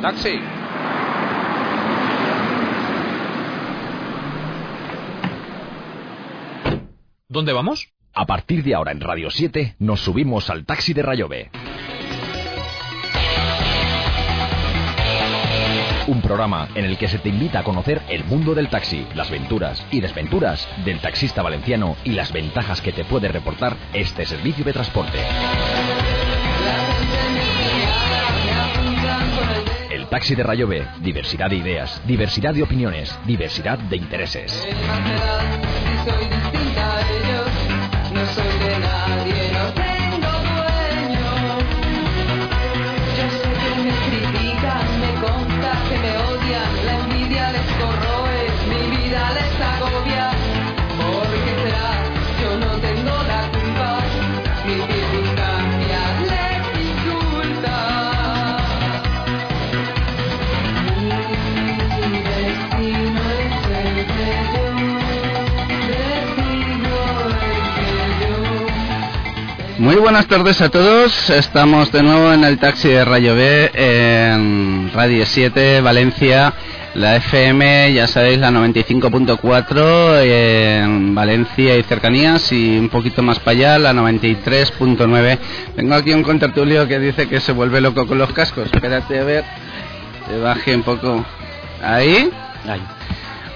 Taxi. ¿Dónde vamos? A partir de ahora en Radio 7 nos subimos al taxi de Rayove. Un programa en el que se te invita a conocer el mundo del taxi, las venturas y desventuras del taxista valenciano y las ventajas que te puede reportar este servicio de transporte. Taxi de Rayove, diversidad de ideas, diversidad de opiniones, diversidad de intereses. Muy buenas tardes a todos. Estamos de nuevo en el taxi de Rayo B en Radio 7 Valencia. La FM, ya sabéis, la 95.4 en Valencia y cercanías y un poquito más para allá, la 93.9. Tengo aquí un contertulio que dice que se vuelve loco con los cascos. Espérate a ver, que baje un poco. ¿Ahí? Ahí.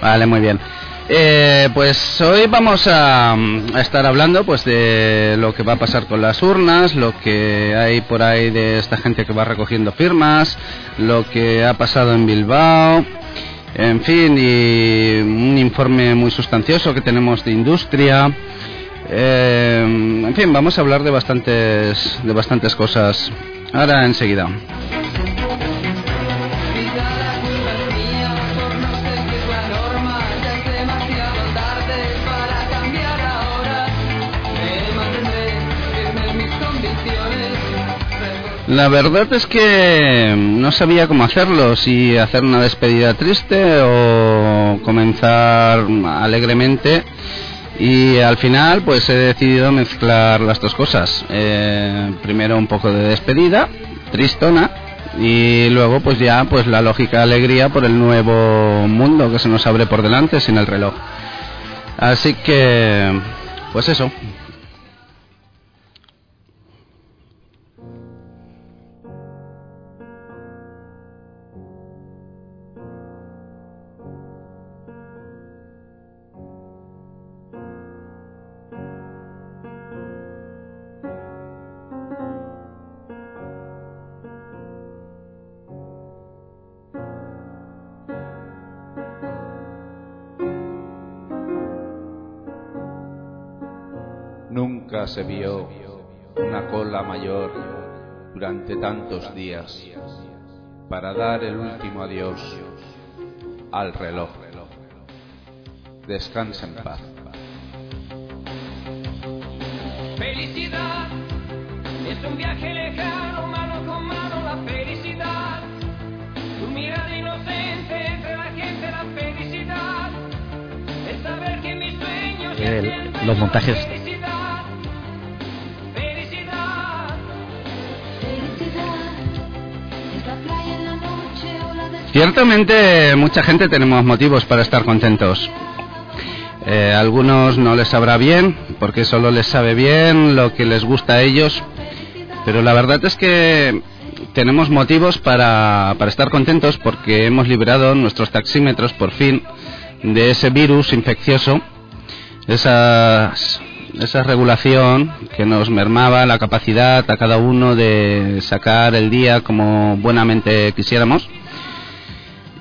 Vale, muy bien. Eh, pues hoy vamos a, estar hablando pues de lo que va a pasar con las urnas, lo que hay por ahí de esta gente que va recogiendo firmas, lo que ha pasado en Bilbao, en fin, y un informe muy sustancioso que tenemos de industria. Eh, en fin, vamos a hablar de bastantes, de bastantes cosas. Ahora enseguida. La verdad es que no sabía cómo hacerlo, si hacer una despedida triste o comenzar alegremente y al final pues he decidido mezclar las dos cosas. Eh, primero un poco de despedida, tristona, y luego pues ya pues la lógica alegría por el nuevo mundo que se nos abre por delante sin el reloj. Así que pues eso. Nunca se vio una cola mayor durante tantos días para dar el último adiós al reloj. Descansa en paz. Felicidad es un viaje lejano, mano con mano la felicidad. Tu mirada inocente entre la gente la felicidad. Es saber que mis sueños El- sienten los montajes. Ciertamente mucha gente tenemos motivos para estar contentos. Eh, algunos no les sabrá bien, porque solo les sabe bien lo que les gusta a ellos. Pero la verdad es que tenemos motivos para, para estar contentos porque hemos liberado nuestros taxímetros por fin de ese virus infeccioso, esas, esa regulación que nos mermaba la capacidad a cada uno de sacar el día como buenamente quisiéramos.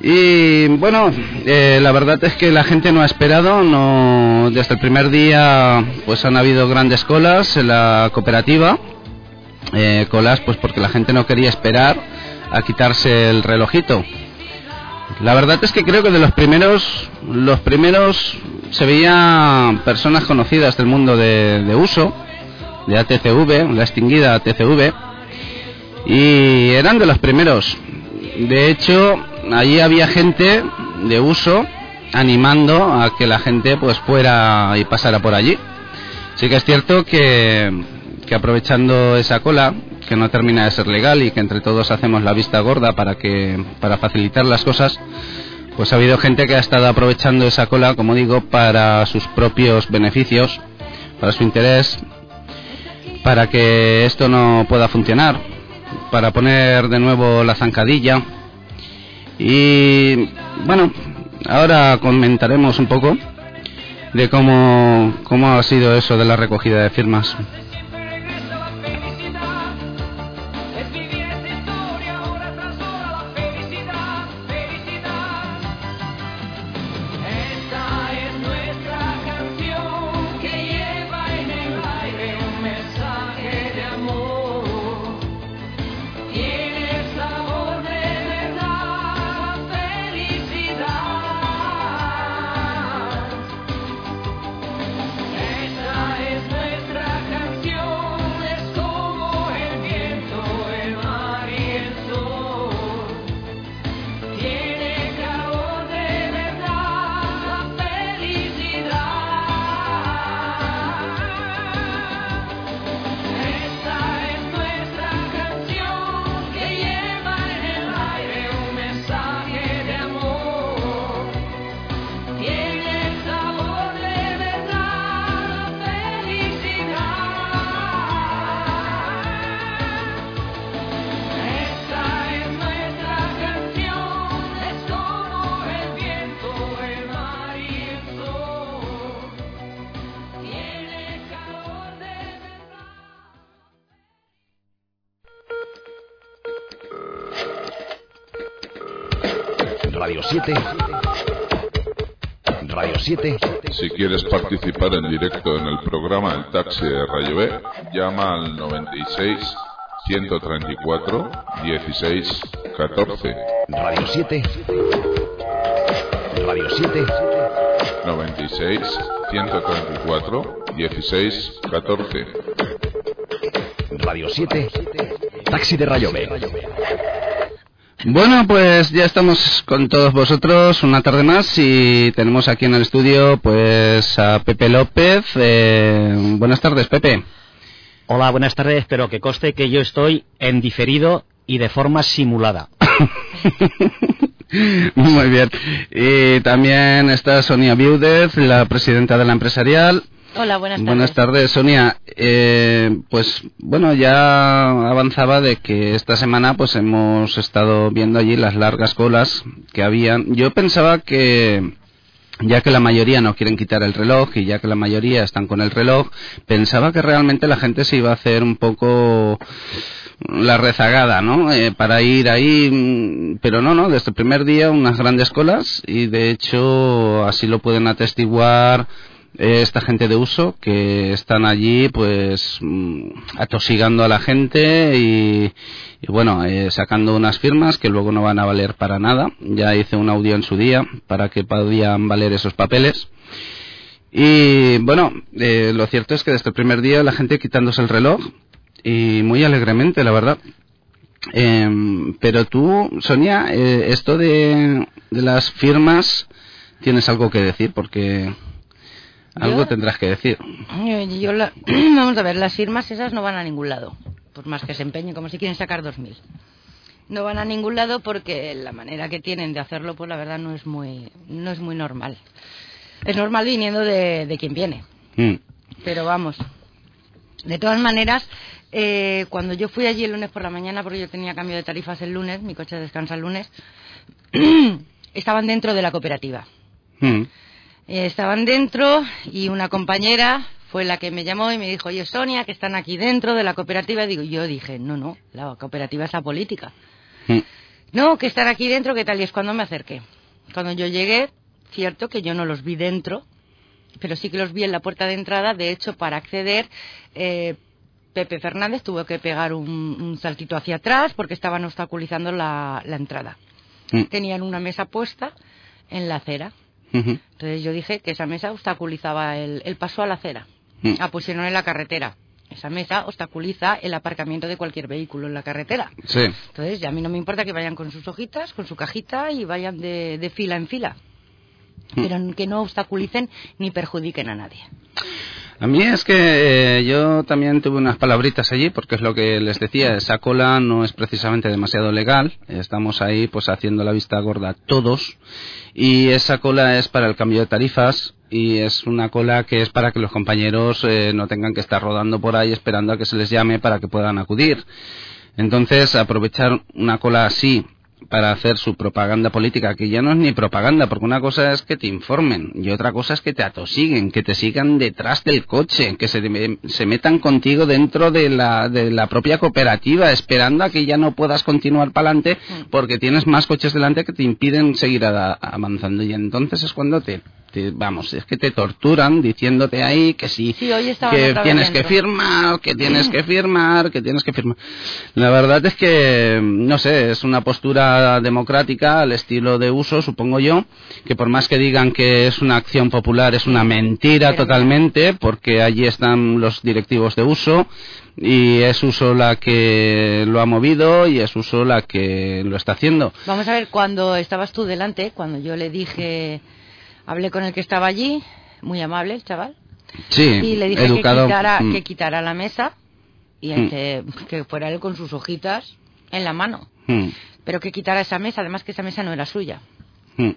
Y bueno, eh, la verdad es que la gente no ha esperado, no, desde el primer día pues han habido grandes colas en la cooperativa, eh, colas pues porque la gente no quería esperar a quitarse el relojito. La verdad es que creo que de los primeros, los primeros se veían personas conocidas del mundo de, de uso, de ATCV, la extinguida ATCV, y eran de los primeros. De hecho, allí había gente de uso animando a que la gente pues fuera y pasara por allí. Sí que es cierto que, que aprovechando esa cola, que no termina de ser legal y que entre todos hacemos la vista gorda para que para facilitar las cosas, pues ha habido gente que ha estado aprovechando esa cola, como digo, para sus propios beneficios, para su interés, para que esto no pueda funcionar, para poner de nuevo la zancadilla. Y bueno, ahora comentaremos un poco de cómo, cómo ha sido eso de la recogida de firmas. 7. Radio 7. Si quieres participar en directo en el programa El Taxi de Rayo B, llama al 96 134 16 14. Radio 7. Radio 7. 96 134 16 14. Radio 7. Taxi de Rayo B. Bueno, pues ya estamos con todos vosotros una tarde más y tenemos aquí en el estudio pues a Pepe López. Eh, buenas tardes, Pepe. Hola, buenas tardes, pero que conste que yo estoy en diferido y de forma simulada. Muy bien. Y también está Sonia Viudez, la presidenta de la empresarial. Hola, buenas tardes. Buenas tardes, Sonia. Eh, pues bueno, ya avanzaba de que esta semana pues hemos estado viendo allí las largas colas que habían. Yo pensaba que ya que la mayoría no quieren quitar el reloj y ya que la mayoría están con el reloj, pensaba que realmente la gente se iba a hacer un poco la rezagada, ¿no? Eh, para ir ahí, mm, pero no, no, desde el primer día unas grandes colas y de hecho así lo pueden atestiguar esta gente de uso que están allí pues mm, atosigando a la gente y, bueno, eh, sacando unas firmas que luego no van a valer para nada. Ya hice un audio en su día para que podían valer esos papeles. Y bueno, eh, lo cierto es que desde el primer día la gente quitándose el reloj y muy alegremente, la verdad. Em, pero tú, Sonia, eh, esto de, de las firmas, tienes algo que decir porque algo Yo- tendrás que decir. Eh, Yo la- Vamos a ver, las firmas esas no van a ningún lado. Por más que se empeñen, como si quieren sacar 2.000. No van a ningún lado porque la manera que tienen de hacerlo, pues la verdad no es muy, no es muy normal. Es normal viniendo de, de quien viene. Mm. Pero vamos. De todas maneras, eh, cuando yo fui allí el lunes por la mañana, porque yo tenía cambio de tarifas el lunes, mi coche descansa el lunes, estaban dentro de la cooperativa. Mm. Eh, estaban dentro y una compañera fue la que me llamó y me dijo, oye Sonia, que están aquí dentro de la cooperativa. Digo, yo dije, no, no, la cooperativa es la política. Mm. No, que están aquí dentro, ¿qué tal? Y es cuando me acerqué. Cuando yo llegué, cierto que yo no los vi dentro, pero sí que los vi en la puerta de entrada. De hecho, para acceder, eh, Pepe Fernández tuvo que pegar un, un saltito hacia atrás porque estaban obstaculizando la, la entrada. Mm. Tenían una mesa puesta en la acera. Entonces yo dije que esa mesa obstaculizaba el, el paso a la acera. Mm. La pusieron en la carretera. Esa mesa obstaculiza el aparcamiento de cualquier vehículo en la carretera. Sí. Entonces, ya a mí no me importa que vayan con sus hojitas, con su cajita y vayan de, de fila en fila. Mm. Pero que no obstaculicen ni perjudiquen a nadie. A mí es que eh, yo también tuve unas palabritas allí, porque es lo que les decía, esa cola no es precisamente demasiado legal, estamos ahí pues haciendo la vista gorda todos, y esa cola es para el cambio de tarifas, y es una cola que es para que los compañeros eh, no tengan que estar rodando por ahí esperando a que se les llame para que puedan acudir. Entonces, aprovechar una cola así para hacer su propaganda política, que ya no es ni propaganda, porque una cosa es que te informen y otra cosa es que te atosiguen, que te sigan detrás del coche, que se, se metan contigo dentro de la, de la propia cooperativa, esperando a que ya no puedas continuar para adelante porque tienes más coches delante que te impiden seguir avanzando. Y entonces es cuando te, te- vamos, es que te torturan diciéndote ahí que sí, Sí, que tienes que firmar, que tienes que firmar, que tienes que firmar. La verdad es que, no sé, es una postura democrática al estilo de uso, supongo yo, que por más que digan que es una acción popular, es una mentira Pero- totalmente, porque allí están los directivos de uso y es uso la que lo ha movido y es uso la que lo está haciendo. Vamos a ver, cuando estabas tú delante, cuando yo le dije, hablé con el que estaba allí, muy amable el chaval, Sí, y le dije educado. que, quitara, mm, que quitara la mesa y Mm. que, que fuera él con sus hojitas en la mano, mm, pero que quitara esa mesa, además que esa mesa no era suya. mm.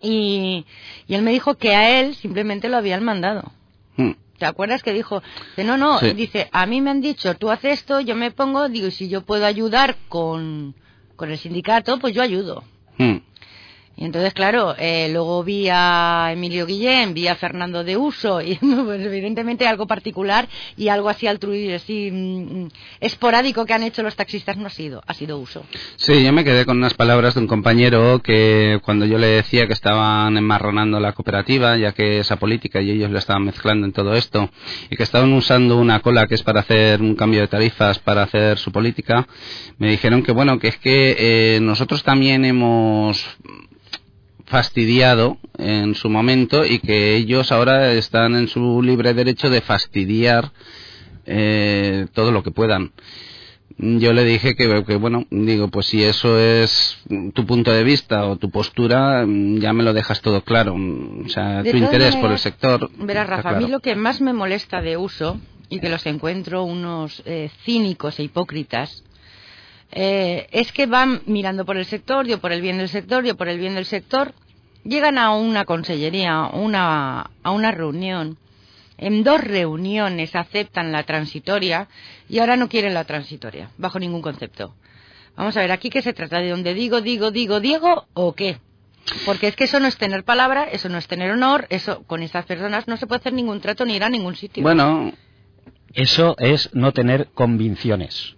Y, y él me dijo que a él simplemente lo habían mandado. ¿Te acuerdas que dijo? No, no, Sí. dice, a mí me han dicho, tú haces esto, yo me pongo, digo, si yo puedo ayudar con, con el sindicato, pues yo ayudo. Mm. Y entonces, claro, eh, luego vi a Emilio Guillén, vi a Fernando de Uso, y pues, evidentemente algo particular y algo así altruista, así mm, esporádico que han hecho los taxistas no ha sido, ha sido Uso. Sí, yo me quedé con unas palabras de un compañero que cuando yo le decía que estaban enmarronando la cooperativa, ya que esa política y ellos la estaban mezclando en todo esto, y que estaban usando una cola que es para hacer un cambio de tarifas, para hacer su política, me dijeron que bueno, que es que eh, nosotros también hemos fastidiado en su momento y que ellos ahora están en su libre derecho de fastidiar eh, todo lo que puedan. Yo le dije que, que, bueno, digo, pues si eso es tu punto de vista o tu postura, mm, ya me lo dejas todo claro. Mm, O sea, De tu interés por el sector. Verás, Rafa, a mí lo que más me molesta de Uso, y que los encuentro unos eh, cínicos e hipócritas, eh, es que van mirando por el sector, yo por el bien del sector, yo por el bien del sector, llegan a una consellería, una, a una reunión, en dos reuniones aceptan la transitoria y ahora no quieren la transitoria, bajo ningún concepto. Vamos a ver, aquí qué se trata de donde digo, digo, digo, digo o qué. Porque es que eso no es tener palabra, eso no es tener honor, eso con esas personas no se puede hacer ningún trato ni ir a ningún sitio. Bueno, Eso es no tener convicciones.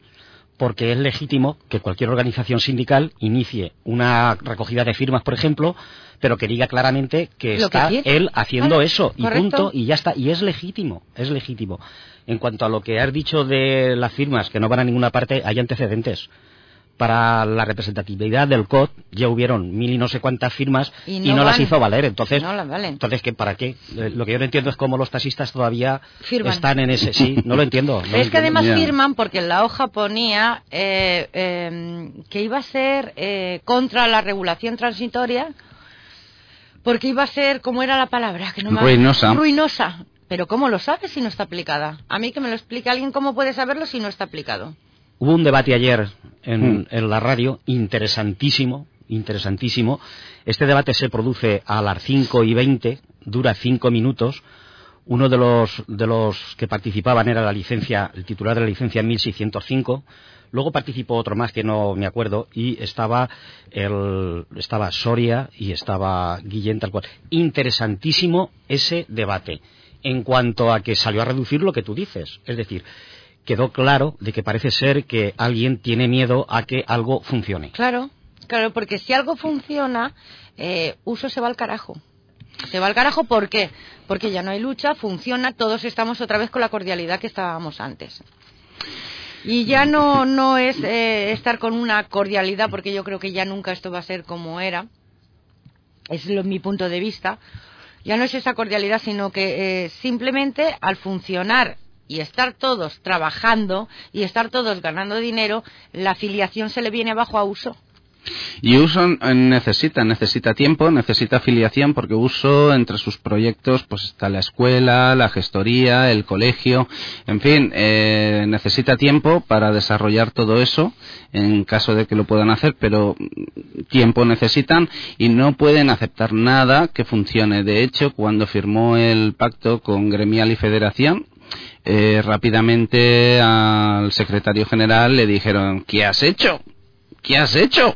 Porque es legítimo que cualquier organización sindical inicie una recogida de firmas, por ejemplo, pero que diga claramente que Lo está él haciendo eso y correcto. punto y ya está. Y es legítimo, es legítimo. En cuanto a lo que has dicho de las firmas que no van a ninguna parte, hay antecedentes. Para la representatividad del COD ya hubieron mil y no sé cuántas firmas Y y no las hizo valer. Entonces, No las valen. entonces ¿qué, ¿para qué? Eh, Lo que yo no entiendo es cómo los taxistas todavía Firman. están en ese. Sí, no lo entiendo. no lo es que además firman porque en la hoja ponía eh, eh, que iba a ser eh, contra la regulación transitoria, porque iba a ser, ¿cómo era la palabra? Que no me- Ruinosa. Ruinosa. Pero ¿cómo lo sabes si no está aplicada? A mí que me lo explique alguien cómo puede saberlo si no está aplicado. Hubo un debate ayer en, Mm. en la radio interesantísimo, interesantísimo. Este debate se produce a las 5 y 20, dura 5 minutos. Uno de los, de los que participaban era la licencia, el titular de la licencia 1605. Luego participó otro más que no me acuerdo y estaba el, estaba Soria y estaba Guillén tal cual. Interesantísimo ese debate en cuanto a que salió a reducir lo que tú dices. Es decir, quedó claro de que parece ser que alguien tiene miedo a que algo funcione. Claro, claro, porque si algo funciona, eh, uso se va al carajo. Se va al carajo, ¿por qué? Porque ya no hay lucha, funciona, todos estamos otra vez con la cordialidad que estábamos antes. Y ya no, no es eh, estar con una cordialidad, porque yo creo que ya nunca esto va a ser como era. Es mi punto de vista. Ya no es esa cordialidad, sino que eh, simplemente al funcionar y estar todos trabajando y estar todos ganando dinero, la afiliación se le viene abajo a uso. Y Uso necesita, necesita tiempo, necesita afiliación, porque Uso entre sus proyectos pues está la escuela, la gestoría, el colegio, en fin, eh, necesita tiempo para desarrollar todo eso, en caso de que lo puedan hacer, pero mm, tiempo necesitan y no pueden aceptar nada que funcione. De hecho, cuando firmó el pacto con Gremial y Federación, eh, rápidamente al secretario general le dijeron, ¿qué has hecho? ¿Qué has hecho?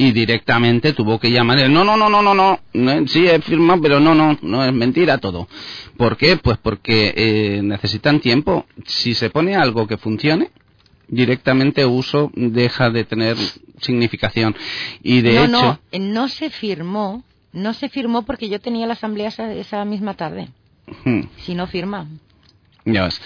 y directamente tuvo que llamar no no no no no no no, sí he firmado pero no no no es mentira todo ¿por qué? pues porque eh, necesitan tiempo si se pone algo que funcione directamente uso deja de tener significación y de no, hecho no, eh, no se firmó, no se firmó porque yo tenía la asamblea esa, esa misma tarde. hmm, Si no firma. Ya ves.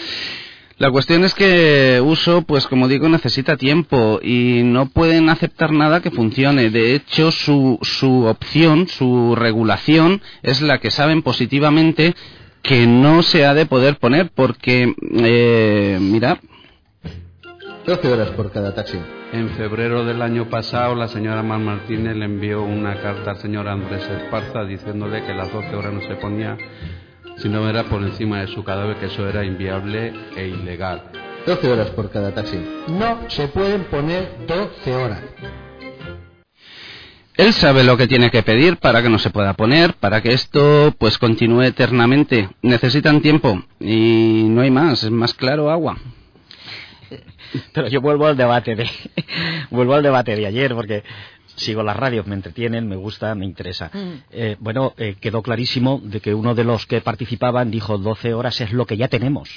La cuestión es que uso, pues como digo, necesita tiempo y no pueden aceptar nada que funcione. De hecho, su, su opción, su regulación, es la que saben positivamente que no se ha de poder poner porque, eh, mira, 12 horas por cada taxi. En febrero del año pasado, la señora Mar Martínez le envió una carta al señor Andrés Esparza diciéndole que las 12 horas no se ponía si no era por encima de su cadáver, que eso era inviable e ilegal. 12 horas por cada taxi. No se pueden poner 12 horas. él sabe lo que tiene que pedir para que no se pueda poner, para que esto pues continúe eternamente. Necesitan tiempo y no hay más, es más claro agua. Pero yo vuelvo al debate de vuelvo al debate de ayer porque sigo las radios, me entretienen, me gusta, me interesa. Mm. Eh, bueno, eh, quedó clarísimo de que uno de los que participaban dijo 12 horas es lo que ya tenemos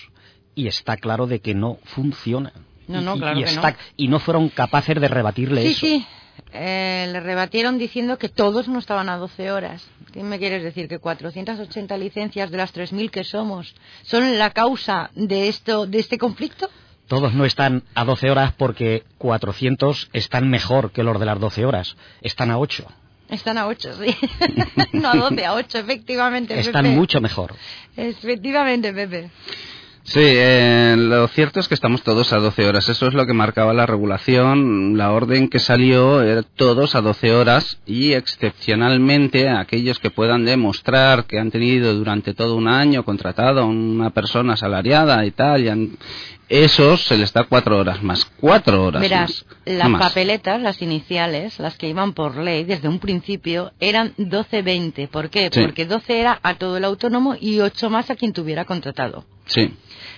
y está claro de que no funciona. No, no, Y- claro y, que no. está- y no fueron capaces de rebatirle Sí, eso. sí. Eh, le rebatieron diciendo que todos no estaban a 12 horas. ¿Qué me quieres decir? ¿Que 480 licencias de las 3.000 que somos son la causa de, esto, de este conflicto? Todos no están a 12 horas porque 400 están mejor que los de las 12 horas. Están a 8. Están a 8, sí. no a 12, a 8, efectivamente. Están Pepe. mucho mejor. Efectivamente, Pepe. Sí, eh, lo cierto es que estamos todos a 12 horas. Eso es lo que marcaba la regulación. La orden que salió era todos a 12 horas y excepcionalmente aquellos que puedan demostrar que han tenido durante todo un año contratado a una persona asalariada y tal, y han- esos se les da cuatro horas más. Cuatro horas Verás, más. las no más. papeletas, las iniciales, las que iban por ley desde un principio, eran 12-20. ¿Por qué? Sí. Porque 12 era a todo el autónomo y 8 más a quien tuviera contratado. Sí.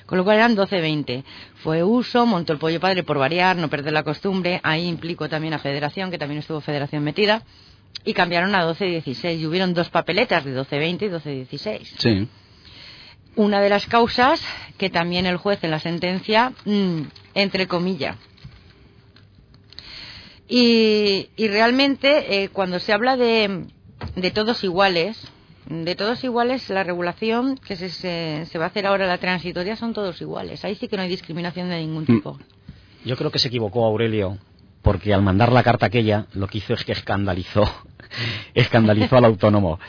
Con lo cual eran 12-20. Fue uso, montó el pollo padre por variar, no perder la costumbre. Ahí implicó también a Federación, que también estuvo Federación metida. Y cambiaron a 12-16. Y hubieron dos papeletas de 12-20 y 12-16. Sí. Una de las causas que también el juez en la sentencia, mm, entre comillas. Y, y realmente eh, cuando se habla de, de todos iguales, de todos iguales, la regulación que se, se, se va a hacer ahora, la transitoria, son todos iguales. Ahí sí que no hay discriminación de ningún tipo. Yo creo que se equivocó Aurelio, porque al mandar la carta aquella, lo que hizo es que escandalizó, escandalizó al autónomo.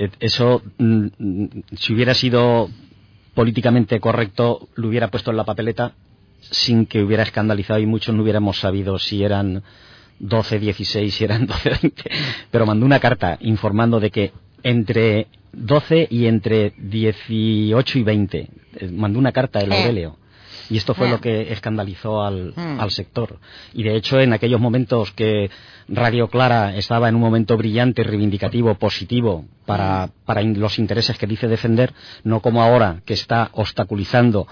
Eh, Eso, mm, mm, si hubiera sido políticamente correcto, lo hubiera puesto en la papeleta sin que hubiera escandalizado y muchos no hubiéramos sabido si eran 12, 16, si eran 12, 20. Pero mandó una carta informando de que entre 12 y entre 18 y 20. eh, Mandó una carta el Eh. Aurelio. Y esto fue lo que escandalizó al, Mm. al sector. Y de hecho, en aquellos momentos que Radio Clara estaba en un momento brillante, reivindicativo, positivo para, para in- los intereses que dice defender, no como ahora que está obstaculizando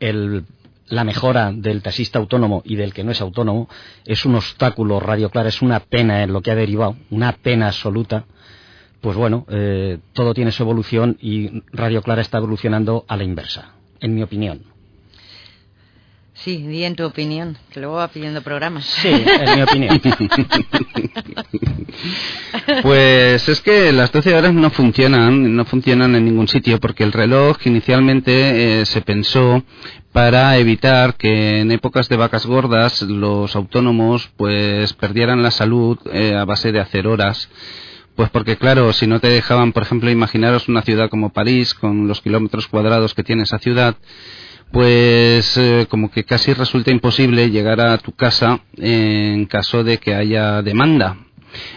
el- la mejora del taxista autónomo y del que no es autónomo, es un obstáculo Radio Clara, es una pena en lo que ha derivado, una pena absoluta. Pues bueno, eh, todo tiene su evolución y Radio Clara está evolucionando a la inversa, en mi opinión. Sí, di en tu opinión, que luego va pidiendo programas. Sí, en mi opinión. Pues es que las 12 horas no funcionan, no funcionan en ningún sitio porque el reloj inicialmente eh, se pensó para evitar que en épocas de vacas gordas los autónomos pues perdieran la salud eh, a base de hacer horas. Pues porque claro, si no te dejaban, por ejemplo, imaginaros una ciudad como París con los kilómetros cuadrados que tiene esa ciudad, pues eh, como que casi resulta imposible llegar a tu casa en caso de que haya demanda.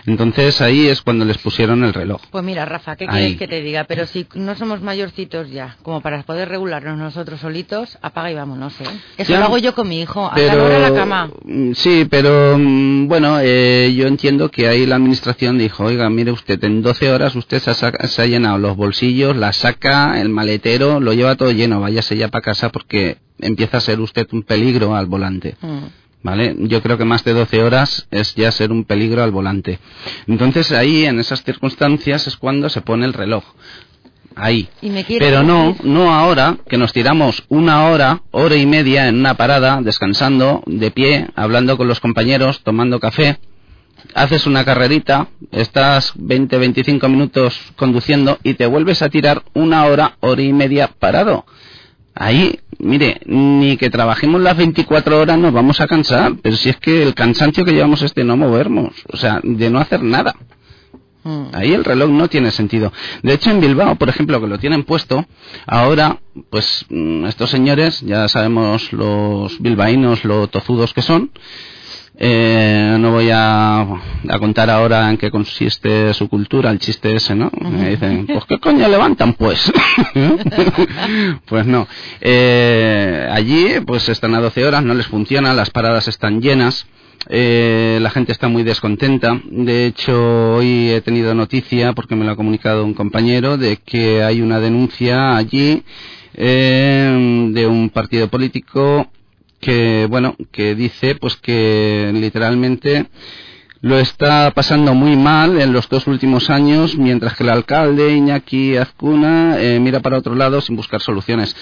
Entonces ahí es cuando les pusieron el reloj. Pues mira, Rafa, ¿qué Ahí. quieres que te diga? Pero si no somos mayorcitos ya, como para poder regularnos nosotros solitos, apaga y vámonos, ¿eh? Eso Ya. lo hago yo con mi hijo, a tal hora a la cama. Mm, Sí, pero mm, bueno, eh, yo entiendo que ahí la administración dijo, oiga, mire usted, en 12 horas usted se ha, se ha llenado los bolsillos, la saca, el maletero, lo lleva todo lleno, váyase ya para casa porque empieza a ser usted un peligro al volante. Mm. ¿Vale? Yo creo que más de 12 horas es ya ser un peligro al volante. Entonces ahí, en esas circunstancias, es cuando se pone el reloj. Ahí. Y me quiere Pero no, no ahora, que nos tiramos una hora, hora y media en una parada, descansando, de pie, hablando con los compañeros, tomando café. Haces una carrerita, estás 20, 25 minutos conduciendo y te vuelves a tirar una hora, hora y media parado. Ahí, mire, ni que trabajemos las 24 horas nos vamos a cansar, pero si es que el cansancio que llevamos es de no movernos, o sea, de no hacer nada. Mm. Ahí el reloj no tiene sentido. De hecho, en Bilbao, por ejemplo, que lo tienen puesto, ahora, pues mm, estos señores, ya sabemos los bilbaínos, lo tozudos que son, eh, no voy a, a contar ahora en qué consiste su cultura, el chiste ese, ¿no? Me dicen, pues qué coño levantan, pues. pues no. Eh, allí, pues están a 12 horas, no les funciona, las paradas están llenas. Eh, la gente está muy descontenta. De hecho, hoy he tenido noticia, porque me lo ha comunicado un compañero, de que hay una denuncia allí eh, de un partido político que, bueno, que dice, pues que literalmente lo está pasando muy mal en los dos últimos años, mientras que el alcalde Iñaki Azcuna eh, mira para otro lado sin buscar soluciones.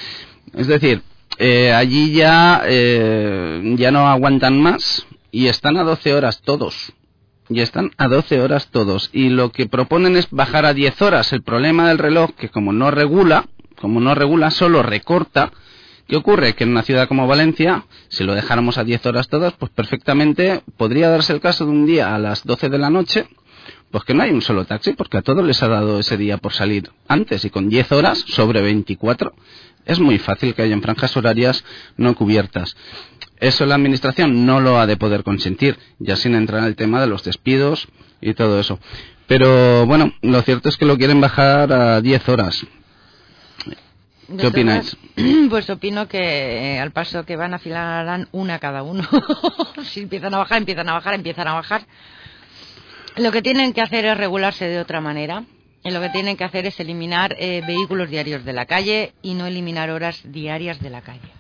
Es decir, eh, allí ya, eh, ya no aguantan más y están a 12 horas todos. Y están a 12 horas todos. Y lo que proponen es bajar a 10 horas. El problema del reloj, que como no regula, como no regula, solo recorta. ¿Qué ocurre? Que en una ciudad como Valencia, si lo dejáramos a 10 horas todas, pues perfectamente podría darse el caso de un día a las 12 de la noche, pues que no hay un solo taxi, porque a todos les ha dado ese día por salir antes y con 10 horas sobre 24 es muy fácil que hayan franjas horarias no cubiertas. Eso la Administración no lo ha de poder consentir, ya sin entrar en el tema de los despidos y todo eso. Pero bueno, lo cierto es que lo quieren bajar a 10 horas. ¿Qué opináis? Pues opino que eh, al paso que van afilarán una cada uno. si empiezan a bajar, empiezan a bajar, empiezan a bajar. Lo que tienen que hacer es regularse de otra manera. Y lo que tienen que hacer es eliminar eh, vehículos diarios de la calle y no eliminar horas diarias de la calle.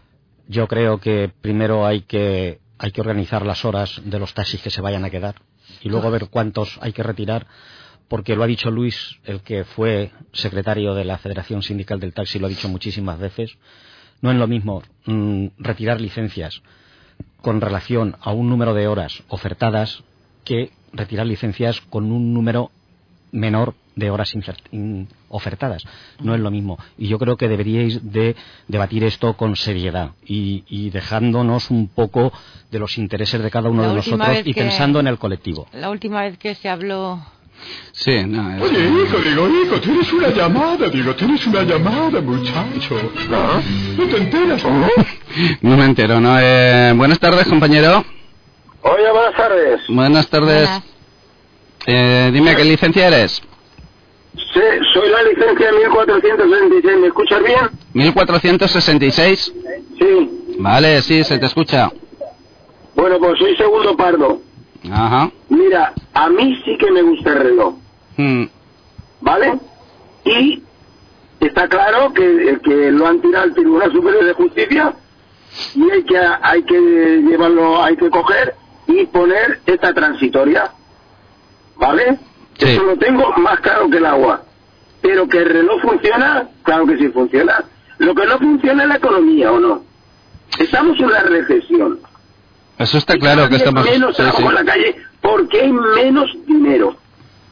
Yo creo que primero hay que, hay que organizar las horas de los taxis que se vayan a quedar y luego ver cuántos hay que retirar, porque lo ha dicho Luis, el que fue secretario de la Federación Sindical del Taxi, lo ha dicho muchísimas veces. No es lo mismo mm, retirar licencias con relación a un número de horas ofertadas que retirar licencias con un número menor de horas ofertadas. No es lo mismo. Y yo creo que deberíais de debatir esto con seriedad y, y dejándonos un poco de los intereses de cada uno La de nosotros y que- pensando en el colectivo. La última vez que se habló Sí, no, es- Oye, hijo, digo, hijo, tienes una llamada, digo, tienes una llamada, muchacho. ¿Ah? ¿No te enteras? no me entero, ¿no? Eh, buenas tardes, compañero. Oye, buenas tardes. Buenas tardes. Eh, dime, ¿qué licencia eres? Sí, soy la licencia de 1466. ¿Me escuchas bien? 1466. Sí. Vale, sí, se te escucha. Bueno, pues soy segundo pardo. Ajá. Mira, a mí sí que me gusta el reloj, Mm, ¿vale? Y está claro que, que lo han tirado al Tribunal Superior de Justicia y hay que, hay que llevarlo, hay que coger y poner esta transitoria, ¿vale? Eso lo tengo más claro que el agua. Pero que el reloj funciona, claro que sí funciona. Lo que no funciona es la economía, ¿o no? Estamos en una recesión. Eso está claro que estamos... menos trabajo en la calle porque hay menos dinero.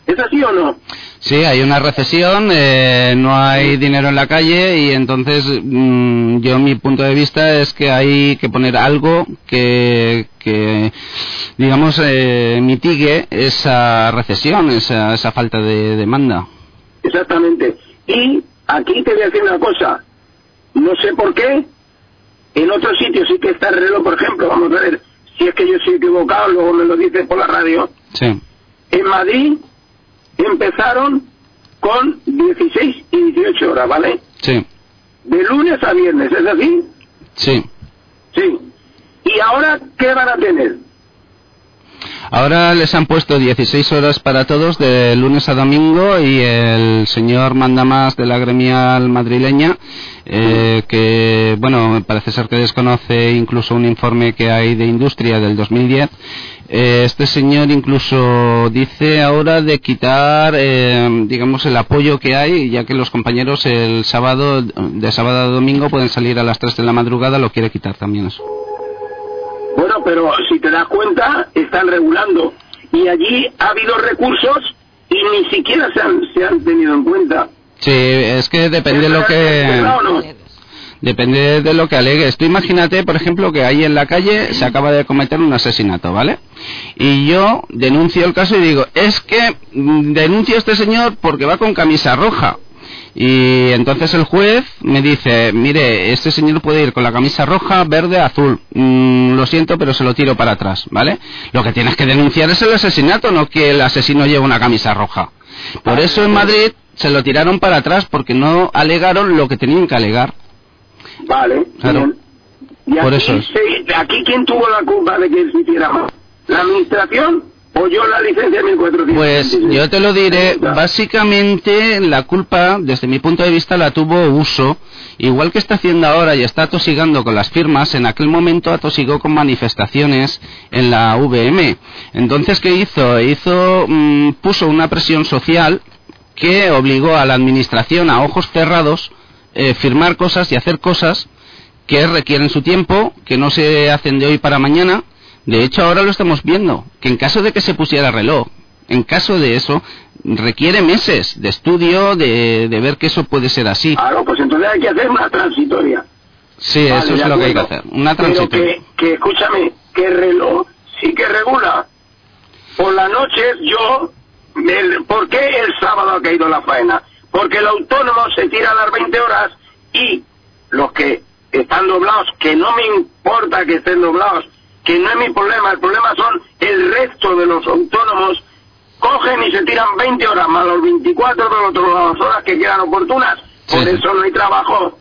¿Es así o no? Sí, hay una recesión, eh, no hay dinero en la calle y entonces mm, yo mi punto de vista es que hay que poner algo que, que digamos, eh, mitigue esa recesión, esa, esa falta de demanda. Exactamente. Y aquí te voy a decir una cosa. No sé por qué, En otros sitios sí que está el reloj, por ejemplo, vamos a ver si es que yo estoy equivocado, luego me lo dice por la radio. Sí. En Madrid empezaron con 16 y 18 horas, ¿vale? Sí. De lunes a viernes, ¿es así? Sí. Sí. ¿Y ahora qué van a tener? Ahora les han puesto 16 horas para todos de lunes a domingo y el señor mandamás de la gremial madrileña, eh, que bueno, parece ser que desconoce incluso un informe que hay de industria del 2010, eh, este señor incluso dice ahora de quitar, eh, digamos, el apoyo que hay, ya que los compañeros el sábado, de sábado a domingo pueden salir a las 3 de la madrugada, lo quiere quitar también eso. Bueno, pero si te das cuenta, están regulando. Y allí ha habido recursos y ni siquiera se han, se han tenido en cuenta. Sí, es que depende de lo que... Depende de lo que alegues. Tú imagínate, por ejemplo, que ahí en la calle se acaba de cometer un asesinato, ¿vale? Y yo denuncio el caso y digo, es que mm, denuncio a este señor porque va con camisa roja. Y entonces el juez me dice, mire, este señor puede ir con la camisa roja, verde, azul. Mm, lo siento, pero se lo tiro para atrás, ¿vale? Lo que tienes que denunciar es el asesinato, no que el asesino lleve una camisa roja. Por eso en Madrid se lo tiraron para atrás porque no alegaron lo que tenían que alegar. Vale. Claro. ¿Y Por aquí, eso es. se- aquí quién tuvo la culpa de que se hiciera? ¿La administración o yo la licencia 1400? Pues yo te lo diré, básicamente la culpa, desde mi punto de vista, la tuvo Uso, igual que está haciendo ahora y está atosigando con las firmas, en aquel momento atosigó con manifestaciones en la VM. Entonces, ¿qué hizo? Hizo, mm, puso una presión social que obligó a la administración a ojos cerrados eh, firmar cosas y hacer cosas que requieren su tiempo, que no se hacen de hoy para mañana. De hecho, ahora lo estamos viendo, que en caso de que se pusiera reloj, en caso de eso, requiere meses de estudio, de, de ver que eso puede ser así. Claro, pues entonces hay que hacer una transitoria. Sí, Vale, eso es lo que hay que hacer. Una Pero transitoria. que, que, escúchame, que el reloj sí que regula. Por las noches yo, me- ¿por qué el sábado ha caído la faena? Porque el autónomo se tira a las 20 horas y los que están doblados, que no me importa que estén doblados, que no es mi problema, el problema son el resto de los autónomos, cogen y se tiran 20 horas más los 24 de las otras horas que quedan oportunas. Por Sí, eso no hay trabajo.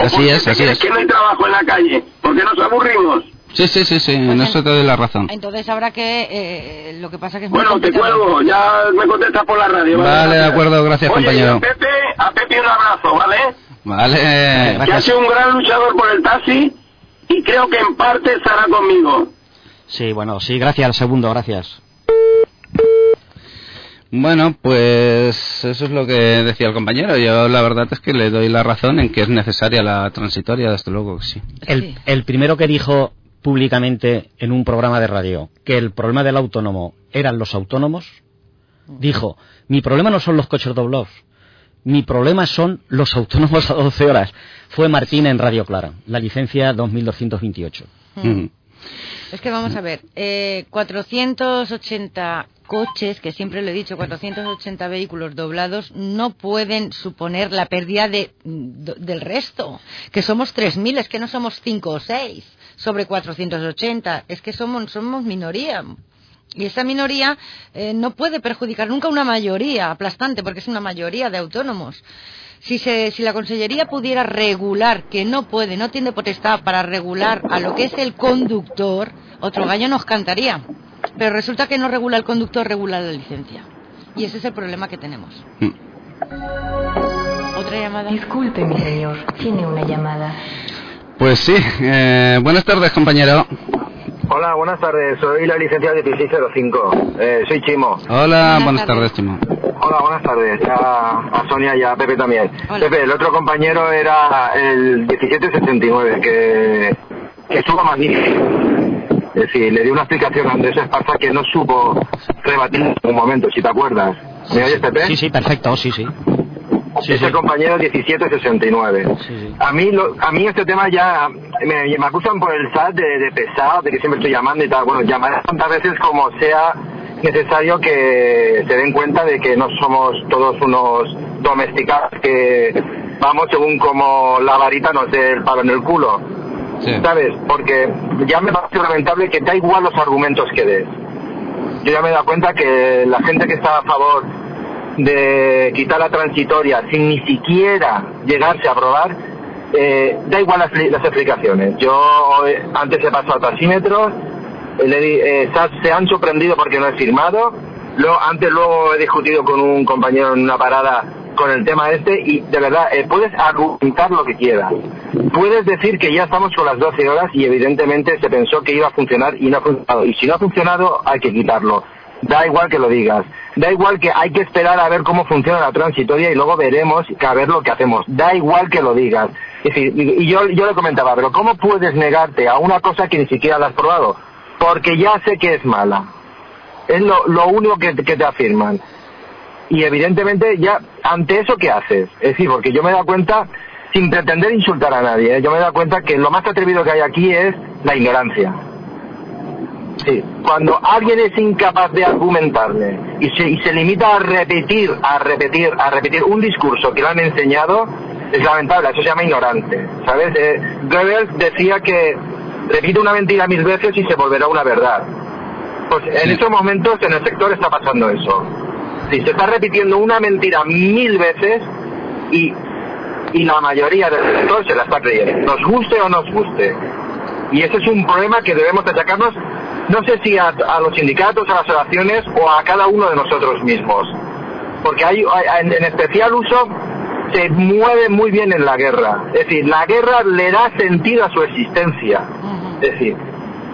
¿O Así es, así es. que no hay trabajo en la calle? Porque nos aburrimos. Sí, sí, sí, sí, en eso te doy la razón. Entonces habrá que... eh, lo que pasa que es muy Bueno, te cuelgo, ya me contestas por la radio. Vale, de acuerdo, gracias, Oye, compañero. y a Pepe, a Pepe un abrazo, ¿vale? Vale, Que ha sido un gran luchador por el taxi y creo que en parte estará conmigo. Sí, bueno, sí, gracias, segundo, gracias. Bueno, pues eso es lo que decía el compañero. Yo la verdad es que le doy la razón en que es necesaria la transitoria, desde luego que sí. El, el primero que dijo públicamente en un programa de radio que el problema del autónomo eran los autónomos, dijo, mi problema no son los coches doblados, mi problema son los autónomos a 12 horas. Fue Martín en Radio Clara, la licencia 2228. Mm. Es que vamos a ver, eh, 480 coches, que siempre lo he dicho, 480 vehículos doblados, no pueden suponer la pérdida de, do- del resto, que somos 3.000, es que no somos 5 o 6 sobre 480, es que somos, somos minoría. Y esa minoría eh, no puede perjudicar nunca una mayoría aplastante, porque es una mayoría de autónomos. Si, se, si la Consellería pudiera regular, que no puede, no tiene potestad para regular a lo que es el conductor, otro gallo nos cantaría. Pero resulta que no regula el conductor, regula la licencia. Y ese es el problema que tenemos. Otra llamada. Disculpe, mi señor, tiene una llamada. Pues sí, eh, buenas tardes, compañero. Hola, buenas tardes. Soy la licenciada 1605. Eh, soy Chimo. Hola, buenas, tardes, Chimo. Hola, buenas tardes. A, a Sonia y a Pepe también. Pepe, el otro compañero era el 1769, que, que estuvo magnífico. Es decir, le di una explicación a Andrés Esparza que no supo rebatir en un momento, si te acuerdas. ¿Me oyes, Pepe? Sí, sí, perfecto, sí, sí. Ese compañero 1769. A mí lo- a mí este tema ya me, me acusan por el SAT de, de pesado, de que siempre estoy llamando y tal. Bueno, llamaré tantas veces como sea necesario que se den cuenta de que no somos todos unos domesticados que vamos según como la varita nos dé el palo en el culo. ¿sabes? Porque ya me parece lamentable que da igual los argumentos que des. Yo ya me he dado cuenta que la gente que está a favor de quitar la transitoria sin ni siquiera llegarse a aprobar, eh, da igual las, explicaciones. Yo eh, antes he pasado taxímetros, eh, le eh, se han sorprendido porque no he firmado, luego, antes luego he discutido con un compañero en una parada con el tema este y de verdad eh, puedes argumentar lo que quieras. Puedes decir que ya estamos con las 12 horas y evidentemente se pensó que iba a funcionar y no ha funcionado. Y si no ha funcionado hay que quitarlo. Da igual que lo digas. Da igual que hay que esperar a ver cómo funciona la transitoria y luego veremos que a ver lo que hacemos. Da igual que lo digas. Es decir, y yo, yo le comentaba, pero ¿cómo puedes negarte a una cosa que ni siquiera la has probado? Porque ya sé que es mala. Es lo, lo único que, que te afirman. Y evidentemente ya, ante eso, ¿qué haces? Es decir, porque yo me he dado cuenta, sin pretender insultar a nadie, ¿eh? yo me he dado cuenta que lo más atrevido que hay aquí es la ignorancia. Sí, cuando alguien es incapaz de argumentarle y se, y se limita a repetir, a repetir, a repetir un discurso que le han enseñado, es lamentable, eso se llama ignorante. ¿Sabes? Eh, Goebbels decía que repite una mentira mil veces y se volverá una verdad. Pues en estos momentos en el sector está pasando eso. Sí, se está repitiendo una mentira mil veces y, y la mayoría del sector se la está creyendo, nos guste o nos guste. Y ese es un problema que debemos achacarnos, no sé si a, a los sindicatos, a las asociaciones o a cada uno de nosotros mismos. Porque hay, hay- en, en especial uso se mueve muy bien en la guerra. Es decir, la guerra le da sentido a su existencia. Es decir,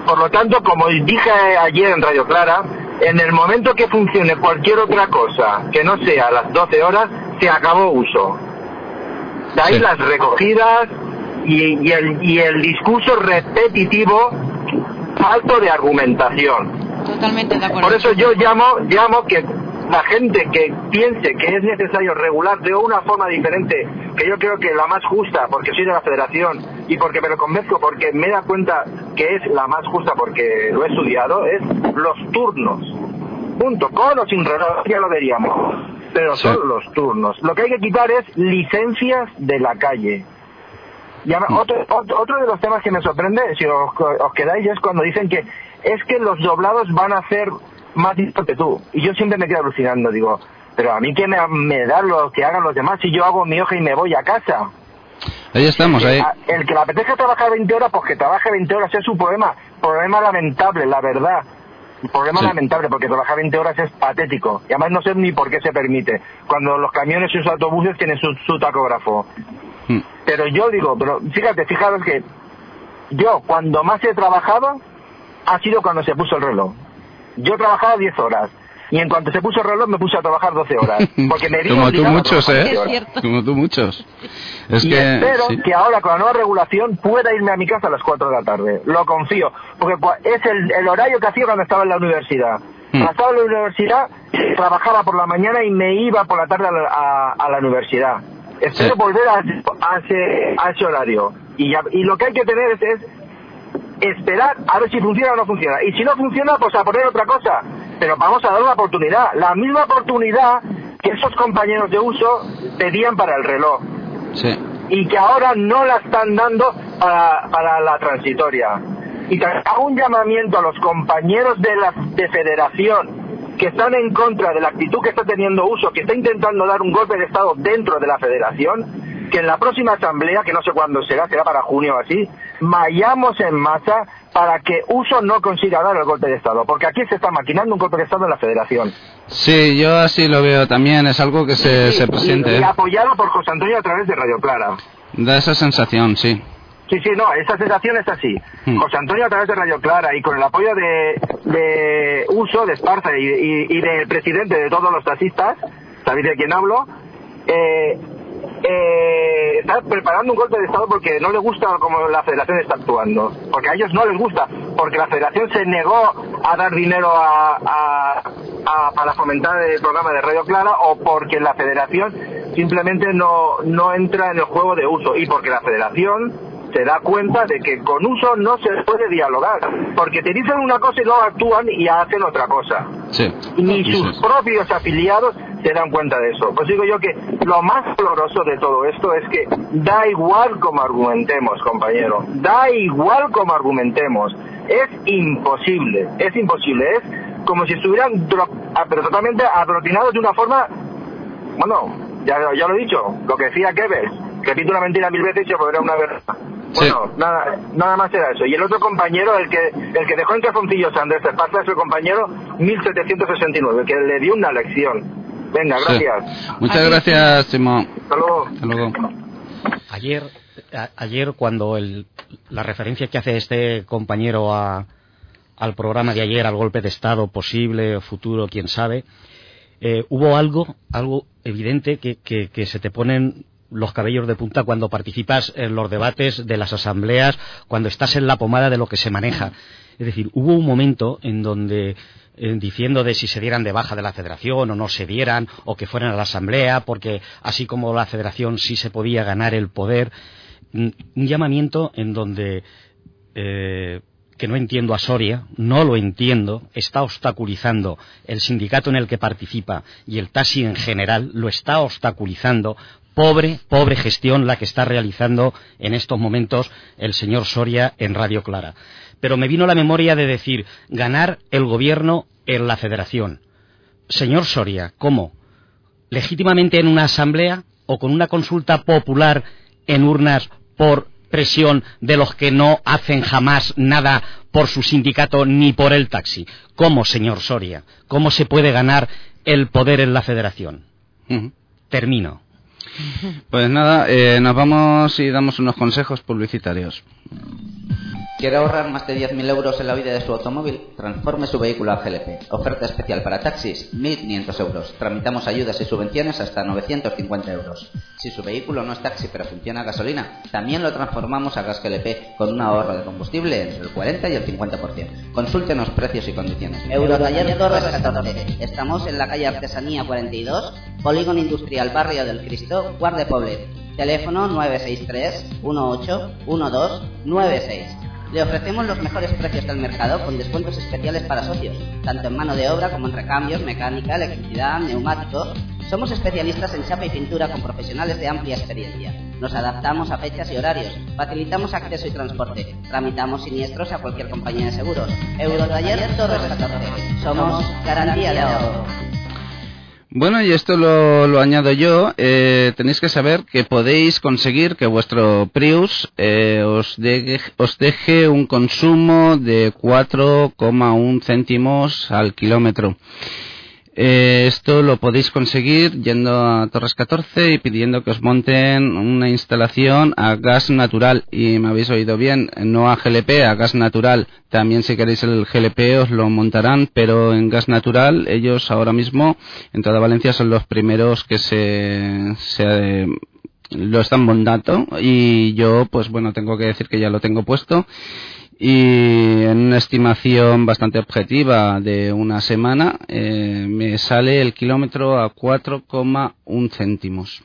por lo tanto, como dije ayer en Radio Clara, en el momento que funcione cualquier otra cosa que no sea las 12 horas, se acabó uso. De ahí las recogidas y, y el, y el discurso repetitivo falto de argumentación. Totalmente de acuerdo. Por eso yo llamo, llamo que la gente que piense que es necesario regular de una forma diferente, que yo creo que la más justa, porque soy de la federación y porque me lo convenzco, porque me da cuenta que es la más justa porque lo he estudiado, es los turnos. Punto. Con o sin reloj, ya lo veríamos. Pero son los turnos. Lo que hay que quitar es licencias de la calle. Y además, otro, otro, otro de los temas que me sorprende, si os, os quedáis, es cuando dicen que es que los doblados van a ser más listos que tú. Y yo siempre me quedo alucinando, digo, pero a mí que me, me da lo que hagan los demás si yo hago mi hoja y me voy a casa. Ahí estamos, ahí. A- El que le apetezca trabajar 20 horas, pues que trabaje 20 horas, es su problema. Problema lamentable, la verdad. Problema lamentable, porque trabajar 20 horas es patético. Y además no sé ni por qué se permite. Cuando los camiones y los autobuses tienen su, su tacógrafo. Pero yo digo, pero fíjate, fijaros que yo cuando más he trabajado ha sido cuando se puso el reloj. Yo trabajaba 10 horas. Y en cuanto se puso el reloj me puse a trabajar 12 horas. Porque me Como tú muchos, ¿eh? 12 horas. Como tú muchos. Es y que... espero sí. que ahora con la nueva regulación pueda irme a mi casa a las 4 de la tarde. Lo confío. Porque es el, el horario que hacía cuando estaba en la universidad. Cuando estaba en la universidad, trabajaba por la mañana y me iba por la tarde a la, a- a la universidad. Espero volver a, a ese, a ese horario. Y, ya- y lo que hay que tener es, es esperar a ver si funciona o no funciona. Y si no funciona, pues a poner otra cosa. Pero vamos a dar una oportunidad. La misma oportunidad que esos compañeros de uso pedían para el reloj Sí. y que ahora no la están dando para, para la transitoria. Y hago un llamamiento a los compañeros de la de federación que están en contra de la actitud que está teniendo uso, que está intentando dar un golpe de Estado dentro de la federación, que en la próxima asamblea, que no sé cuándo será, será para junio o así, vayamos en masa para que uso no consiga dar el golpe de Estado, porque aquí se está maquinando un golpe de Estado en la federación. Sí, yo así lo veo también. Es algo que se, se Y- presiente. y ¿eh? apoyado por José Antonio a través de Radio Clara. Da esa sensación, sí. Sí, sí, no, esa sensación es así. Hmm. José Antonio a través de Radio Clara y con el apoyo de, de Uso, de Esparza y, y- y del presidente de todos los taxistas, ¿sabéis de quién hablo? Eh, eh, está preparando un golpe de Estado porque no le gusta cómo la federación está actuando. Porque a ellos no les gusta. Porque la federación se negó a dar dinero a, a- a- para fomentar el programa de Radio Clara o porque la federación simplemente no, no entra en el juego de uso. Y porque la federación se da cuenta de que con uso no se puede dialogar. Porque te dicen una cosa y luego actúan y hacen otra cosa. Sí. Ni sus propios afiliados se dan cuenta de eso. Pues digo yo que lo más doloroso de todo esto es que da igual como argumentemos, compañero, da igual como argumentemos, es imposible, es imposible, es como si estuvieran dro- ah, pero totalmente adrotinados de una forma, bueno, ya, ya lo he dicho, lo que decía Goebbels, repito una mentira mil veces y se volverá una verdad. Bueno, nada, nada más era eso. Y el otro compañero, el que el que dejó en calzoncillos a Andrés Esparza, es el compañero 1769, que le dio una lección. Venga, Sí. gracias. Muchas gracias, Simón. Hasta luego. Hasta luego. Ayer, a- ayer cuando el- la referencia que hace este compañero a- al programa de ayer, al golpe de Estado posible o futuro, quién sabe, eh, hubo algo, algo evidente que, que- que se te ponen los cabellos de punta cuando participas en los debates de las asambleas, cuando estás en la pomada de lo que se maneja. Es decir, hubo un momento en donde eh, diciendo de si se dieran de baja de la federación o no se dieran, o que fueran a la asamblea, porque así como la federación sí se podía ganar el poder, un llamamiento en donde eh, que no entiendo a Soria, no lo entiendo, está obstaculizando el sindicato en el que participa y el taxi en general, lo está obstaculizando. Pobre, pobre gestión la que está realizando en estos momentos el señor Soria en Radio Clara. Pero me vino la memoria de decir, ganar el gobierno en la federación. Señor Soria, ¿cómo? ¿Legítimamente en una asamblea o con una consulta popular en urnas por presión de los que no hacen jamás nada por su sindicato ni por el taxi? ¿Cómo, señor Soria? ¿Cómo se puede ganar el poder en la federación? Termino. Pues nada, eh, nos vamos y damos unos consejos publicitarios. ¿Quiere ahorrar más de 10.000 euros en la vida de su automóvil? Transforme su vehículo a GLP. Oferta especial para taxis, 1.500 euros. Tramitamos ayudas y subvenciones hasta 950 euros. Si su vehículo no es taxi pero funciona a gasolina, también lo transformamos a gas GLP con un ahorro de combustible entre el 40 y el 50%. Consúltenos precios y condiciones. Eurotaller Torres 14. Estamos en la calle Artesanía 42, Polígono Industrial Barrio del Cristo, Guard de Poblet. Teléfono 963 18 12 96. Le ofrecemos los mejores precios del mercado con descuentos especiales para socios, tanto en mano de obra como en recambios, mecánica, electricidad, neumáticos. Somos especialistas en chapa y pintura con profesionales de amplia experiencia. Nos adaptamos a fechas y horarios, facilitamos acceso y transporte, tramitamos siniestros a cualquier compañía de seguros. Eurotaller Torres 14. Somos garantía de ahorro. Bueno, y esto lo, lo añado yo. eh, tenéis que saber que podéis conseguir que vuestro Prius eh, os, deje, os deje un consumo de 4,1 céntimos al kilómetro. Eh, esto lo podéis conseguir yendo a Torres 14 y pidiendo que os monten una instalación a gas natural. Y me habéis oído bien, no a GLP, a gas natural. También si queréis el GLP os lo montarán, pero en gas natural ellos ahora mismo en toda Valencia son los primeros que se, se lo están montando y yo pues bueno tengo que decir que ya lo tengo puesto y en una estimación bastante objetiva de una semana eh, me sale el kilómetro a 4,1 céntimos.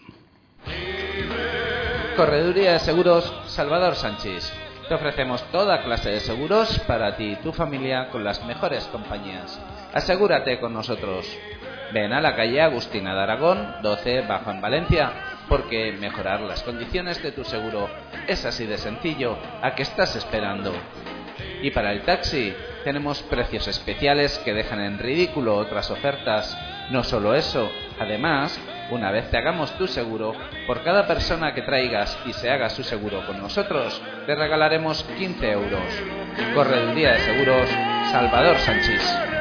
Correduría de Seguros Salvador Sánchez. Te ofrecemos toda clase de seguros para ti y tu familia con las mejores compañías. Asegúrate con nosotros. Ven a la calle Agustina de Aragón, 12, bajo en Valencia, porque mejorar las condiciones de tu seguro es así de sencillo. ¿A qué estás esperando? Y para el taxi tenemos precios especiales que dejan en ridículo otras ofertas. No solo eso, además, una vez te hagamos tu seguro, por cada persona que traigas y se haga su seguro con nosotros, te regalaremos 15 euros. Correduría de Seguros, Salvador Sánchez.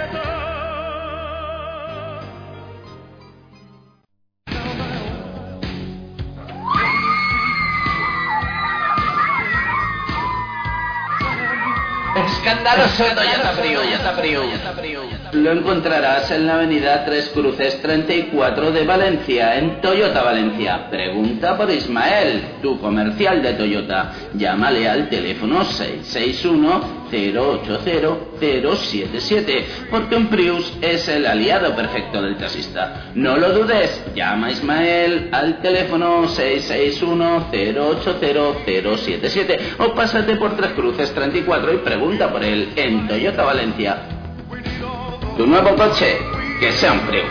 Escandaloso Toyota Prius. Lo encontrarás en la avenida Tres Cruces 34 de Valencia, en Toyota Valencia. Pregunta por Ismael, tu comercial de Toyota. Llámale al teléfono 661-080-077, porque un Prius es el aliado perfecto del taxista. No lo dudes, llama a Ismael al teléfono 661-080-077 o pásate por Tres Cruces 34 y pregunta por él en Toyota Valencia. Tu nuevo coche, que sea un Prius.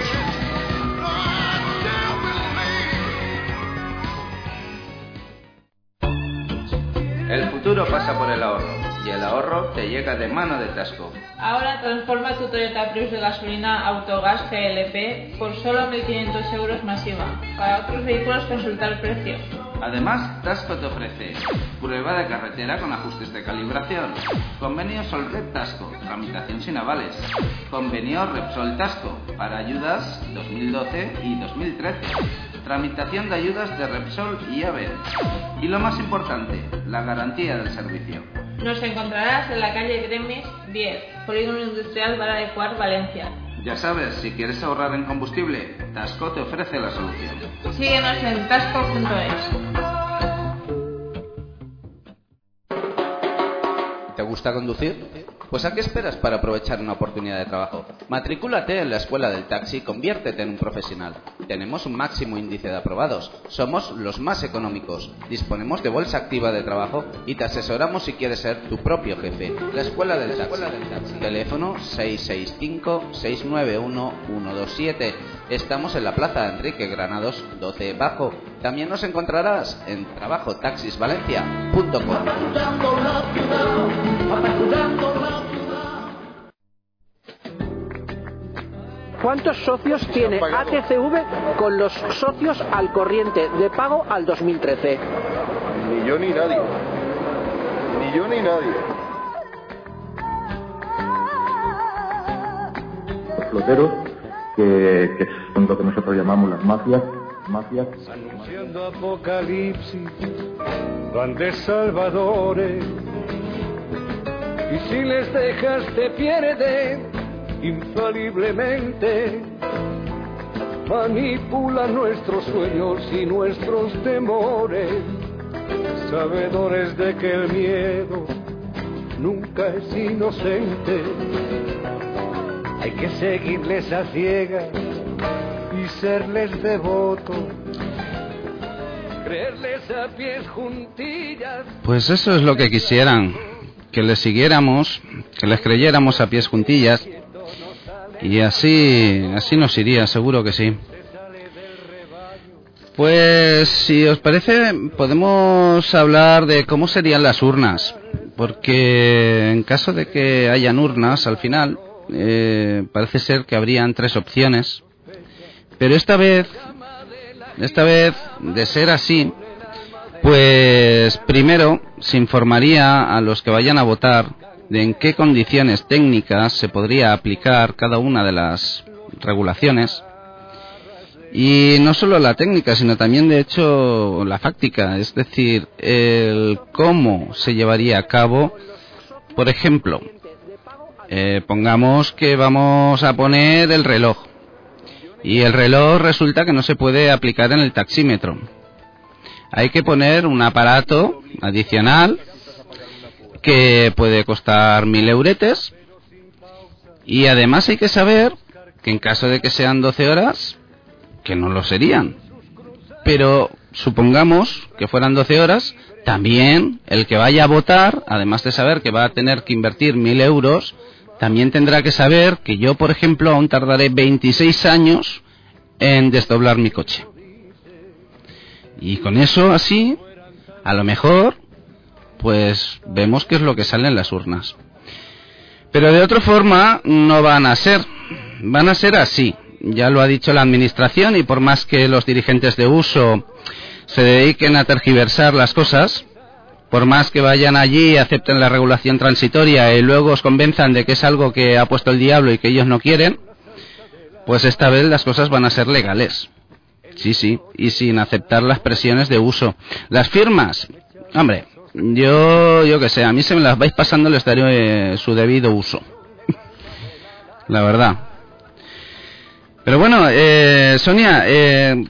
El futuro pasa por el ahorro y el ahorro te llega de mano de Tasco. Ahora transforma tu Toyota Prius de gasolina Autogas GLP por solo 1.500 euros masiva. Para otros vehículos consultar el precio. Además, Tasco te ofrece prueba de carretera con ajustes de calibración, convenio Solred Tasco, tramitación sin avales, convenio Repsol Tasco para ayudas 2012 y 2013, tramitación de ayudas de Repsol y AVE. Y lo más importante, la garantía del servicio. Nos encontrarás en la calle Gremis 10, Polígono Industrial Vara de Valencia. Ya sabes, si quieres ahorrar en combustible, Tasco te ofrece la solución. Síguenos en tasco.es. ¿Te gusta conducir? Pues ¿a qué esperas para aprovechar una oportunidad de trabajo? Matricúlate en la escuela del taxi y conviértete en un profesional. Tenemos un máximo índice de aprobados. Somos los más económicos. Disponemos de bolsa activa de trabajo y te asesoramos si quieres ser tu propio jefe. La escuela del taxi. Teléfono 665-691-127. Estamos en la plaza Enrique Granados 12 Bajo. También nos encontrarás en trabajotaxisvalencia.com. ¿Cuántos socios tiene ATCV con los socios al corriente de pago al 2013? Ni yo ni nadie. Ni yo ni nadie. Los floteros, que, que son lo que nosotros llamamos las mafias, mafias. Anunciando apocalipsis, van de salvadores. Y si les dejas te pierden infaliblemente. Manipulan nuestros sueños y nuestros temores, sabedores de que el miedo nunca es inocente. Hay que seguirles a ciegas y serles devotos, creerles a pies juntillas. Pues eso es lo que quisieran, que les siguiéramos, que les creyéramos a pies juntillas y así, así nos iría, seguro que sí. Pues si os parece, podemos hablar de cómo serían las urnas, porque en caso de que hayan urnas al final, eh, parece ser que habrían tres opciones, pero esta vez, esta vez, de ser así, pues primero se informaría a los que vayan a votar de en qué condiciones técnicas se podría aplicar cada una de las regulaciones. Y no solo la técnica, sino también de hecho la fáctica, es decir, el cómo se llevaría a cabo, por ejemplo, eh, pongamos que vamos a poner el reloj. Y el reloj resulta que no se puede aplicar en el taxímetro. Hay que poner un aparato adicional que puede costar mil euretes. Y además hay que saber que en caso de que sean 12 horas, que no lo serían, pero supongamos que fueran 12 horas, también el que vaya a votar, además de saber que va a tener que invertir mil euros, también tendrá que saber que yo, por ejemplo, aún tardaré 26 años en desdoblar mi coche. Y con eso así, a lo mejor, pues vemos qué es lo que sale en las urnas. Pero de otra forma no van a ser, van a ser así. Ya lo ha dicho la Administración y por más que los dirigentes de uso se dediquen a tergiversar las cosas, por más que vayan allí, acepten la regulación transitoria y luego os convenzan de que es algo que ha puesto el diablo y que ellos no quieren, pues esta vez las cosas van a ser legales. Sí, sí, y sin aceptar las presiones de uso. Las firmas, hombre, yo, yo que sé, a mí se me las vais pasando les daré eh, su debido uso. la verdad. Pero bueno, eh, Sonia, eh,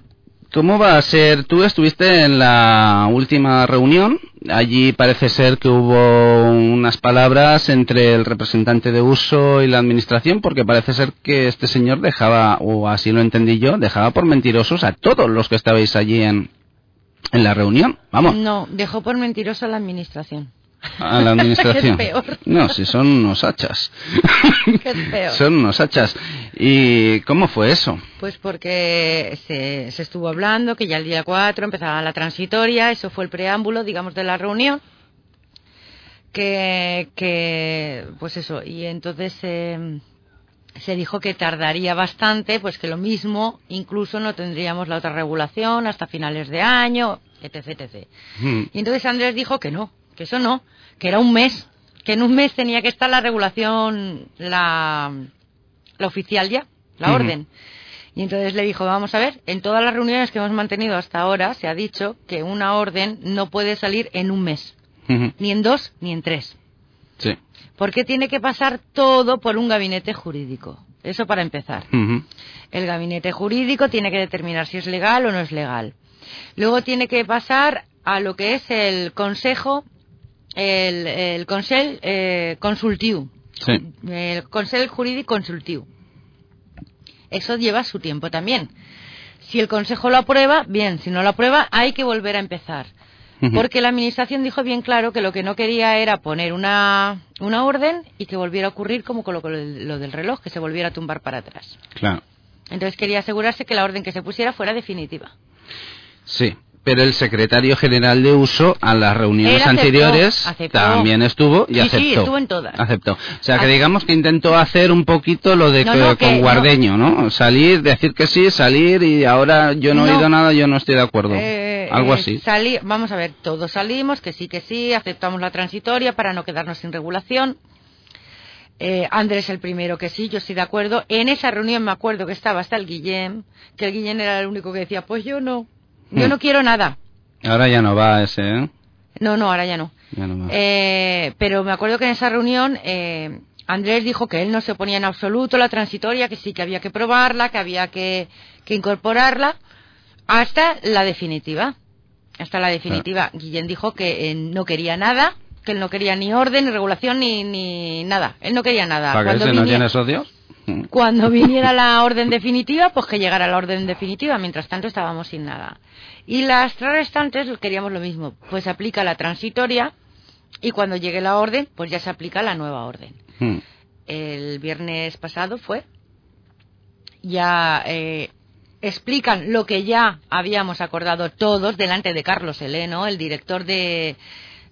¿cómo va a ser? Tú estuviste en la última reunión. Allí parece ser que hubo unas palabras entre el representante de uso y la administración, porque parece ser que este señor dejaba, o así lo entendí yo, dejaba por mentirosos a todos los que estabais allí en, en la reunión. Vamos. No, dejó por mentiroso a la administración. A la administración. ¿Qué es peor? No, si son unos hachas. ¿Qué es peor? Son unos hachas. ¿Y cómo fue eso? Pues porque se, se estuvo hablando que ya el día 4 empezaba la transitoria, eso fue el preámbulo, digamos, de la reunión. Que, que pues eso, y entonces eh, se dijo que tardaría bastante, pues que lo mismo, incluso no tendríamos la otra regulación hasta finales de año, etc. etc. Mm. Y entonces Andrés dijo que no, que eso no, que era un mes, que en un mes tenía que estar la regulación, la, la oficial ya, la orden. Y entonces le dijo, vamos a ver, en todas las reuniones que hemos mantenido hasta ahora se ha dicho que una orden no puede salir en un mes, ni en dos, ni en tres. Sí. Porque tiene que pasar todo por un gabinete jurídico. Eso para empezar. El gabinete jurídico tiene que determinar si es legal o no es legal. Luego tiene que pasar a lo que es el consejo, el, el consell eh, consultiu, Sí. el consell jurídico consultiu. Eso lleva su tiempo también. Si el consejo lo aprueba, bien. Si no lo aprueba, hay que volver a empezar. Porque la administración dijo bien claro que lo que no quería era poner una, una orden y que volviera a ocurrir como con lo, con lo del reloj, que se volviera a tumbar para atrás. Claro. Entonces quería asegurarse que la orden que se pusiera fuera definitiva. Sí. Pero el secretario general de uso a las reuniones aceptó, anteriores aceptó. también estuvo y Sí, sí, aceptó. estuvo en todas. Aceptó. O sea, que Ace- digamos que intentó hacer un poquito lo de No, que- no, con. Guardeño, ¿no? Salir, decir que sí, salir y ahora yo no, he oído nada, yo no estoy de acuerdo. Eh, Algo eh, así. salí- vamos a ver, todos salimos, que sí, que sí, aceptamos la transitoria para no quedarnos sin regulación. Eh, Andrés el primero que sí, yo estoy de acuerdo. En esa reunión me acuerdo que estaba hasta el Guillén, que el Guillén era el único que decía, pues yo no, yo Hmm. no quiero nada. Ahora ya no va ese, ¿eh? No, no, ahora ya no. Ya no va. Eh, pero me acuerdo que en esa reunión eh, Andrés dijo que él no se oponía en absoluto a la transitoria, que sí que había que probarla, que había que, que incorporarla, hasta la definitiva. Hasta la definitiva. Guillén dijo que eh, no quería nada, que él no quería ni orden, ni regulación, ni, ni nada. Él no quería nada. ¿Para que ese no tiene socios? Mm. cuando viniera la orden definitiva, pues que llegara la orden definitiva. Mientras tanto estábamos sin nada. Y las tres restantes queríamos lo mismo. Pues se aplica la transitoria y cuando llegue la orden, pues ya se aplica la nueva orden. Mm. El viernes pasado fue. Ya eh, explican lo que ya habíamos acordado todos delante de Carlos Heleno, el director de,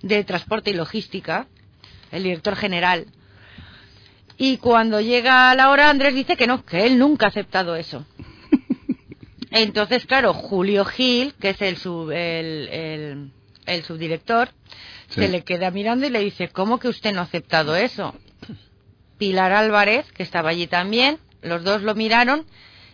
de Transporte y Logística, el director general. Y cuando llega la hora, Andrés dice que no, que él nunca ha aceptado eso. Entonces, claro, Julio Gil, que es el, sub- el, el- el subdirector, Sí. se le queda mirando y le dice, ¿cómo que usted no ha aceptado eso? Pilar Álvarez, que estaba allí también, los dos lo miraron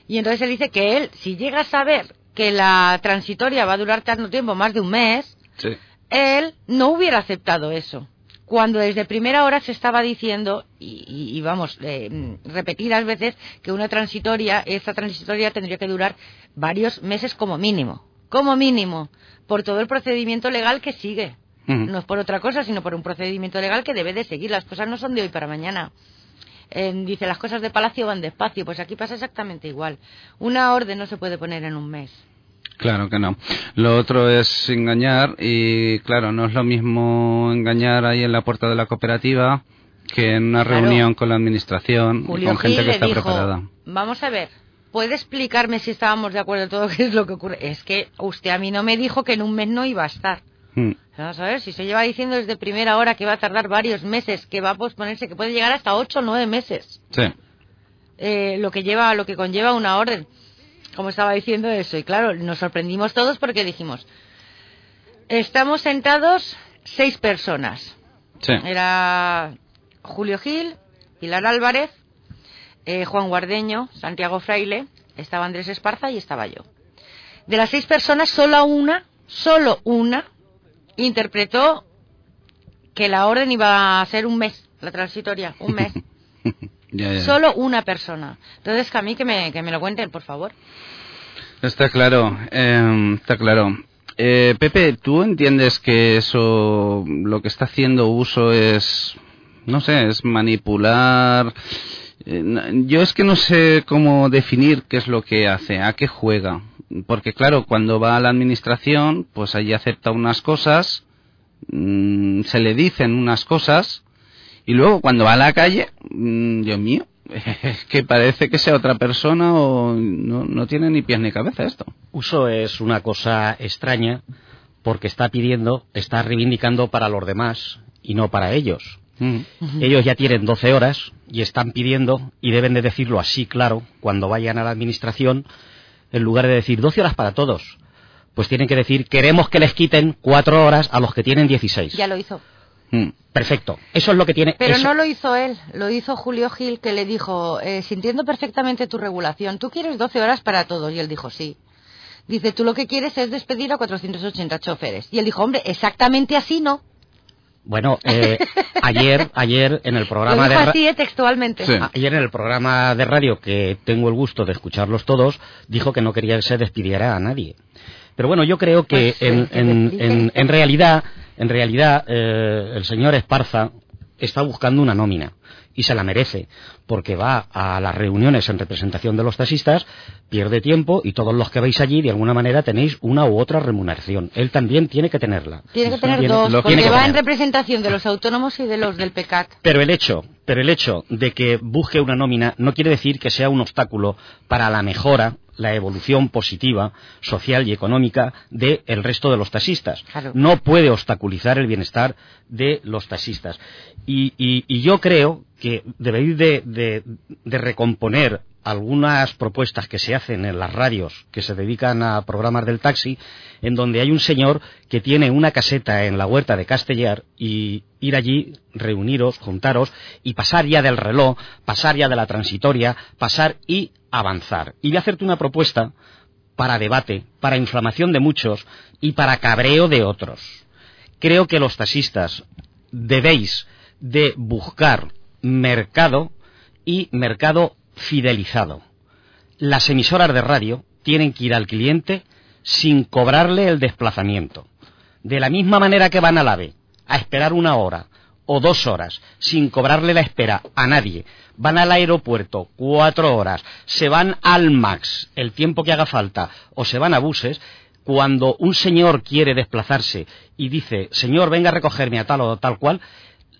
y entonces él dice que él, si llega a saber que la transitoria va a durar tanto tiempo, más de un mes, Sí. él no hubiera aceptado eso. Cuando desde primera hora se estaba diciendo, y, y- y vamos, eh, repetidas veces, que una transitoria, esta transitoria tendría que durar varios meses como mínimo. Como mínimo. Por todo el procedimiento legal que sigue. No es por otra cosa, sino por un procedimiento legal que debe de seguir. Las cosas no son de hoy para mañana. Eh, dice, las cosas de palacio van despacio. Pues aquí pasa exactamente igual. Una orden no se puede poner en un mes. Claro que no. Lo otro es engañar y claro, no es lo mismo engañar ahí en la puerta de la cooperativa que en una Claro. reunión con la administración y Julio con gente Gil que le está dijo, preparada. vamos a ver, ¿puede explicarme si estábamos de acuerdo en todo qué es lo que ocurre? Es que usted a mí no me dijo que en un mes no iba a estar. Mm. Vamos a ver, si se lleva diciendo desde primera hora que va a tardar varios meses, que va a posponerse, que puede llegar hasta ocho o nueve meses, Sí. eh, lo que lleva, lo que conlleva una orden. Como estaba diciendo eso, y claro, nos sorprendimos todos porque dijimos, estamos sentados seis personas. Sí. Era Julio Gil, Pilar Álvarez, eh, Juan Guardeño, Santiago Fraile, estaba Andrés Esparza y estaba yo. De las seis personas, solo una, solo una, interpretó que la orden iba a ser un mes, la transitoria, un mes. Ya, ya. Solo una persona. Entonces, que a mí que me, que me lo cuenten, por favor. Está claro, eh, está claro. Eh, Pepe, ¿tú entiendes que eso, lo que está haciendo uso es, no sé, es manipular? Eh, yo es que no sé cómo definir qué es lo que hace, a qué juega. Porque claro, cuando va a la administración, pues allí acepta unas cosas mm, se le dicen unas cosas y luego cuando va a la calle, mm, Dios mío, es que parece que sea otra persona o no, no tiene ni pies ni cabeza esto. Uso es una cosa extraña porque está pidiendo, está reivindicando para los demás y no para ellos. Ellos ya tienen 12 horas y están pidiendo, y deben de decirlo así claro, cuando vayan a la administración, en lugar de decir 12 horas para todos, pues tienen que decir queremos que les quiten 4 horas a los que tienen 16. Ya lo hizo. Perfecto. Eso es lo que tiene. Pero eso- no lo hizo él, lo hizo Julio Gil, que le dijo, eh, sintiendo perfectamente tu regulación, tú quieres 12 horas para todos. Y él dijo, sí. Dice, tú lo que quieres es despedir a 480 choferes. Y él dijo, hombre, exactamente así no. Bueno, eh, ayer, ayer en el programa de dijo ra- así, eh, textualmente. ayer en el programa de radio que tengo el gusto de escucharlos todos dijo que no quería que se despidiera a nadie. Pero bueno, yo creo que Pues, en, en- en realidad, en realidad eh, el señor Esparza está buscando una nómina y se la merece porque va a las reuniones en representación de los taxistas, pierde tiempo y todos los que vais allí de alguna manera tenéis una u otra remuneración. Él también tiene que tenerla. Tiene que tener Tiene- dos, lo porque tiene que va en representación de los autónomos y de los del PECAT. Pero el hecho, pero el hecho de que busque una nómina no quiere decir que sea un obstáculo para la mejora, la evolución positiva, social y económica del resto de los taxistas. Claro. No puede obstaculizar el bienestar de los taxistas. Y, y- y yo creo que debéis de, de- de recomponer algunas propuestas que se hacen en las radios que se dedican a programas del taxi, en donde hay un señor que tiene una caseta en la huerta de Castellar y ir allí, reuniros, juntaros y pasar ya del reloj, pasar ya de la transitoria, pasar y avanzar. Y voy a hacerte una propuesta para debate, para inflamación de muchos y para cabreo de otros. Creo que los taxistas debéis de buscar mercado y mercado fidelizado. Las emisoras de radio tienen que ir al cliente sin cobrarle el desplazamiento. De la misma manera que van al AVE a esperar una hora o dos horas sin cobrarle la espera a nadie, van al aeropuerto cuatro horas, se van al MAX el tiempo que haga falta o se van a buses, cuando un señor quiere desplazarse y dice, señor, venga a recogerme a tal o tal cual,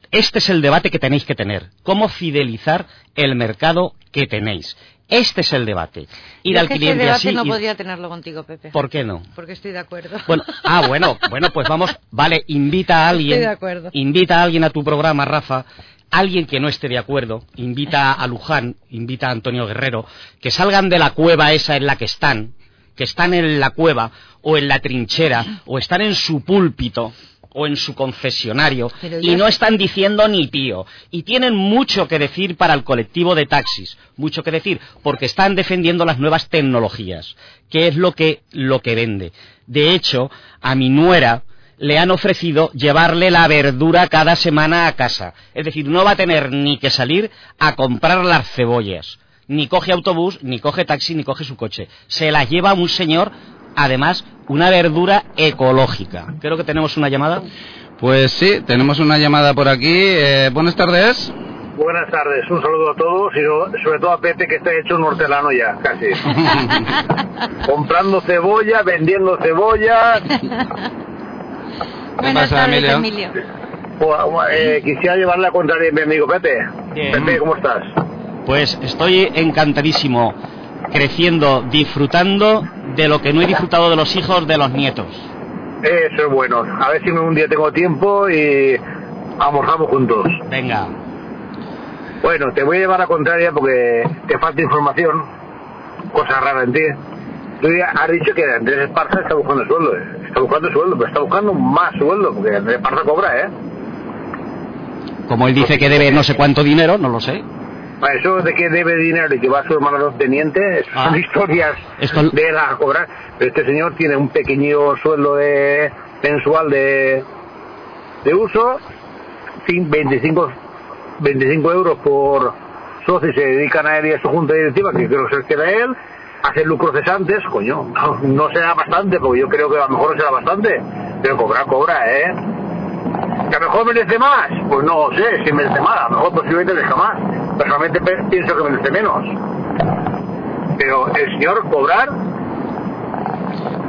este es el debate que tenéis que tener. ¿Cómo fidelizar el mercado que tenéis? Este es el debate. Ir Yo al es que ese cliente debate así. no ir- podría tenerlo contigo, Pepe. ¿Por qué no? Porque estoy de acuerdo. Bueno, ah, bueno, bueno, pues vamos, vale, invita a alguien, Estoy de acuerdo. invita a alguien a tu programa, Rafa, alguien que no esté de acuerdo, invita a Luján, invita a Antonio Guerrero, que salgan de la cueva esa en la que están, que están en la cueva o en la trinchera o están en su púlpito o en su confesionario y no están diciendo ni pío y tienen mucho que decir para el colectivo de taxis, mucho que decir porque están defendiendo las nuevas tecnologías, que es lo que lo que vende. De hecho, a mi nuera le han ofrecido llevarle la verdura cada semana a casa. Es decir, no va a tener ni que salir a comprar las cebollas. Ni coge autobús, ni coge taxi, ni coge su coche. Se las lleva un señor, además, una verdura ecológica. Creo que tenemos una llamada. Pues sí, tenemos una llamada por aquí. Eh, buenas tardes. Buenas tardes, un saludo a todos y so- sobre todo a Pepe que está hecho un hortelano ya, casi. Comprando cebolla, vendiendo cebolla. Buenas pasa, tardes, Emilio? Eh, quisiera llevarle la contraria a mi amigo Pepe. Pepe, ¿cómo estás? Pues estoy encantadísimo, creciendo, disfrutando de lo que no he disfrutado de los hijos de los nietos. Eso es bueno. A ver si un día tengo tiempo y almorzamos juntos. Venga. Bueno, te voy a llevar a contraria porque te falta información, cosa rara en ti. Tú ya has dicho que Andrés Esparza está buscando sueldo, está buscando sueldo, pero está buscando más sueldo, porque Andrés Esparza cobra, ¿eh? Como él dice que debe no sé cuánto dinero, no lo sé. Para eso de que debe dinero y que va a su hermano teniente, eso son historias de él a cobrar. Pero este señor tiene un pequeño sueldo de mensual de, de uso, cin- 25, 25 euros por socio y se dedican a él y a su junta directiva, que creo que se queda él, hacer lucros cesantes, coño, no, no será bastante, porque yo creo que a lo mejor será bastante, pero cobrar, cobra, ¿eh? ¿Que a lo mejor merece más? Pues no sé si merece más, a lo mejor posiblemente merezca más. Personalmente pe- pienso que merece menos. Pero el señor cobrar,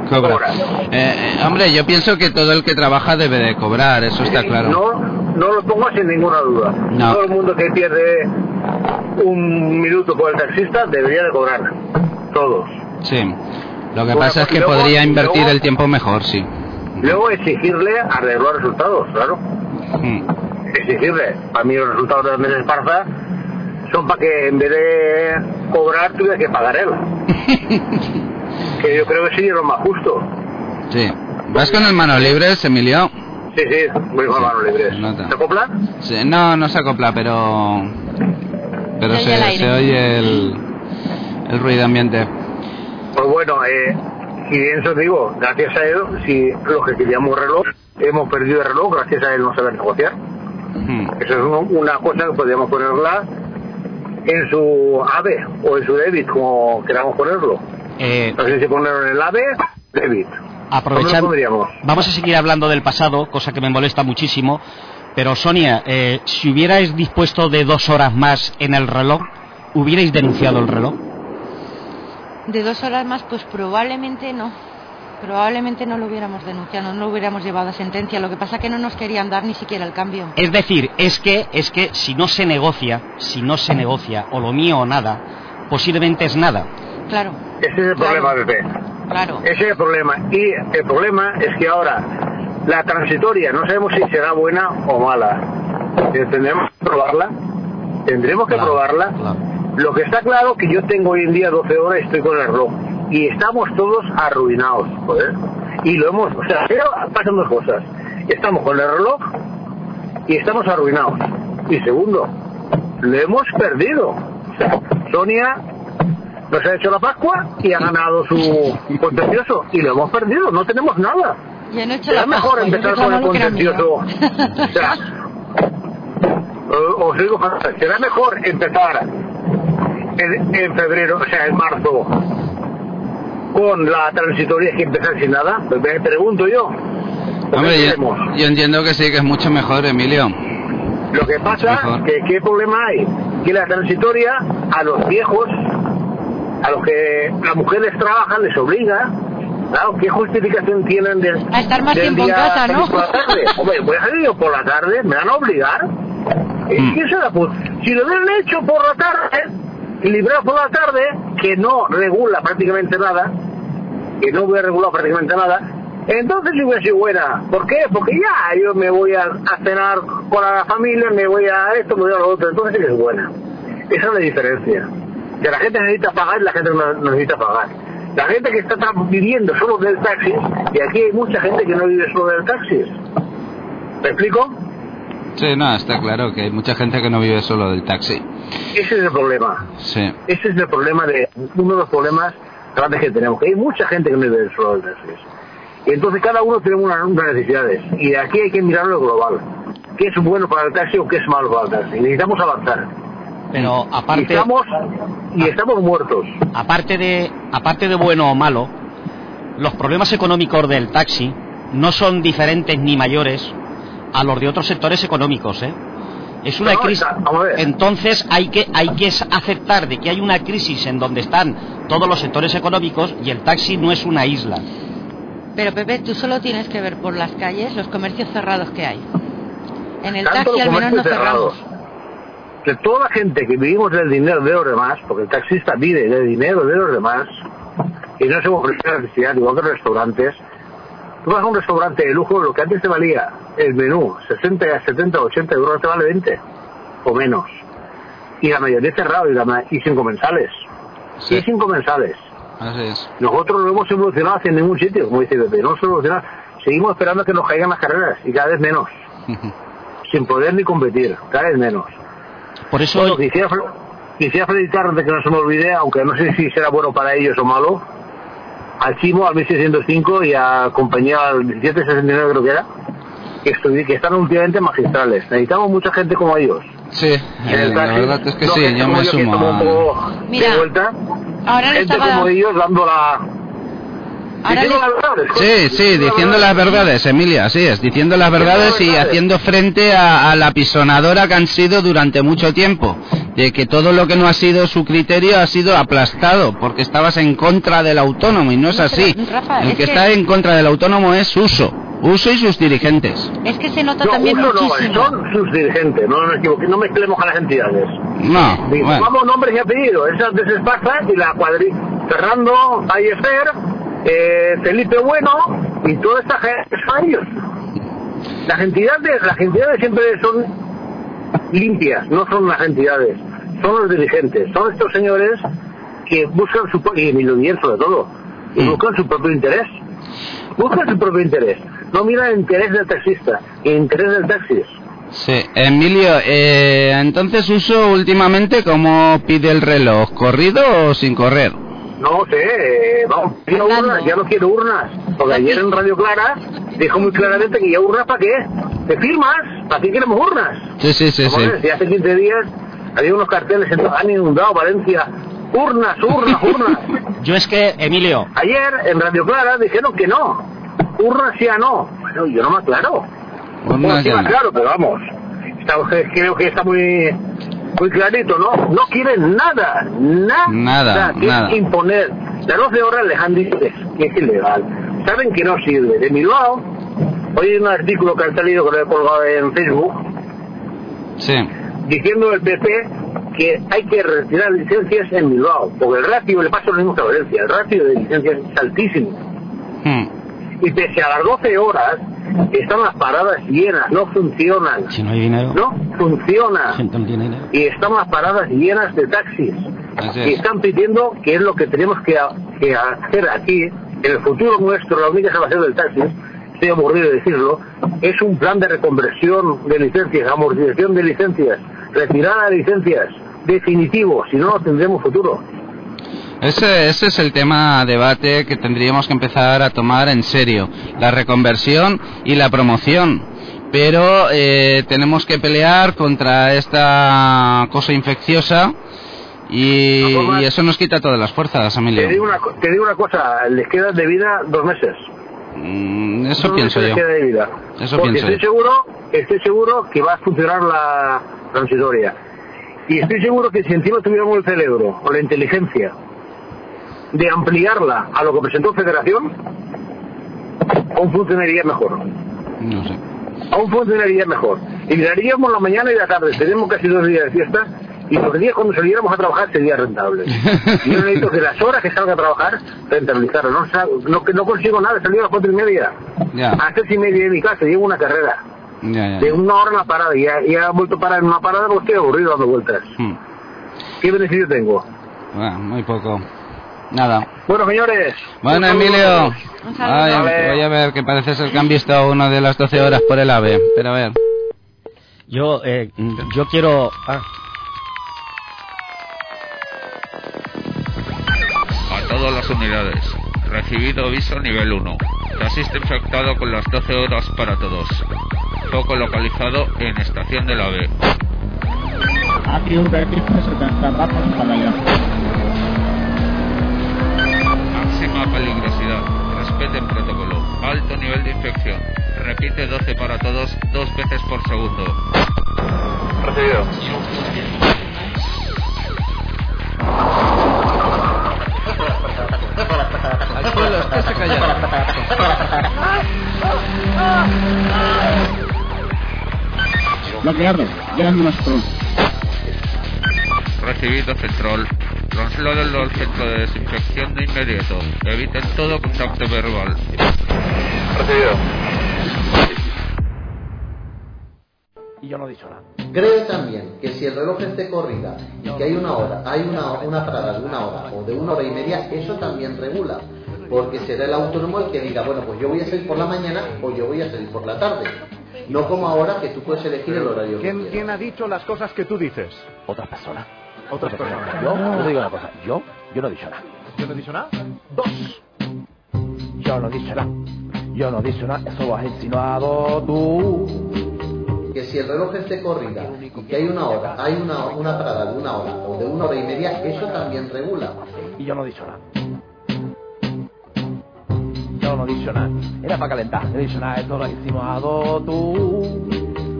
Cobra. Eh, eh, hombre, yo pienso que todo el que trabaja debe de cobrar, eso está claro. No, no lo pongo sin ninguna duda. No. Todo el mundo que pierde un minuto por el taxista debería de cobrar. Todos. Sí. Lo que Bueno, pasa es que luego- podría invertir luego- el tiempo mejor, sí. Luego exigirle arreglar resultados, claro. Mm. Exigirle. Para mí los resultados de Andrés Esparza son para que en vez de cobrar tuviera que pagar él. que yo creo que sí es lo más justo. Sí. ¿Vas con el mano libres, Emilio? Sí, sí, voy con manos libres. Nota. ¿Se acopla? Sí, no, no se acopla, pero... Pero Se se, oye el aire. se oye el, el ruido ambiente. Pues bueno, eh, y eso digo, gracias a él, si los que queríamos reloj, hemos perdido el reloj gracias a él no saber negociar. Eso es una cosa que podríamos ponerla en su AVE o en su debit, como queramos ponerlo. Eh, No sé si ponerlo en el AVE, debit. aprovechando, vamos a seguir hablando del pasado, cosa que me molesta muchísimo. Pero Sonia, eh, si hubierais dispuesto de dos horas más en el reloj, ¿hubierais denunciado el reloj? De dos horas más, pues probablemente no. Probablemente no lo hubiéramos denunciado, no lo hubiéramos llevado a sentencia. Lo que pasa es que no nos querían dar ni siquiera el cambio. Es decir, es que, es que si no se negocia, si no se negocia, o lo mío o nada, posiblemente es nada. Claro, Ese es el problema, Pepe. claro. Ese es el problema. Y el problema es que ahora la transitoria no sabemos si será buena o mala. Tendremos que probarla. Tendremos que probarla. Lo que está claro que yo tengo hoy en día 12 horas y estoy con el reloj. Y estamos todos arruinados, joder. Y lo hemos, o sea, pasan dos cosas. Estamos con el reloj y estamos arruinados. Y segundo, lo hemos perdido. O sea, Sonia nos ha hecho la Pascua y ha ganado su contencioso. Y lo hemos perdido, no tenemos nada. Ya no he hecho Será la mejor Pascua, empezar con el contencioso. O sea, os digo, será mejor empezar en, en febrero, o sea, en marzo, con la transitoria que empezar sin nada. Pues me pregunto yo. Hombre, yo, yo entiendo que sí, que es mucho mejor, Emilio. Lo que pasa, que ¿qué problema hay? Que la transitoria a los viejos, a los que las mujeres trabajan, les obliga. Claro, ¿qué justificación tienen de A estar más del tiempo en día casa, ¿no? Por la tarde? Hombre, voy a salir yo por la tarde, me van a obligar. Mm. ¿Qué se la pu- Si lo hubieran hecho por la tarde, librado por la tarde, que no regula prácticamente nada, que no hubiera regulado prácticamente nada, entonces sí hubiera sido buena. ¿Por qué? Porque ya yo me voy a, a cenar con la familia, me voy a esto, me voy a lo otro, entonces sí que es buena. Esa es la diferencia. Que la gente necesita pagar y la gente no necesita pagar. La gente que está viviendo solo del taxi, y aquí hay mucha gente que no vive solo del taxi. ¿Me explico? Sí, no, está claro que hay mucha gente que no vive solo del taxi. Ese es el problema. Sí. Ese es el problema de uno de los problemas grandes que tenemos, que hay mucha gente que no vive solo del taxi. Y entonces cada uno tiene una- unas necesidades. Y aquí hay que mirarlo global. ¿Qué es bueno para el taxi o qué es malo para el taxi? Necesitamos avanzar. Pero Y aparte, estamos, y estamos muertos. aparte de, aparte de bueno o malo, los problemas económicos del taxi no son diferentes ni mayores a los de otros sectores económicos, ¿eh? Es una No, crisis. Entonces hay que hay que aceptar de que hay una crisis en donde están todos los sectores económicos y el taxi no es una isla. Pero Pepe, tú solo tienes que ver por las calles los comercios cerrados que hay. En el Tanto taxi los al menos no comercios cerramos. cerrados. Que toda la gente que vivimos del dinero de los demás, porque el taxista vive del dinero de los demás, y no se ofrece necesidad, igual que los restaurantes, vas a un restaurante de lujo, lo que antes te valía el menú, 60, 70, 80 euros, te vale 20 o menos. Y la mayoría cerrado y, la y sin comensales. Y sin comensales. Así es. Nosotros no hemos evolucionado hacia ningún sitio, como dice Pepe, no hemos evolucionado. Seguimos esperando a que nos caigan las carreras y cada vez menos. sin poder ni competir, cada vez menos. Por eso Bueno, quisiera, fel- quisiera felicitar antes que no se me olvide, aunque no sé si será bueno para ellos o malo, al Chimo, al 1605 y a compañía al 1769 creo que era, que, están últimamente magistrales. Necesitamos mucha gente como ellos. Sí, En el la verdad es que no sí, yo me sumo a... Mira, de vuelta. ahora gente estaba como ellos dando la Diciendo las verdades. Sí, sí, diciendo las verdades, Emilia, así es, diciendo las verdades y haciendo frente a, a la pisonadora que han sido durante mucho tiempo, de que todo lo que no ha sido su criterio ha sido aplastado, porque estabas en contra del autónomo y no es así. Rafa, El es que que- está en contra del autónomo es Uso, Uso y sus dirigentes. Es que se nota No, también no, muchísimo. son sus dirigentes, no nos equivoquemos, no mezclemos a las entidades. No, Digo, bueno. Vamos nombres y apellidos, esas de Esparza y la cuadrilla, Fernando Fallecer, eh, Felipe Bueno y toda esta gente ellos. Las entidades, las entidades siempre son limpias, no son las entidades, son los dirigentes, son estos señores que buscan su y Emilio sobre todo, y buscan su propio interés, buscan su propio interés, no miran el interés del taxista, el interés del taxi. Sí, Emilio, eh, entonces Uso últimamente cómo pide el reloj, corrido o sin correr? No sé, eh, vamos, quiero urnas, ya no quiero urnas. Porque ayer en Radio Clara dijo muy claramente que ya urnas para qué. ¿Te firmas? ¿Para qué queremos urnas? Sí, sí, sí, Como sí. ves, hace 15 días había unos carteles en han inundado Valencia. Urnas, urnas, urnas. Yo es que, Emilio, Ayer en Radio Clara dijeron que no. Urnas ya no. Bueno, yo no me aclaro. Urnas Bueno, sí ya me no. aclaro, pero vamos. Está, creo que está muy muy clarito, ¿no? No quieren nada, nada. Nada, nada. imponer. Las 12 horas les han dicho que que es ilegal. Saben que no sirve. De mi lado, hoy hay un artículo que ha salido que lo he colgado en Facebook, Sí. diciendo el PP que hay que retirar licencias en Bilbao, porque el ratio le pasa lo mismo que a Valencia, el ratio de licencias es altísimo. Hmm. Y pese a las 12 horas, están las paradas llenas, no funcionan. si no hay dinero, No funciona. no dinero. Y están las paradas llenas de taxis. Y es. están pidiendo que es lo que tenemos que, que hacer aquí, en el futuro nuestro, la única salvación del taxi, estoy aburrido de decirlo, es un plan de reconversión de licencias, amortización de licencias, retirada de licencias, definitivo, si no, no tendremos futuro. Ese, ese es el tema debate que tendríamos que empezar a tomar en serio, la reconversión y la promoción. Pero eh, tenemos que pelear contra esta cosa infecciosa y, y eso nos quita todas las fuerzas, Te digo, Emilio. una, te digo una cosa, les queda de vida dos meses. Mm, Eso Dos pienso meses yo. de vida. Eso Porque pienso estoy yo. seguro, estoy seguro que va a funcionar la transitoria. Y estoy seguro que si encima tuviéramos el cerebro o la inteligencia de ampliarla a lo que presentó Federación, aún funcionaría mejor. No sé. Aún funcionaría mejor. Y miraríamos la mañana y la tarde. Tenemos casi dos días de fiesta y los días cuando saliéramos a trabajar sería rentable. Y yo necesito que las horas que salga a trabajar rentabilizarlo. No, no, no consigo nada, salí a las cuatro y media. A las tres y media de mi casa, llevo una carrera. Ya, ya. De una hora en la parada. Y ya, ya he vuelto a parar en una parada porque estoy aburrido dando vueltas. Hmm. ¿Qué beneficio tengo? Bueno, muy poco. Nada. Bueno, señores. Bueno, Emilio. Ay, voy a ver que parece ser que han visto uno de las 12 horas por el AVE. Pero a ver. Yo, eh, yo quiero... ah, A todas las unidades. Recibido aviso nivel 1. Taxista infectado con las 12 horas para todos. Foco localizado en estación del AVE. Aquí un registro 70 vamos para allá. Máxima peligrosidad. Respeten protocolo. Alto nivel de infección. Repite 12 para todos dos veces por segundo. Recibido. Al suelo, estése callado. Bloqueado. Llegan nuestro. Recibido central. Trasladenlo al centro de desinfección de inmediato. Eviten todo contacto verbal. Recibido. Y yo no he dicho nada. Creo también que si el reloj es de corrida y que hay una hora, hay una, una parada de una hora o de una hora y media, eso también regula. Porque será el autónomo el que diga, bueno, pues yo voy a salir por la mañana o yo voy a salir por la tarde. No como ahora que tú puedes elegir el horario. ¿Quién, ha dicho las cosas que tú dices? Otras personas. Otras personas. Yo, te digo una cosa. Yo, yo no he dicho nada. ¿Yo no he dicho nada? Dos. Yo no he dicho nada. Yo no he dicho nada. Eso lo has insinuado tú. Que si el reloj es de corrida y que hay una hora, hay una, una parada de una hora o de una hora y media, eso también regula. Y yo no he dicho nada. Yo no he dicho nada. Era para calentar, no he dicho nada, esto lo hicimos a dos, tú.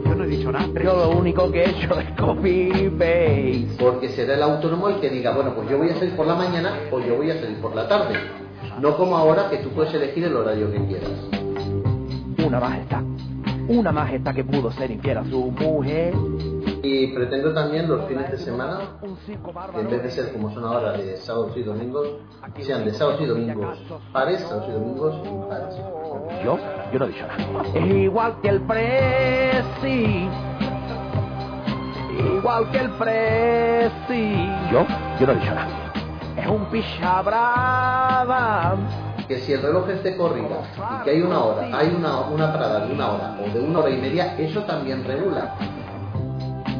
Yo no he dicho nada. Yo lo único que he hecho es copy-paste. Porque será el autónomo el que diga, bueno, pues yo voy a salir por la mañana o yo voy a salir por la tarde. No como ahora que tú puedes elegir el horario que quieras. Una majestad. Una majestad que pudo ser infiel a su mujer. Y pretendo también los fines de semana, que en vez de ser como son ahora de sábados y domingos, sean de sábados y domingos pares, sábados y domingos impares. Yo, yo no he dicho nada. Es igual que el presi. Igual que el presi. Yo, yo no he dicho nada. Es un picha brava. Que si el reloj esté corrido y que hay una hora, hay una, una parada de una hora o de una hora y media, eso también regula.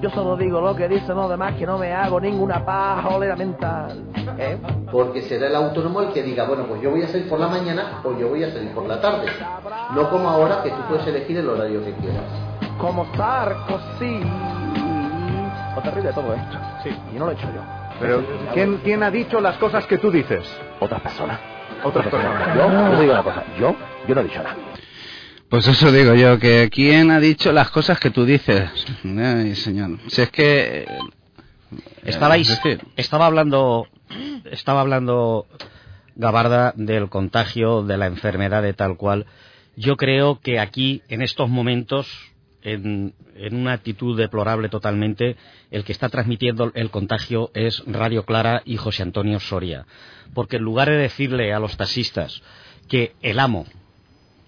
Yo solo digo lo que dicen los demás, que no me hago ninguna pajolera mental. ¿Eh? Porque será el autónomo el que diga, bueno, pues yo voy a salir por la mañana o yo voy a salir por la tarde. No como ahora que tú puedes elegir el horario que quieras. Como Sarkozy. Lo terrible de todo esto. Sí. Y no lo he hecho yo. Pero, ¿quién, ¿quién ha dicho las cosas que tú dices? Otras personas. Otras personas. Yo, yo digo una cosa. Yo, yo no he dicho nada. Pues eso digo yo, que quién ha dicho las cosas que tú dices. Ay, señor. Si es que... eh, Estabais, es decir, estaba hablando, estaba hablando Gabarda del contagio, de la enfermedad de tal cual. Yo creo que aquí, en estos momentos, en, en una actitud deplorable totalmente, el que está transmitiendo el contagio es Radio Clara y José Antonio Soria. Porque en lugar de decirle a los taxistas que el amo,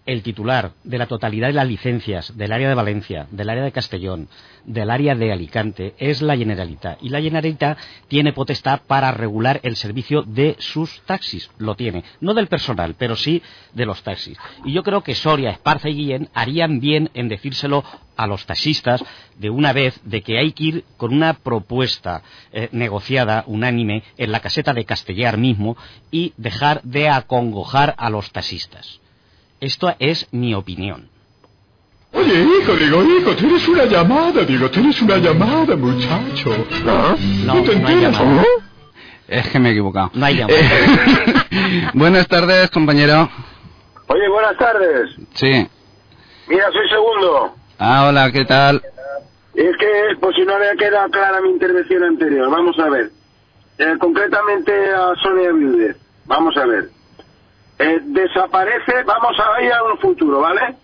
el titular de la totalidad de las licencias del área de Valencia, del área de Castellón, del área de Alicante, es la Generalitat. Y la Generalitat tiene potestad para regular el servicio de sus taxis. Lo tiene. No del personal, pero sí de los taxis. Y yo creo que Soria, Esparza y Guillén harían bien en decírselo a los taxistas de una vez de que hay que ir con una propuesta eh, negociada, unánime, en la caseta de Castellar mismo y dejar de acongojar a los taxistas. Esto es mi opinión. Oye, hijo, digo, hijo, tienes una llamada, digo, tienes una llamada, muchacho. No, te no enteras, llamada. ¿no? Es que me he equivocado. No hay llamada. Eh, Buenas tardes, compañero. Oye, buenas tardes. Sí. Mira, soy segundo. Ah, hola, ¿qué tal? Es que, por si no le ha quedado clara mi intervención anterior, vamos a ver. Eh, concretamente a Sonia Vildes. Vamos a ver. Eh, desaparece, vamos a ir a un futuro, ¿vale?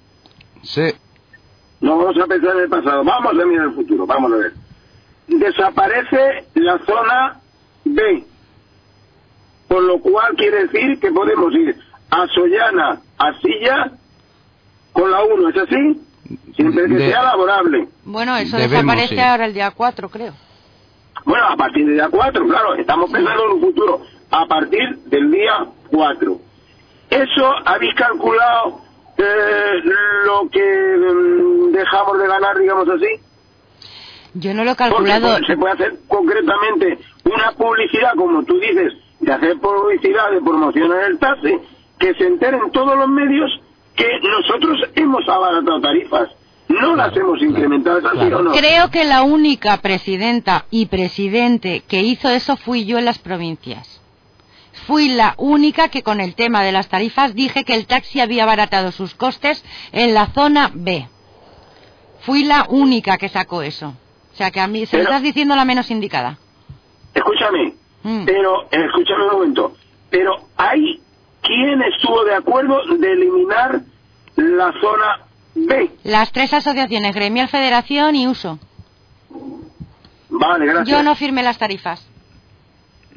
Sí. No vamos a pensar en el pasado, vamos a mirar el futuro, vamos a ver. Desaparece la zona B, por lo cual quiere decir que podemos ir a Sollana, a Silla, con la 1, ¿es así? Siempre que De- sea laborable. Bueno, eso Debemos, desaparece sí. ahora el día 4, creo. Bueno, a partir del día 4, claro, estamos pensando en un futuro. A partir del día 4. ¿Eso habéis calculado eh, lo que mm, dejamos de ganar, digamos así? Yo no lo he Porque calculado. pues, se puede hacer concretamente una publicidad, como tú dices, de hacer publicidad, de promocionar el taxi, que se enteren todos los medios que nosotros hemos abaratado tarifas. No las hemos incrementado, ¿es así o no? Creo que la única presidenta y presidente que hizo eso fui yo en las provincias. Fui la única que con el tema de las tarifas dije que el taxi había abaratado sus costes en la zona B. Fui la única que sacó eso. O sea que a mí se Pero- estás diciendo la menos indicada. Escúchame, Mm. pero, eh, escúchame un momento, pero hay quien estuvo de acuerdo de eliminar la zona B. Las tres asociaciones, Gremial, Federación y Uso. Vale, gracias. Yo no firmé las tarifas.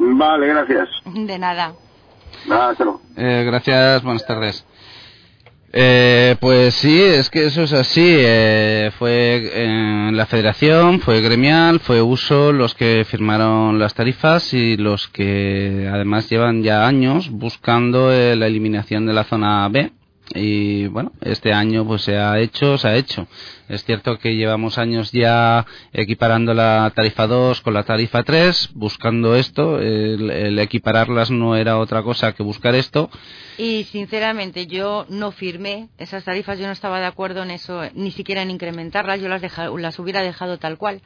Vale, gracias. De nada. Eh, gracias, buenas tardes. Eh, pues sí, es que eso es así. eh, fue en la federación, fue gremial, fue uso los que firmaron las tarifas y los que además llevan ya años buscando eh, la eliminación de la zona B. Y bueno, este año pues se ha hecho, se ha hecho. Es cierto que llevamos años ya equiparando la tarifa 2 con la tarifa 3, buscando esto. El, el equipararlas no era otra cosa que buscar esto. Y sinceramente yo no firmé esas tarifas, yo no estaba de acuerdo en eso, ni siquiera en incrementarlas, yo las, deja- las hubiera dejado tal cual.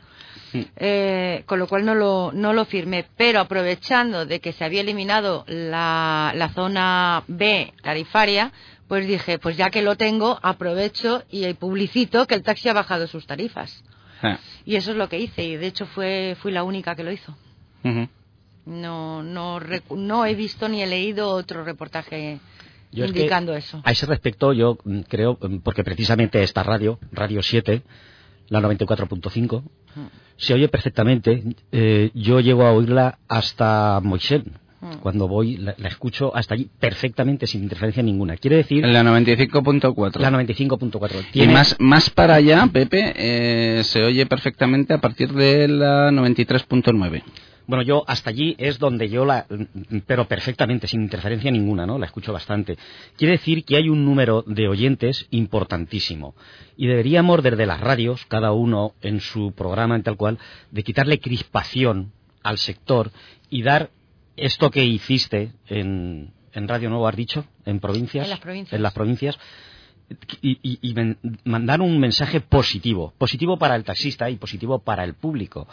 Eh, con lo cual no lo, no lo firmé, pero aprovechando de que se había eliminado la, la zona B tarifaria, pues dije, pues ya que lo tengo, aprovecho y publicito que el taxi ha bajado sus tarifas. Ah. Y eso es lo que hice y de hecho fue fui la única que lo hizo. No no recu- no he visto ni he leído otro reportaje Yo es que indicando eso. A ese respecto, yo mm, creo, mm, porque precisamente esta radio, Radio 7, la 94.5, se oye perfectamente. Eh, yo llego a oírla hasta Moixent. Mm. Cuando voy, la, la escucho hasta allí perfectamente, sin interferencia ninguna. Quiere decir. En la 95.4. La 95.4. Y más, más para allá, Pepe, eh, se oye perfectamente a partir de la 93.9. Bueno, yo hasta allí es donde yo la, pero perfectamente, sin interferencia ninguna, ¿no? La escucho bastante. Quiere decir que hay un número de oyentes importantísimo. Y deberíamos, desde las radios, cada uno en su programa, en tal cual, de quitarle crispación al sector y dar esto que hiciste en, en Radio Nuevo, has dicho, en provincias. En las provincias. en las provincias, y, y- y men- mandar un mensaje positivo, positivo para el taxista y positivo para el público.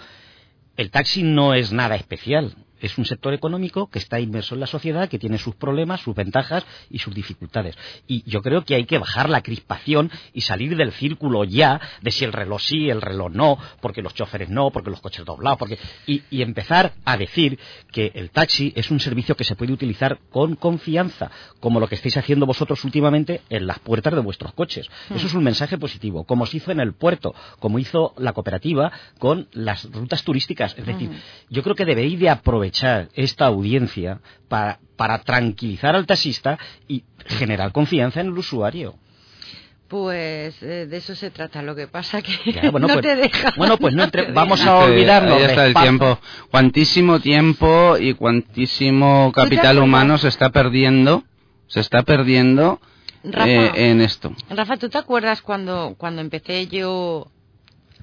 El taxi no es nada especial. Es un sector económico que está inmerso en la sociedad, que tiene sus problemas, sus ventajas y sus dificultades. Y yo creo que hay que bajar la crispación y salir del círculo ya de si el reloj sí, el reloj no, porque los choferes no, porque los coches doblados, porque y, y empezar a decir que el taxi es un servicio que se puede utilizar con confianza, como lo que estáis haciendo vosotros últimamente en las puertas de vuestros coches. Mm. Eso es un mensaje positivo, como se hizo en el puerto, como hizo la cooperativa con las rutas turísticas. Es decir, Ujú. yo creo que debéis de aprovechar esta audiencia para, para tranquilizar al taxista y generar confianza en el usuario. Pues eh, de eso se trata. Lo que pasa que Ya, bueno, no pues- te deja. bueno, pues no entre- vamos a Ahí olvidarnos Ahí está el tiempo. Cuantísimo tiempo y cuantísimo capital humano se está perdiendo, se está perdiendo Rafa. eh, en esto. Rafa, ¿tú te acuerdas cuando, cuando empecé yo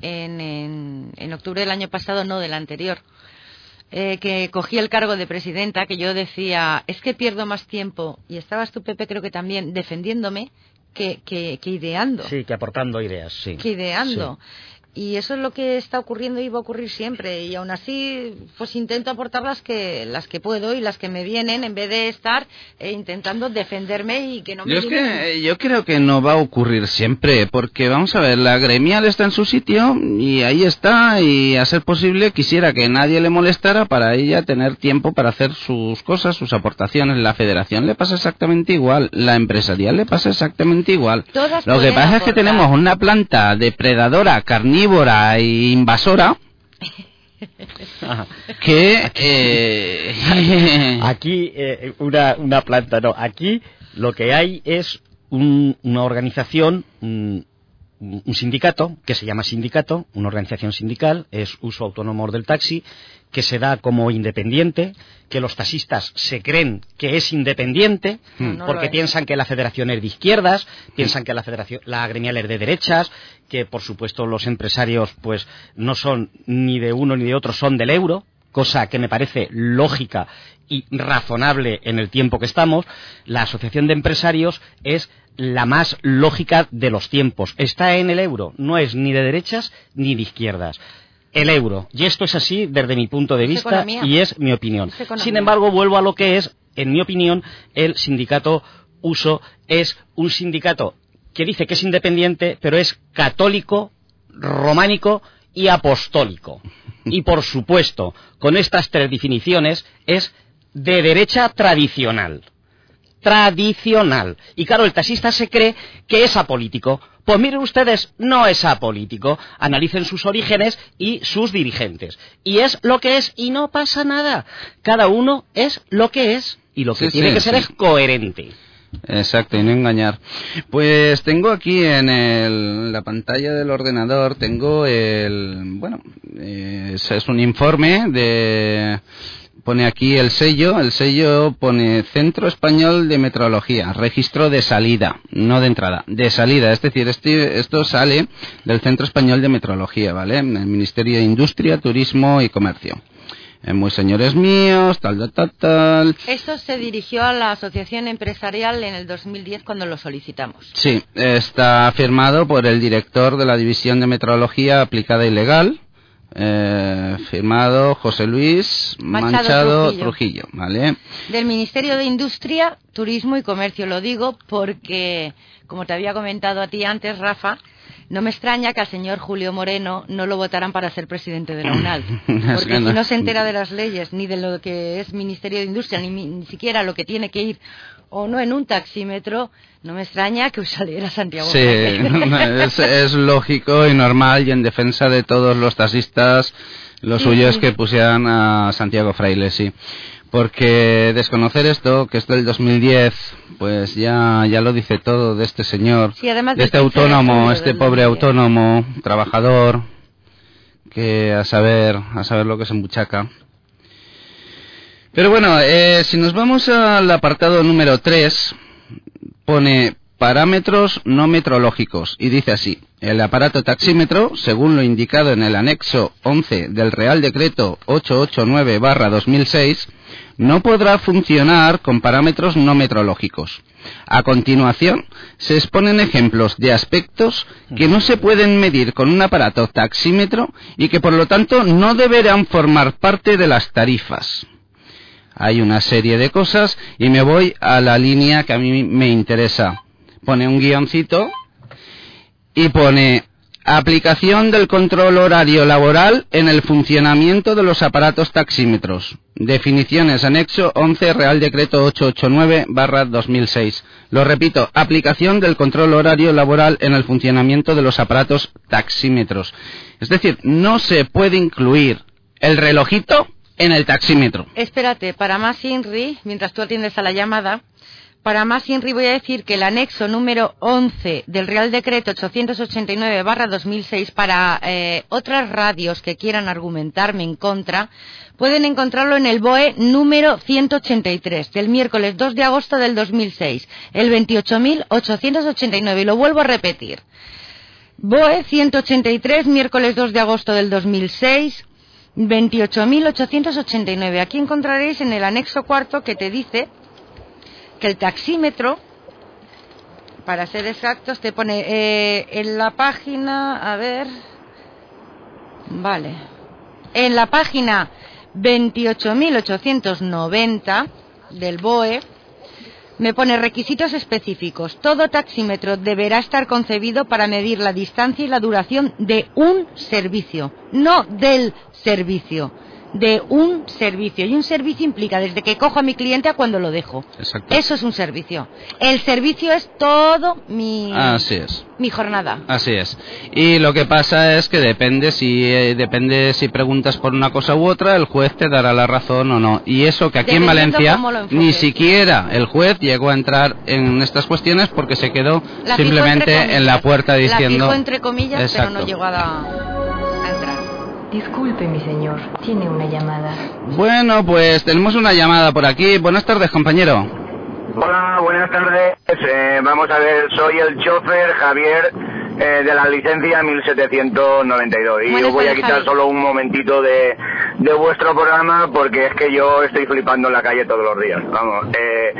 en, en, en octubre del año pasado, no del anterior, eh, que cogí el cargo de presidenta, que yo decía, es que pierdo más tiempo, y estabas tú, Pepe, creo que también, defendiéndome que, que, que ideando. Sí, que aportando ideas, sí. que ideando. Y eso es lo que está ocurriendo y va a ocurrir siempre. Y aún así, pues intento aportar las que, las que puedo y las que me vienen en vez de estar eh, intentando defenderme y que no me Yo, es que, eh, yo creo que no va a ocurrir siempre, porque vamos a ver, la gremial está en su sitio y ahí está, y a ser posible quisiera que nadie le molestara para ella tener tiempo para hacer sus cosas, sus aportaciones. La federación le pasa exactamente igual, la empresarial le pasa exactamente igual. Todas Lo que pasa es que aportar. tenemos una planta depredadora, carnívora e invasora que... eh, Aquí eh, una, una planta, no. Aquí lo que hay es un- una organización, un, un sindicato, que se llama sindicato, una organización sindical, es uso autónomo del taxi, que se da como independiente, que los taxistas se creen que es independiente, No, lo porque es. piensan que la federación es de izquierdas, piensan que la federación, la gremial es de derechas, que por supuesto los empresarios pues no son ni de uno ni de otro, son del euro, cosa que me parece lógica y razonable en el tiempo que estamos, la asociación de empresarios es la más lógica de los tiempos. Está en el euro, no es ni de derechas ni de izquierdas. El euro. Y esto es así desde mi punto de vista economía. y es mi opinión. Es. Sin embargo, vuelvo a lo que es, en mi opinión, el sindicato uso es un sindicato que dice que es independiente, pero es católico, románico y apostólico. Y por supuesto, con estas tres definiciones es de derecha tradicional. Tradicional. Y claro, el taxista se cree que es apolítico. Pues miren ustedes, no es apolítico. Analicen sus orígenes y sus dirigentes. Y es lo que es y no pasa nada. Cada uno es lo que es. Y lo que Sí, tiene sí, que ser sí. es coherente. Exacto, y no engañar. Pues tengo aquí en el- la pantalla del ordenador, tengo el, bueno, eh, es, es un informe de, pone aquí el sello, el sello pone Centro Español de Metrología, registro de salida, no de entrada, de salida, es decir, este- esto sale del Centro Español de Metrología, ¿vale? El Ministerio de Industria, Turismo y Comercio. Eh, muy señores míos, tal, tal, tal, tal. Esto se dirigió a la Asociación Empresarial en el 2010 cuando lo solicitamos. Sí, está firmado por el director de la División de Metrología Aplicada y Legal, Eh, firmado José Luis Manchado, Trujillo. Trujillo. ¿vale? Del Ministerio de Industria, Turismo y Comercio. Lo digo porque, como te había comentado a ti antes, Rafa, no me extraña que al señor Julio Moreno no lo votaran para ser presidente de la UNAL. Porque que si no- no se entera de las leyes, ni de lo que es Ministerio de Industria, ni, ni siquiera lo que tiene que ir o no en un taxímetro, no me extraña que saliera Santiago. Sí, Fraile. es, es lógico y normal y en defensa de todos los taxistas, lo suyo es que pusieran a Santiago Fraile, sí. Porque desconocer esto, que es del 2010, pues ya, ya lo dice todo de este señor, Sí, además de este 15 de autónomo, este pobre 2010. autónomo, trabajador, que a saber, a saber lo que se embuchaca. Pero bueno, eh, si nos vamos al apartado número 3, pone parámetros no metrológicos y dice así, el aparato taxímetro, según lo indicado en el anexo 11 del Real Decreto 889-2006, no podrá funcionar con parámetros no metrológicos. A continuación, se exponen ejemplos de aspectos que no se pueden medir con un aparato taxímetro y que por lo tanto no deberán formar parte de las tarifas hay una serie de cosas y me voy a la línea que a mí me interesa. Pone un guioncito y pone aplicación del control horario laboral en el funcionamiento de los aparatos taxímetros. Definiciones anexo 11 Real Decreto 889-2006. Lo repito, aplicación del control horario laboral en el funcionamiento de los aparatos taxímetros. Es decir, no se puede incluir el relojito en el taxímetro. Espérate, para más INRI, mientras tú atiendes a la llamada, para más INRI voy a decir que el anexo número 11 del Real Decreto 889-2006 para eh, otras radios que quieran argumentarme en contra, pueden encontrarlo en el BOE número 183 del miércoles 2 de agosto del 2006, el 28.889. Y lo vuelvo a repetir. BOE 183, miércoles 2 de agosto del 2006, 28.889. Aquí encontraréis en el anexo cuarto que te dice que el taxímetro, para ser exactos, te pone eh, en la página, a ver, vale, en la página 28.890 del BOE, me pone requisitos específicos. Todo taxímetro deberá estar concebido para medir la distancia y la duración de un servicio, no del servicio, de un servicio. Y un servicio implica desde que cojo a mi cliente a cuando lo dejo. Exacto. Eso es un servicio. El servicio es todo mi, Así es. mi jornada. Así es. Y lo que pasa es que depende si eh, depende si preguntas por una cosa u otra, el juez te dará la razón o no. Y eso que aquí en Valencia ni siquiera el juez llegó a entrar en estas cuestiones porque se quedó La simplemente en la puerta diciendo La entre comillas, Exacto. pero no llegó a, la-. Disculpe, mi señor. Tiene una llamada. Bueno, pues tenemos una llamada por aquí. Buenas tardes, compañero. Hola, buenas tardes. Eh, vamos a ver, soy el chofer Javier eh, de la licencia 1792 y os voy a tardes, quitar Javi. solo un momentito de, de vuestro programa porque es que yo estoy flipando en la calle todos los días. Vamos, eh,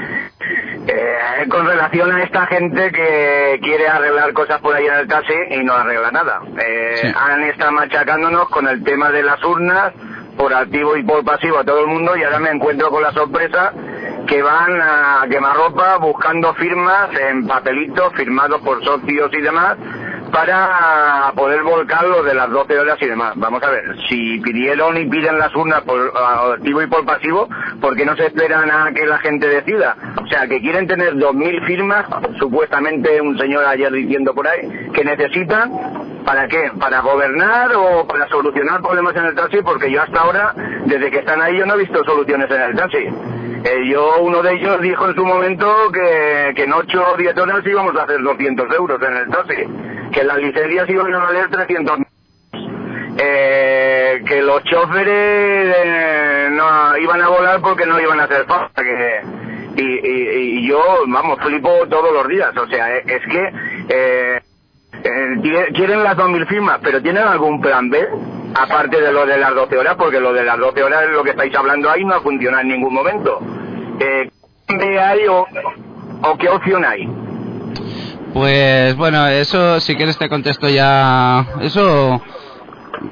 eh, con relación a esta gente que quiere arreglar cosas por ahí en el taxi y no arregla nada. Eh, Han estado machacándonos con el tema de las urnas por activo y por pasivo a todo el mundo y ahora me encuentro con la sorpresa que van a quemarropa buscando firmas en papelitos firmados por socios y demás para poder volcar lo de las 12 horas y demás. Vamos a ver, si pidieron y piden las urnas por a- activo y por pasivo, ¿por qué no se esperan a que la gente decida? O sea, que quieren tener 2.000 firmas, supuestamente un señor ayer diciendo por ahí, que necesitan, ¿para qué? ¿Para gobernar o para solucionar problemas en el taxi? Porque yo hasta ahora, desde que están ahí, yo no he visto soluciones en el taxi. Eh, yo, uno de ellos dijo en su momento que, que en 8 o 10 horas íbamos a hacer 200 euros en el taxi, que las licencias iban a valer 300 eh, que los choferes eh, no iban a volar porque no iban a hacer falta que y, y- yo vamos flipo todos los días. O sea es que eh, eh, quieren las 2.000 firmas pero tienen algún plan B aparte de lo de las 12 horas porque lo de las 12 horas es lo que estáis hablando ahí no ha funcionado en ningún momento. Eh, ¿qué hay o, o qué opción hay Pues bueno, eso si quieres te contesto ya. Eso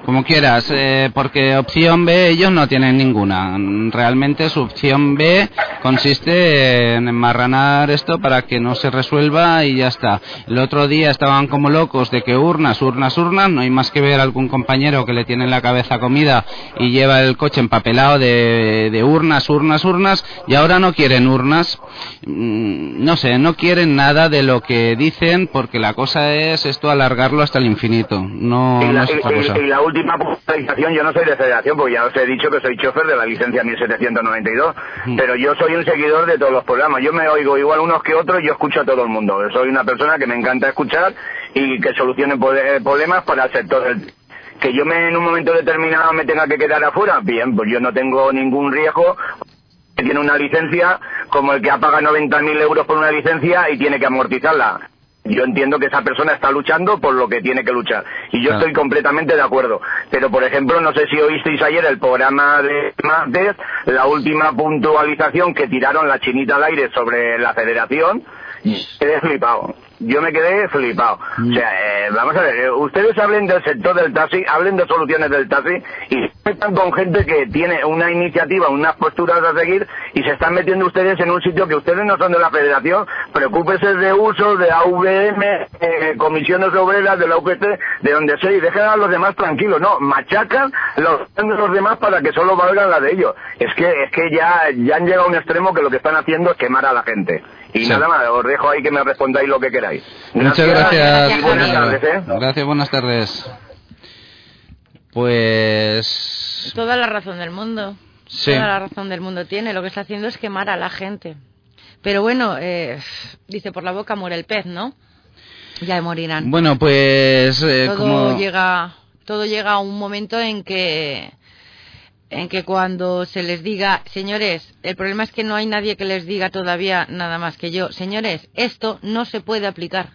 como quieras, eh, porque opción B ellos no tienen ninguna. Realmente su opción B consiste en enmarranar esto para que no se resuelva y ya está. El otro día estaban como locos de que urnas, urnas, urnas, no hay más que ver algún compañero que le tiene en la cabeza comida y lleva el coche empapelado de, de urnas, urnas, urnas, y ahora no quieren urnas. Mm, No sé, no quieren nada de lo que dicen porque la cosa es esto alargarlo hasta el infinito. No, no es otra cosa. La última puntualización, yo no soy de federación, porque ya os he dicho que soy chofer de la licencia 1792, pero yo soy un seguidor de todos los programas. Yo me oigo igual unos que otros, yo escucho a todo el mundo. Soy una persona que me encanta escuchar y que solucione pole- problemas para el sector del... Que yo me, en un momento determinado me tenga que quedar afuera, bien, pues yo no tengo ningún riesgo que tiene una licencia como el que ha pagado 90.000 euros por una licencia y tiene que amortizarla. Yo entiendo que esa persona está luchando por lo que tiene que luchar. Y yo Claro. estoy completamente de acuerdo. Pero, por ejemplo, no sé si oísteis ayer el programa de martes, la última puntualización que tiraron la chinita al aire sobre la federación, quedé flipado. Yo me quedé flipado. O sea, eh, vamos a ver, eh, ustedes hablen del sector del taxi, hablen de soluciones del taxi y están con gente que tiene una iniciativa, unas posturas a seguir y se están metiendo ustedes en un sitio que ustedes no son de la federación. Preocúpese de uso, de AVM, eh, comisiones obreras, de la UPC, de donde sea y dejen a los demás tranquilos. No, machacan los, los demás para que solo valgan la de ellos. Es que, es que ya, ya han llegado a un extremo que lo que están haciendo es quemar a la gente. Y Sí. nada más, os dejo ahí que me respondáis lo que queráis. Muchas gracias. y buenas tardes, ¿eh? Gracias, buenas tardes. Pues Toda la razón del mundo. Sí. Toda la razón del mundo tiene. Lo que está haciendo es quemar a la gente. Pero bueno, eh, dice por la boca muere el pez, ¿no? Ya morirán. bueno, pues eh, todo como llega todo llega a un momento en que en que cuando se les diga señores el problema es que no hay nadie que les diga todavía nada más que yo. Señores esto no se puede aplicar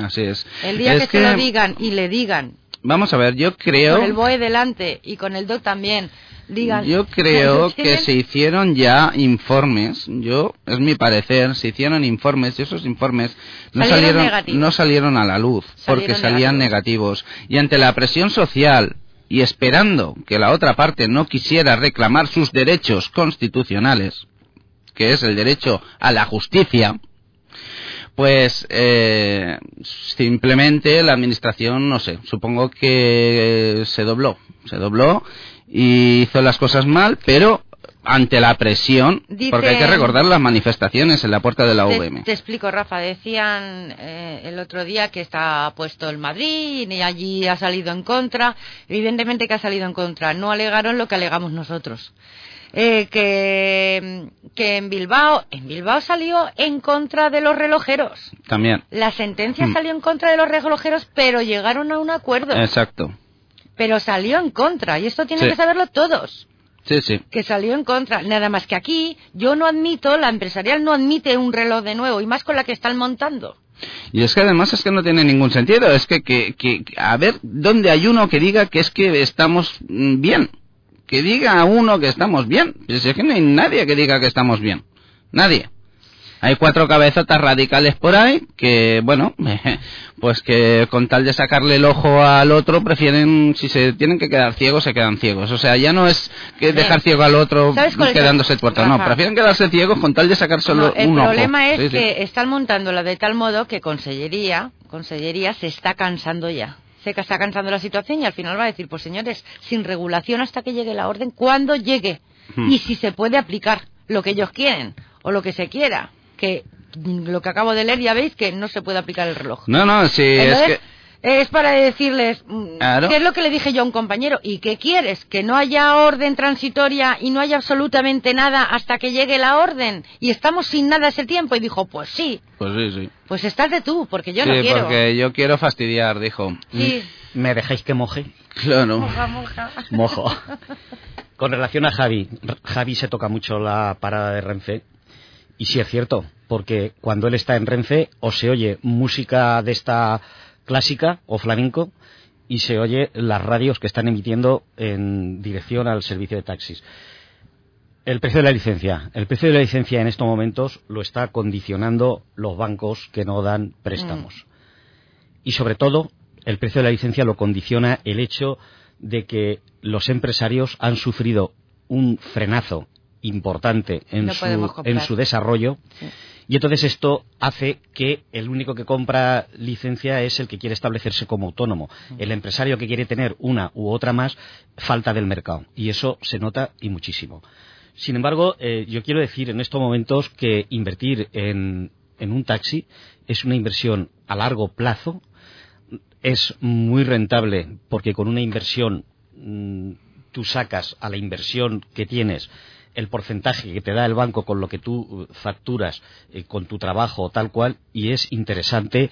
así es. el día Es que, se lo digan y le digan Vamos a ver, yo creo con el BOE delante y con el DOC también digan Yo creo que se hicieron ya informes, yo, es mi parecer, se hicieron informes y esos informes no Salieron no salieron a la luz porque salían negativos. Y ante la presión social y esperando que la otra parte no quisiera reclamar sus derechos constitucionales, que es el derecho a la justicia, pues eh, simplemente la administración, no sé, supongo que se dobló, se dobló y hizo las cosas mal, pero ante la presión, porque hay que recordar las manifestaciones en la puerta de la UVM. te explico, Rafa. Decían eh, el otro día que está puesto el Madrid y allí ha salido en contra. Evidentemente que ha salido en contra. No alegaron lo que alegamos nosotros. Eh, que, que en Bilbao, en Bilbao salió en contra de los relojeros. También. La sentencia Mm. salió en contra de los relojeros, pero llegaron a un acuerdo. Exacto. Pero salió en contra, y esto tienen Sí. que saberlo todos Sí, sí. que salió en contra. Nada más que aquí, yo no admito, la empresarial no admite un reloj de nuevo, y más con la que están montando. Y es que además es que no tiene ningún sentido. Es que, que, que- a ver, ¿dónde hay uno que diga que es que estamos mm, bien? Que diga a uno que estamos bien. Pues es que no hay nadie que diga que estamos bien. Nadie. Hay cuatro cabezotas radicales por ahí que, bueno, pues que con tal de sacarle el ojo al otro prefieren, si se tienen que quedar ciegos, se quedan ciegos. O sea, ya no es que dejar ciego al otro ¿Sabes cuál es el- quedándose tuerto. No, prefieren quedarse ciegos con tal de sacar solo No, el un ojo. problema es Sí, sí. que están montándola de tal modo que Consellería, Consellería se está cansando ya. Se está cansando la situación y al final va a decir, pues señores, sin regulación hasta que llegue la orden, cuando llegue Hmm. y si se puede aplicar lo que ellos quieren o lo que se quiera, que mm, lo que acabo de leer ya veis que no se puede aplicar el reloj. No, no, sí, es que... es para decirles, mm, Claro. ¿qué es lo que le dije yo a un compañero? ¿Y qué quieres? ¿Que no haya orden transitoria y no haya absolutamente nada hasta que llegue la orden? Y estamos sin nada ese tiempo. Y dijo, pues sí, Pues sí, sí. pues estás de tú, porque yo sí, no quiero. porque yo quiero fastidiar, dijo. Sí. ¿Me dejáis que moje? Claro. Moja, moja. Mojo. Con relación a Javi, Javi se toca mucho la parada de Renfe. Y sí es cierto, porque cuando él está en Renfe o se oye música de esta clásica o flamenco y se oye las radios que están emitiendo en dirección al servicio de taxis. El precio de la licencia. El precio de la licencia en estos momentos lo está condicionando los bancos que no dan préstamos. Y sobre todo, el precio de la licencia lo condiciona el hecho de que los empresarios han sufrido un frenazo importante en, No su, en su desarrollo. Y entonces esto hace que el único que compra licencia es el que quiere establecerse como autónomo. El empresario que quiere tener una u otra más falta del mercado. Y eso se nota y muchísimo. Sin embargo, eh, yo quiero decir en estos momentos que invertir en, en un taxi es una inversión a largo plazo. Es muy rentable porque con una inversión mm, tú sacas a la inversión que tienes el porcentaje que te da el banco con lo que tú eh, facturas eh, con tu trabajo tal cual y es interesante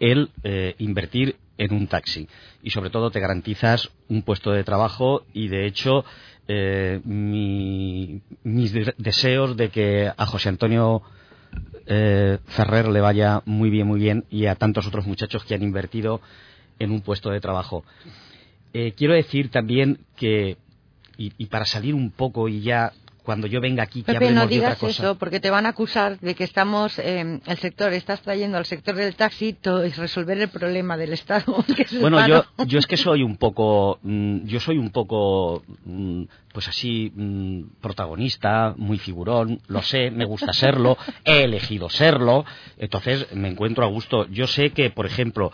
el eh, invertir en un taxi y sobre todo te garantizas un puesto de trabajo y de hecho mi- mis de- deseos de que a José Antonio Ferrer le vaya muy bien, muy bien y a tantos otros muchachos que han invertido en un puesto de trabajo. Quiero decir también que, y para salir un poco y ya cuando yo venga aquí que Pepe, hablemos no de otra digas cosa. eso, porque te van a acusar de que estamos, eh, el sector, estás trayendo al sector del taxi y resolver el problema del Estado. que es el Bueno, yo, yo es que soy un poco, mm, yo soy un poco, mm, pues así, mm, protagonista, muy figurón, lo sé, me gusta serlo, he elegido serlo, entonces me encuentro a gusto. Yo sé que, por ejemplo,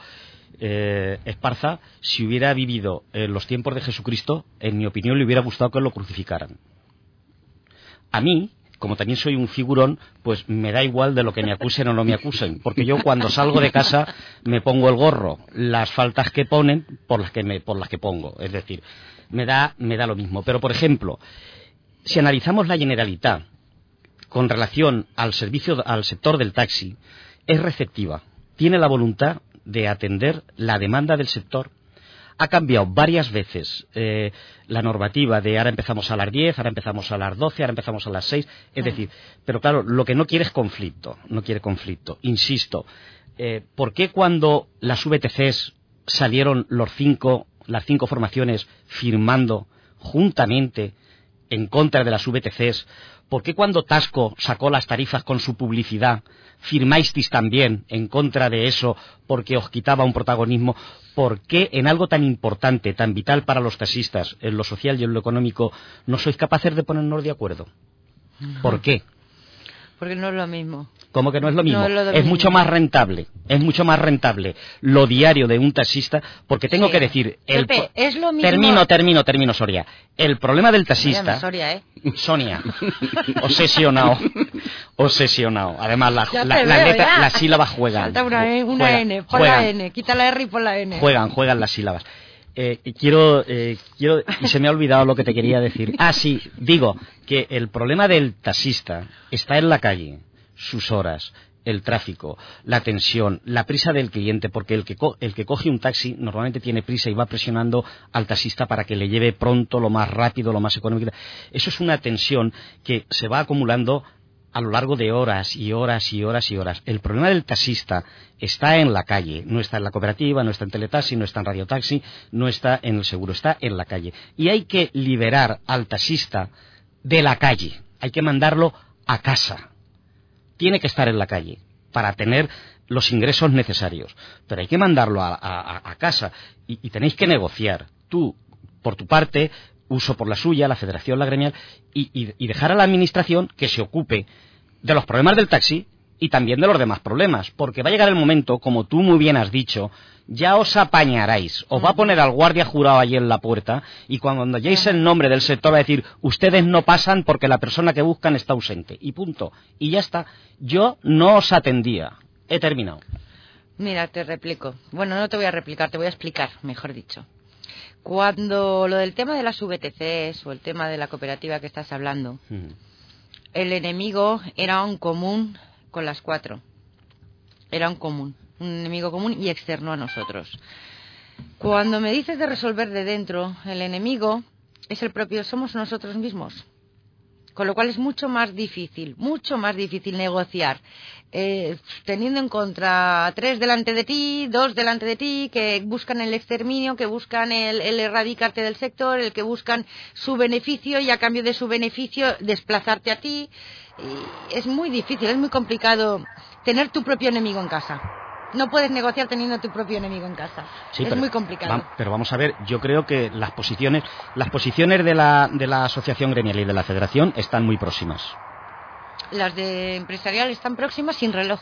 eh, Esparza, si hubiera vivido en los tiempos de Jesucristo, en mi opinión le hubiera gustado que lo crucificaran. A mí, como también soy un figurón, pues me da igual de lo que me acusen o no me acusen, porque yo cuando salgo de casa me pongo el gorro, las faltas que ponen por las que por las que pongo, es decir, me da, me da lo mismo. Pero por ejemplo, si analizamos la Generalitat con relación al servicio, al sector del taxi, es receptiva, tiene la voluntad de atender la demanda del sector ha cambiado varias veces eh, la normativa de ahora empezamos a las 10, ahora empezamos a las 12, ahora empezamos a las 6. Es decir, pero claro, lo que no quiere es conflicto, no quiere conflicto. Insisto, eh, ¿por qué cuando las VTCs salieron los cinco, las cinco formaciones firmando juntamente en contra de las VTCs, ¿por qué cuando Tasco sacó las tarifas con su publicidad firmasteis también en contra de eso porque os quitaba un protagonismo? ¿Por qué en algo tan importante, tan vital para los taxistas, en lo social y en lo económico, no sois capaces de ponernos de acuerdo? ¿Por qué? Porque no es lo mismo. Como que no es lo mismo. No es lo es mucho más rentable. Es mucho más rentable lo diario de un taxista, porque tengo Sí. que decir. El Pepe, es lo mismo. Termino, termino, termino, Soria. El problema del taxista. Soria, ¿eh? Sonia. Obsesionado. Obsesionado. Además, la, la- la letra- las sílabas juegan. Falta una, E, una Juegan, N, pon juegan. la N, quita la R y pon la N. Juegan, juegan las sílabas. Eh, quiero, eh, quiero, y se me ha olvidado lo que te quería decir. Ah, sí, digo que el problema del taxista está en la calle, sus horas, el tráfico, la tensión, la prisa del cliente, porque el que, co- el que coge un taxi normalmente tiene prisa y va presionando al taxista para que le lleve pronto, lo más rápido, lo más económico. Eso es una tensión que se va acumulando a lo largo de horas y horas y horas y horas. El problema del taxista está en la calle, no está en la cooperativa, no está en teletaxi, no está en radiotaxi, no está en el seguro, está en la calle. Y hay que liberar al taxista de la calle, hay que mandarlo a casa. Tiene que estar en la calle para tener los ingresos necesarios, pero hay que mandarlo a, casa y tenéis que negociar. Tú, por tu parte, uso por la suya, la federación, la gremial, y, y- y dejar a la administración que se ocupe de los problemas del taxi y también de los demás problemas, porque va a llegar el momento, como tú muy bien has dicho, ya os apañaráis, os va a poner al guardia jurado allí en la puerta y cuando hayáis el nombre del sector va a decir, ustedes no pasan porque la persona que buscan está ausente, y punto, y ya está. Yo no os atendía, he terminado. Mira, te replico. Bueno, no te voy a replicar, te voy a explicar, mejor dicho. Cuando lo del tema de las VTCs o el tema de la cooperativa que estás hablando, el enemigo era un común con las cuatro. Era un común, un enemigo común y externo a nosotros. Cuando me dices de resolver de dentro, el enemigo es el propio, somos nosotros mismos. Con lo cual es mucho más difícil, mucho más difícil negociar, eh, teniendo en contra tres delante de ti, dos delante de ti, que buscan el exterminio, que buscan el, el erradicarte del sector, el que buscan su beneficio y a cambio de su beneficio desplazarte a ti. Y es muy difícil, es muy complicado tener tu propio enemigo en casa. No puedes negociar teniendo tu propio enemigo en casa. Sí, es pero, muy complicado. va- pero vamos a ver, yo creo que las posiciones, las posiciones de la, de la asociación gremial y de la federación están muy próximas. Las de empresarial están próximas sin reloj.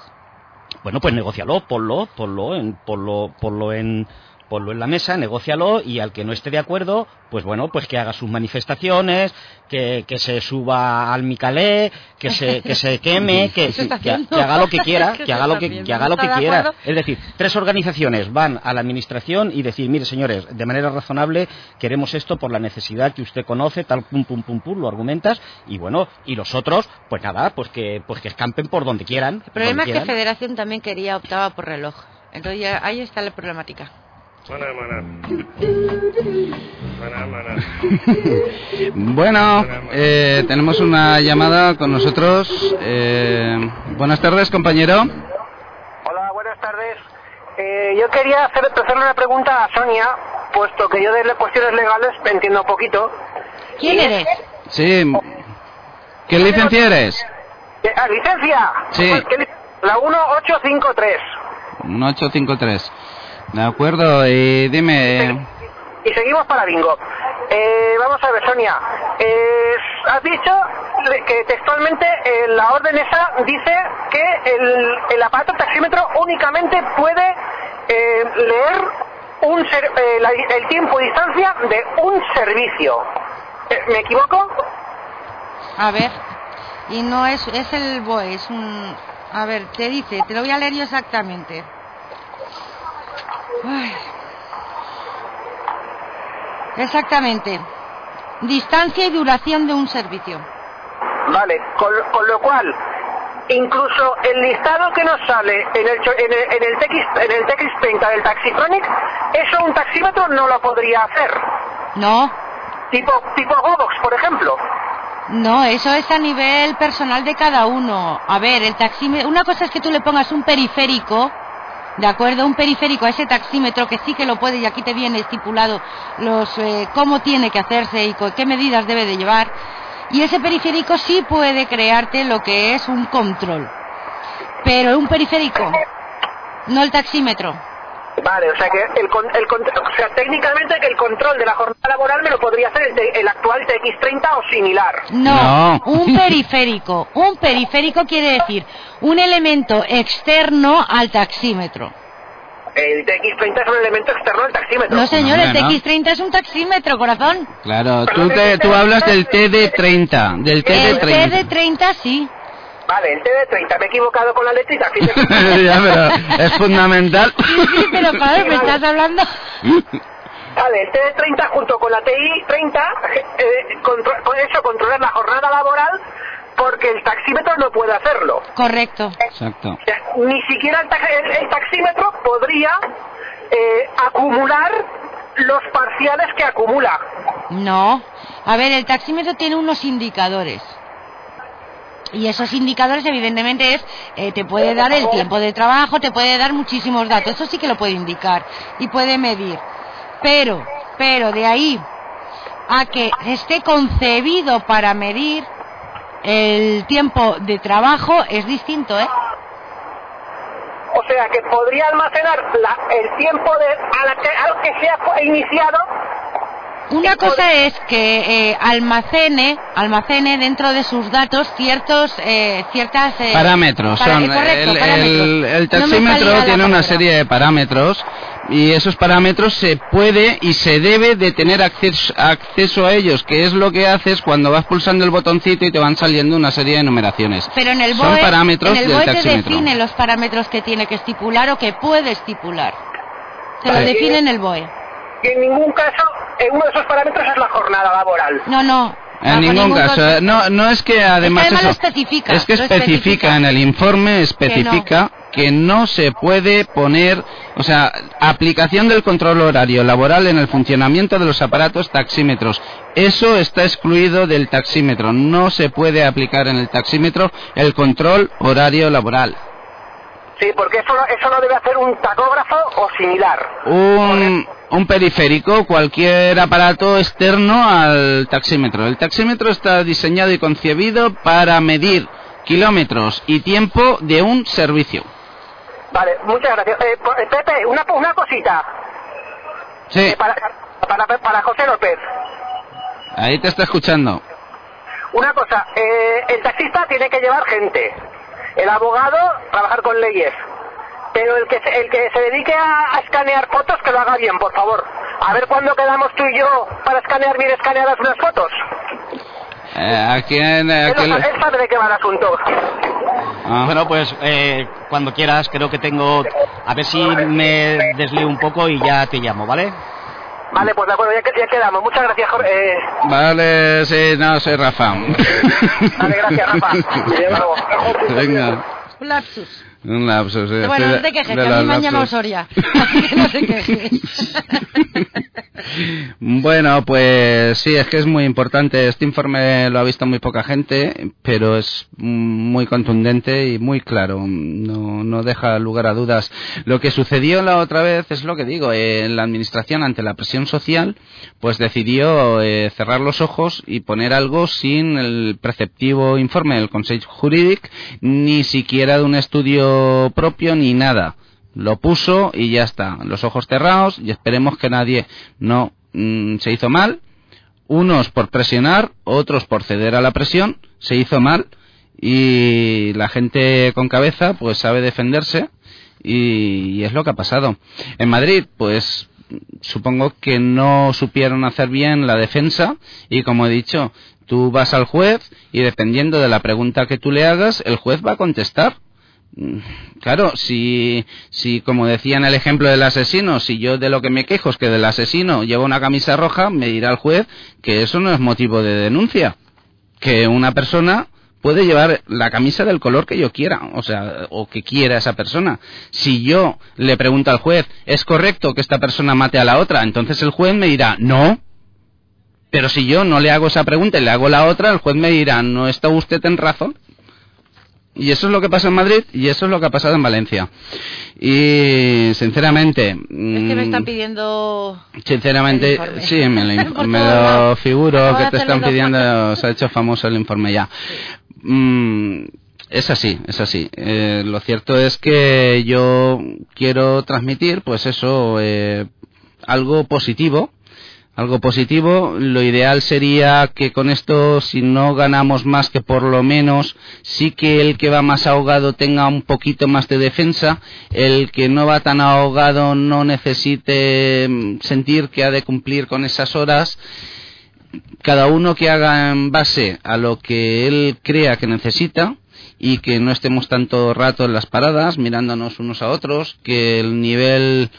Bueno, pues negocialo, ponlo, ponlo en, ponlo, ponlo en, ponlo en la mesa, negocialo y al que no esté de acuerdo, pues bueno, pues que haga sus manifestaciones, que, que se suba al Micalé, que se, que se queme, que, haga lo que quiera, ¿Qué que haga lo que, que haga lo ¿No que quiera. Es decir, tres organizaciones van a la administración y decir, mire señores, de manera razonable queremos esto por la necesidad que usted conoce, tal pum pum pum pum, lo argumentas y bueno, y los otros, pues nada, pues que, pues que escampen por donde quieran. El problema es que. Federación también quería, optaba por reloj. Entonces ya- ahí está la problemática. Mana. Mana, mana. Bueno, eh, tenemos una llamada con nosotros. Eh, buenas tardes, compañero. Hola, buenas tardes. Eh, yo quería hacer, hacerle una pregunta a Sonia, puesto que yo de cuestiones legales entiendo un poquito. ¿Quién eres? Sí. ¿Qué licencia eres? Eh, ah, ¿Licencia? Sí. Pues, ¿qué li- La 1853. 1853. De acuerdo, y dime. Y seguimos para bingo. Eh, vamos a ver, Sonia. Eh, has dicho que textualmente eh, la orden esa dice que el, el aparato taxímetro únicamente puede eh, leer un ser- eh, la- el tiempo y distancia de un servicio. Eh, ¿Me equivoco? A ver. Y no es, es el BOE, es un... A ver, te dice, te lo voy a leer yo exactamente. Ay. Exactamente. Distancia y duración de un servicio. Vale, con, con lo cual, incluso el listado que nos sale en el, en el, en el, TX, en el TX30 del Taxitronic, eso un taxímetro no lo podría hacer. No, Tipo, tipo Godox, por ejemplo. no, eso es a nivel personal de cada uno. A ver, el taxímetro... Una cosa es que tú le pongas un periférico, ¿de acuerdo? Un periférico a ese taxímetro que sí que lo puede y aquí te viene estipulado los eh, cómo tiene que hacerse y qué medidas debe de llevar. Y ese periférico sí puede crearte lo que es un control. Pero un periférico, no el taxímetro. Vale, o sea que el, con- el con- o sea, técnicamente que el control de la jornada laboral me lo podría hacer el, el actual TX30 o similar. No, un periférico. Un periférico quiere decir un elemento externo al taxímetro. El TX30 es un elemento externo del taxímetro. No, señor, el ¿no? TX30 es un taxímetro, corazón. Claro, tú, te- tú hablas del TD30, del El TD30. TD30 sí. Vale, el TD30, me he equivocado con la letrita. ya, pero es fundamental. Sí, pero claro, me estás hablando. Vale, el TD30 junto con la TI30, eh, contro- con eso controlar la jornada laboral porque el taxímetro no puede hacerlo. Correcto. Exacto. O sea, ni siquiera el, el- el taxímetro podría eh, acumular los parciales que acumula. No. A ver, el taxímetro tiene unos indicadores. Y esos indicadores, evidentemente, es eh, te puede dar el tiempo de trabajo, te puede dar muchísimos datos. Eso sí que lo puede indicar y puede medir. Pero, pero de ahí a que esté concebido para medir el tiempo de trabajo es distinto, ¿eh? O sea, que podría almacenar la- el tiempo de, a, la que, a lo que se ha iniciado. Una cosa es que eh, almacene, almacene dentro de sus datos ciertos, eh, ciertas eh, Parámetros. para- son, correcto, el, parámetros. el- taxímetro tiene una serie de parámetros y esos parámetros se puede y se debe de tener acceso, acceso a ellos, que es lo que haces cuando vas pulsando el botoncito y te van saliendo una serie de numeraciones. Pero en el Son BOE, parámetros en el del BOE te taxímetro. define los parámetros que tiene que estipular o que puede estipular. Te lo define en el BOE. Y en ningún caso, eh, uno de esos parámetros es la jornada laboral. No, no. En bajo ningún ningún caso. No, no es que además además eso- lo especifica, es que especifica. en el informe especifica que no. se puede poner, o sea, aplicación del control horario laboral en el funcionamiento de los aparatos taxímetros. Eso está excluido del taxímetro. No se puede aplicar en el taxímetro el control horario laboral. Sí, porque eso, no- eso no debe hacer un tacógrafo o similar. un, un periférico, cualquier aparato externo al taxímetro. El taxímetro está diseñado y concebido para medir kilómetros y tiempo de un servicio. Vale, muchas gracias. Eh, eh, Pepe, una, una cosita. Sí, Eh, para, para, para José López. ahí te está escuchando. Una cosa, eh, el taxista tiene que llevar gente. El abogado, trabajar con leyes. Pero el que se, el que se dedique a, a escanear fotos, que lo haga bien, por favor. A ver cuándo quedamos tú y yo para escanear bien escaneadas unas fotos. Eh, ¿A quién? a quién de qué va el asunto. Ah. Bueno, pues eh, cuando quieras, creo que tengo... A ver si me deslío un poco y ya te llamo, ¿vale? Vale, pues de acuerdo, ya, que- ya quedamos. Muchas gracias, Jorge. Eh, Vale, sí, no, soy Rafa. Vale, gracias, Rafa. Venga, Un bueno, no te quejes, que a mí me han llamado. Soria. Así que no te quejes. Bueno, pues sí, es que es muy importante. Este informe lo ha visto muy poca gente, pero es muy contundente y muy claro. No, no deja lugar a dudas. Lo que sucedió la otra vez es lo que digo. eh, la administración, ante la presión social, pues decidió eh, cerrar los ojos y poner algo sin el preceptivo informe del Consejo Jurídico, ni siquiera de un estudio propio ni nada lo puso y ya está, los ojos cerrados y esperemos que nadie no mm, se hizo mal, unos por presionar, otros por ceder a la presión, se hizo mal y la gente con cabeza pues sabe defenderse y, y es lo que ha pasado. En Madrid pues supongo que no supieron hacer bien la defensa y como he dicho, tú vas al juez y dependiendo de la pregunta que tú le hagas, el juez va a contestar. Mm, Claro, si, si como decía en el ejemplo del asesino, si yo de lo que me quejo es que del asesino lleva una camisa roja, me dirá el juez que eso no es motivo de denuncia. Que una persona puede llevar la camisa del color que yo quiera, o sea, o que quiera esa persona. Si yo le pregunto al juez, ¿es correcto que esta persona mate a la otra? Entonces el juez me dirá, no. Pero si yo no le hago esa pregunta y le hago la otra, el juez me dirá, no está usted en razón. Y eso es lo que pasa en Madrid y eso es lo que ha pasado en Valencia. Y sinceramente, Es que me mm, están pidiendo... sinceramente, sí, me lo, me figuro que te están pidiendo, se ha hecho famoso el informe ya. Mm, es así, es así. Eh, lo cierto es que yo quiero transmitir, pues eso, eh, algo positivo. Algo positivo, lo ideal sería que con esto, si no ganamos más, que por lo menos sí que el que va más ahogado tenga un poquito más de defensa, el que no va tan ahogado no necesite mm, sentir que ha de cumplir con esas horas. Cada uno que haga en base a lo que él crea que necesita y que no estemos tanto rato en las paradas mirándonos unos a otros, que el nivel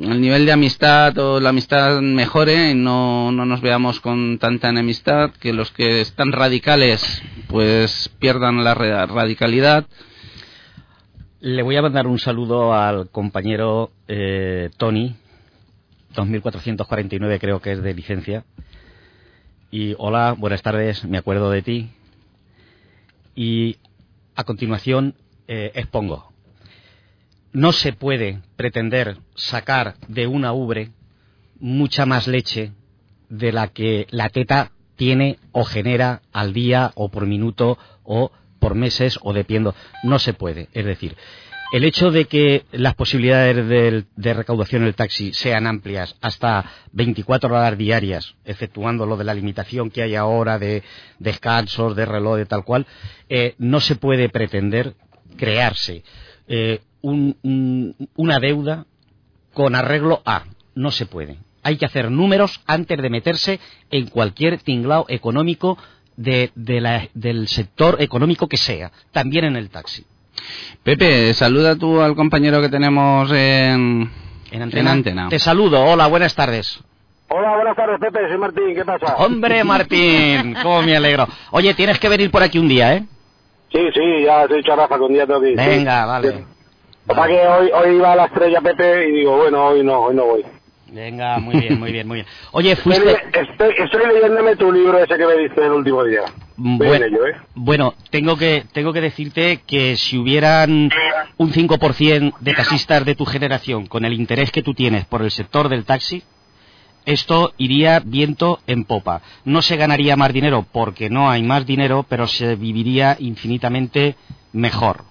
el nivel de amistad o la amistad mejore y no, no nos veamos con tanta enemistad, que los que están radicales pues pierdan la ra- radicalidad. Le voy a mandar un saludo al compañero eh, Tony, 2449 creo que es de licencia. Y hola, buenas tardes, me acuerdo de ti. Y a continuación eh, expongo. No se puede pretender sacar de una ubre mucha más leche de la que la teta tiene o genera al día o por minuto o por meses o dependiendo. No se puede. Es decir, el hecho de que las posibilidades de recaudación del taxi sean amplias hasta 24 horas diarias, efectuando lo de la limitación que hay ahora de descansos, de reloj, de tal cual, eh, no se puede pretender crearse eh, un- un- una deuda con arreglo a. No se puede. Hay que hacer números antes de meterse en cualquier tinglao económico de- de la- del sector económico que sea, también en el taxi. Pepe, saluda tú al compañero que tenemos en, En en antena. Te saludo, hola, buenas tardes. Hola, buenas tardes, Pepe. Soy Martín. ¿Qué pasa? Hombre, Martín, cómo me alegro. Oye, tienes que venir por aquí un día, ¿eh? Sí, sí, ya te he dicho a Rafa que un día tengo que ir. Venga, Sí. vale. Pasa que hoy, hoy iba a la estrella Pepe y digo, bueno, hoy no, hoy no voy. Venga, muy bien, muy bien, muy bien. Oye, fuiste... estoy, estoy leyéndome tu libro ese que me diste el último día. Bueno, en ello, ¿eh? bueno, tengo que tengo que decirte que si hubieran un 5% de taxistas de tu generación con el interés que tú tienes por el sector del taxi, esto iría viento en popa. No se ganaría más dinero porque no hay más dinero, pero se viviría infinitamente mejor.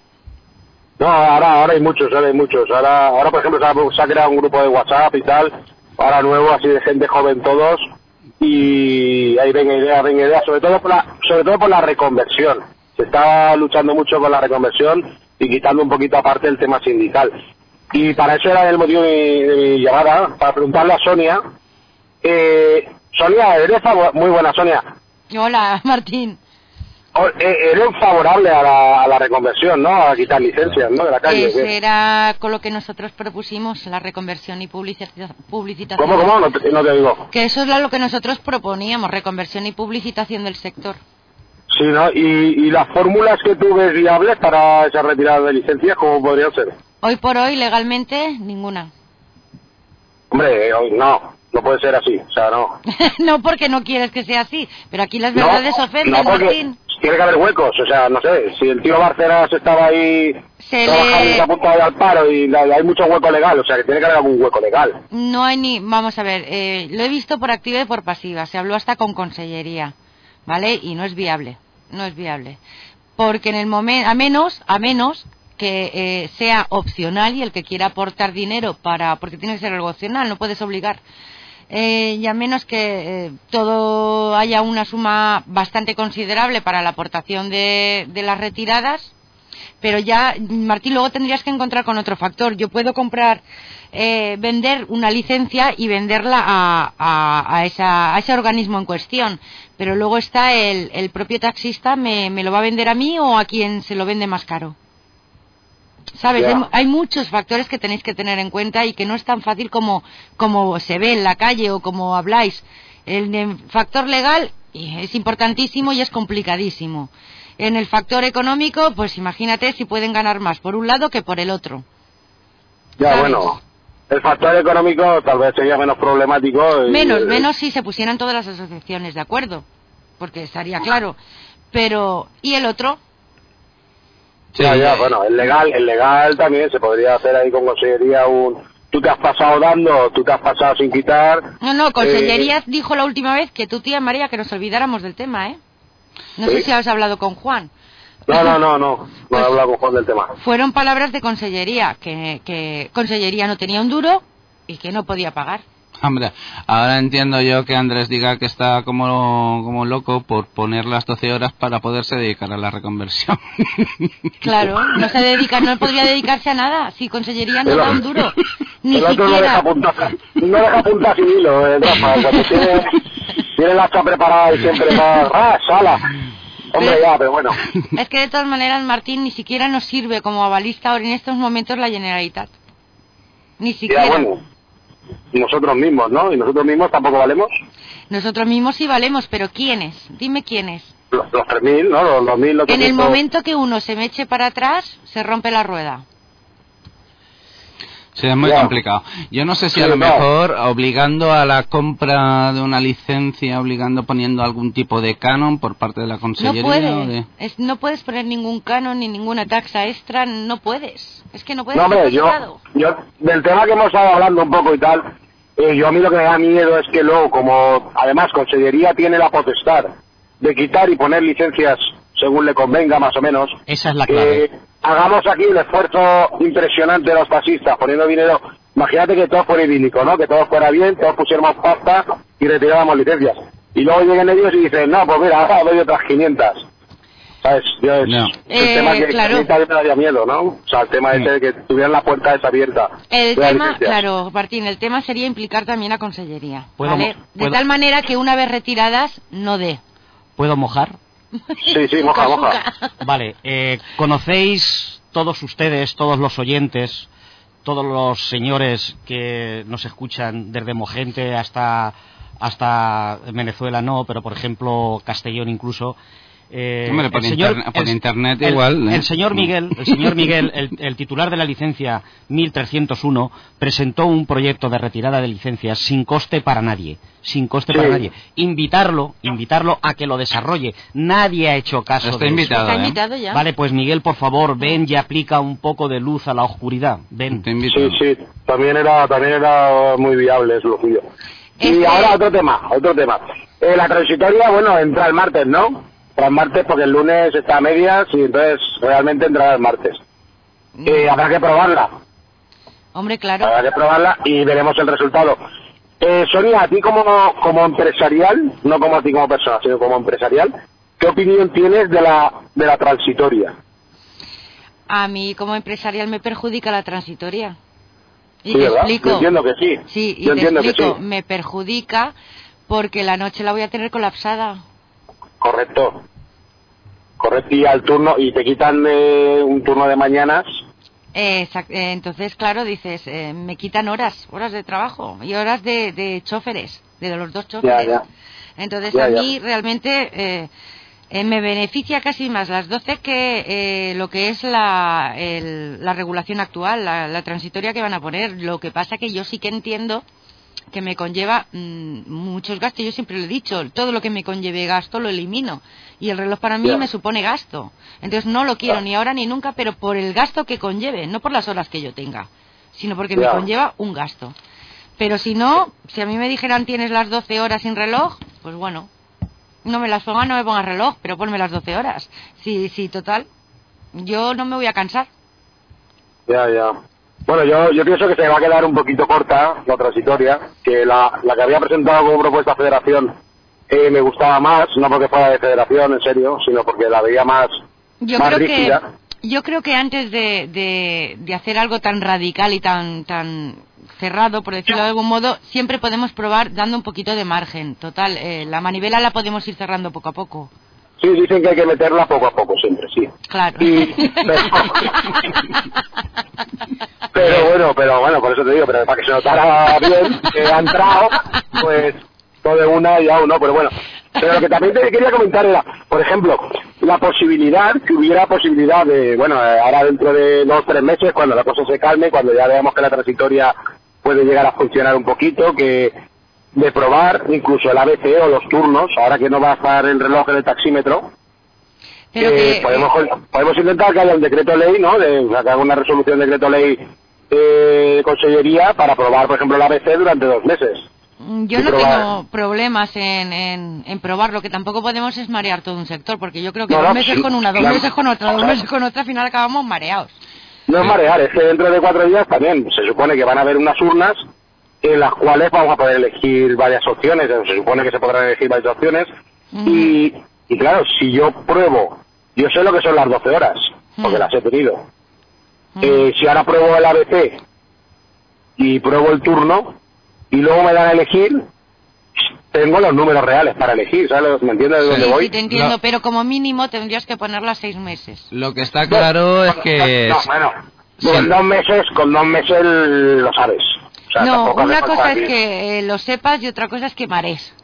No, ahora, ahora hay muchos, ahora hay muchos. Ahora, ahora por ejemplo, se ha, creado un grupo de WhatsApp y tal, ahora nuevo, así de gente joven todos, y ahí ven ideas, ven ideas, sobre todo por la, sobre todo por la reconversión. Se está luchando mucho con la reconversión y quitando un poquito aparte el tema sindical. Y para eso era el motivo de mi, de mi llamada, para preguntarle a Sonia. Eh, Sonia, eres muy buena, Sonia. Hola, Martín. O- eh, Eres favorable a la, a la reconversión, ¿no? A quitar licencias, ¿no? De la calle. ¿qué? era con lo que nosotros propusimos, la reconversión y publicita- publicitación. ¿Cómo, cómo? No te, no te digo. Que eso es lo que nosotros proponíamos, reconversión y publicitación del sector. Sí, ¿no? Y, y las fórmulas que tú ves viables para esa retirada de licencias, ¿cómo podrían ser? Hoy por hoy, legalmente, ninguna. Hombre, hoy no, no puede ser así, o sea, no. no porque no quieres que sea así, pero aquí las No, verdades ofenden, no, porque Martín. Tiene que haber huecos, o sea, no sé, si el tío Barcenas estaba ahí Se trabajando y le- se ha apuntado al paro y hay mucho hueco legal, o sea, que tiene que haber algún hueco legal. No hay ni, vamos a ver, eh, lo he visto por activa y por pasiva, se habló hasta con consellería, ¿vale? Y no es viable, no es viable. Porque en el momento, a menos, a menos que eh, sea opcional y el que quiera aportar dinero para, porque tiene que ser algo opcional, no puedes obligar. Eh, y a menos que eh, todo haya una suma bastante considerable para la aportación de, las retiradas, pero ya, Martín, luego tendrías que encontrar con otro factor. Yo puedo comprar, eh, vender una licencia y venderla a, a- esa- a ese organismo en cuestión, pero luego está el, el propio taxista, me, me lo va a vender a mí o a quien se lo vende más caro? ¿Sabes? Hay, hay muchos factores que tenéis que tener en cuenta y que no es tan fácil como, como se ve en la calle o como habláis. El de- factor legal es importantísimo y es complicadísimo. En el factor económico, pues imagínate si pueden ganar más por un lado que por el otro. Ya, ¿Sabes? bueno, el factor económico tal vez sería menos problemático. y- Menos, menos si se pusieran todas las asociaciones de acuerdo, porque estaría claro. Pero, ¿y el otro? Ya, ya, bueno, el legal, el legal también se podría hacer ahí con consellería un... Tú te has pasado dando, tú te has pasado sin quitar. No, no, Consellería Eh, dijo la última vez que tu tía María que nos olvidáramos del tema, ¿eh? No ¿Sí? sé si has hablado con Juan. no, no, no, no, no Pues he hablado con Juan del tema. Fueron palabras de Consellería, que, que Consellería no tenía un duro y que no podía pagar. Hombre, ahora entiendo yo que Andrés diga que está como, como loco por poner las 12 horas para poderse dedicar a la reconversión. Claro, no se dedica, no podría dedicarse a nada si Consellería no da un duro. Ni el otro no deja punta, no deja punta sin hilo, Rafa, cuando tiene, tiene la hacha preparada y siempre va, ¡ah, sala! Hombre, ya, pero bueno. Es que de todas maneras, Martín, ni siquiera nos sirve como avalista ahora en estos momentos la Generalitat. Ni Ya, siquiera. bueno, nosotros mismos, ¿no? Y nosotros mismos tampoco valemos. Nosotros mismos sí valemos, pero ¿quiénes? Dime quiénes. Los, los 3.000, ¿no? Los, los 1.000, los En el 800. momento que uno se me eche para atrás, se rompe la rueda. Sí, es muy complicado. Yo no sé si Sí, a lo no. mejor obligando a la compra de una licencia, obligando poniendo algún tipo de canon por parte de la No consellería. o puedes. de- Es- no puedes poner ningún canon ni ninguna taxa extra, no puedes. Es que no puedes. No, hombre, yo, yo, del tema que hemos estado hablando un poco y tal, eh, yo a mí lo que me da miedo es que luego, como además Consellería tiene la potestad de quitar y poner licencias según le convenga, más o menos, Esa es la clave. eh, hagamos aquí un esfuerzo impresionante de los taxistas poniendo dinero. Imagínate que todo fuera idílico, ¿no? Que todo fuera bien, todos pusiéramos pasta y retiráramos licencias. Y luego lleguen ellos y dicen, no, pues mira, ahora doy otras 500. ¿Sabes? Yo es el Eh, tema que claro. a mí también me daría miedo, ¿no? O sea, el tema ese de que tuvieran la puerta desabierta. El tema, licencias. claro, Martín, el tema sería implicar también a Consellería. ¿Puedo ¿vale? De puedo- tal manera que una vez retiradas, no dé. ¿Puedo mojar? Sí, sí, moja, moja. Vale, eh, ¿conocéis todos ustedes, todos los oyentes, todos los señores que nos escuchan desde Mogente hasta, hasta Venezuela no, pero por ejemplo Castellón incluso? Eh, Hombre, por el señor- interne- por el- internet el- igual, ¿eh? El señor Miguel, el señor Miguel, el, el titular de la licencia 1301, presentó un proyecto de retirada de licencias sin coste para nadie, sin coste para nadie. Invitarlo, invitarlo a que lo desarrolle. Nadie ha hecho caso Está de eso. invitado, Está ¿eh? invitado ya. Vale, pues Miguel, por favor, ven y aplica un poco de luz a la oscuridad. Ven. Sí, sí, también era, también era muy viable, es lo suyo. Y Este- ahora otro tema, otro tema. Eh, la transitoria, bueno, entra el martes, ¿no? Entra el martes porque el lunes está a medias y entonces realmente entrará el martes. Eh, habrá que probarla. Hombre, claro. Habrá que probarla y veremos el resultado. Eh, Sonia, a ti como, como empresarial, no como a ti como persona, sino como empresarial, ¿qué opinión tienes de la, de la transitoria? A mí como empresarial me perjudica la transitoria. Y Sí, te ¿verdad? explico. Yo entiendo que sí. Sí, y Yo te entiendo que explico. sí. Me perjudica porque la noche la voy a tener colapsada. Correcto. Correcto, y al turno, y te quitan eh, un turno de mañanas. Eh, exact- eh, entonces, claro, dices, eh, me quitan horas, horas de trabajo y horas de, de choferes, de los dos choferes. Ya, ya. Entonces, Ya, a mí realmente eh, eh, me beneficia casi más las 12 que eh, lo que es la, el- la regulación actual, la, la transitoria que van a poner. Lo que pasa que yo sí que entiendo que me conlleva mm, muchos gastos. Yo siempre lo he dicho, todo lo que me conlleve gasto lo elimino. Y el reloj para mí me supone gasto. Entonces no lo quiero ni ahora ni nunca, pero por el gasto que conlleve, no por las horas que yo tenga, sino porque me conlleva un gasto. Pero si no, si a mí me dijeran tienes las 12 horas sin reloj, pues bueno, no me las pongas, no me pongas reloj, pero ponme las 12 horas. Sí, sí, total. Yo no me voy a cansar. Ya, ya. Bueno, yo, yo pienso que se va a quedar un poquito corta la transitoria, que la, la que había presentado como propuesta Federación eh, me gustaba más, no porque fuera de Federación, en serio, sino porque la veía más, Yo más creo rígida. que yo creo que antes de, de, de hacer algo tan radical y tan tan cerrado, por decirlo de algún modo, siempre podemos probar dando un poquito de margen. Total, eh, la manivela la podemos ir cerrando poco a poco. Sí, dicen que hay que meterla poco a poco siempre, sí. Claro. Pero bueno, pero bueno, por eso te digo, pero para que se notara bien que ha entrado, pues todo de una y a uno, pero bueno. Pero lo que también te quería comentar era, por ejemplo, la posibilidad, que hubiera posibilidad de, bueno, eh, ahora dentro de dos o tres meses, cuando la cosa se calme, cuando ya veamos que la transitoria puede llegar a funcionar un poquito, que de probar incluso el ABC o los turnos, ahora que no va a estar el reloj en el taxímetro, Pero que que- podemos, podemos intentar que haya un decreto ley, ¿no? De, que haga una resolución de decreto ley eh, de consellería para probar, por ejemplo, el ABC durante dos meses. Mm, Yo no probar. tengo problemas en, en, en probar. Lo que tampoco podemos es marear todo un sector, porque yo creo que No, dos no, meses sí, con una, dos claro. meses con otra, dos meses con otra, al final acabamos mareados. No es marear, es que dentro de cuatro días también se supone que van a haber unas urnas en las cuales vamos a poder elegir varias opciones, se supone que se podrán elegir varias opciones, y, y claro, si yo pruebo, yo sé lo que son las 12 horas, porque las he tenido, Eh, si ahora pruebo el ABC y pruebo el turno, y luego me dan a elegir, tengo los números reales para elegir, ¿sabes? ¿Me entiendes de dónde Sí, voy? sí, te entiendo, pero como mínimo tendrías que ponerla seis meses. Lo que está claro es que... No, bueno, con dos meses, con dos meses lo sabes. O sea, no, una cosa es que eh, lo sepas y otra cosa es que marees.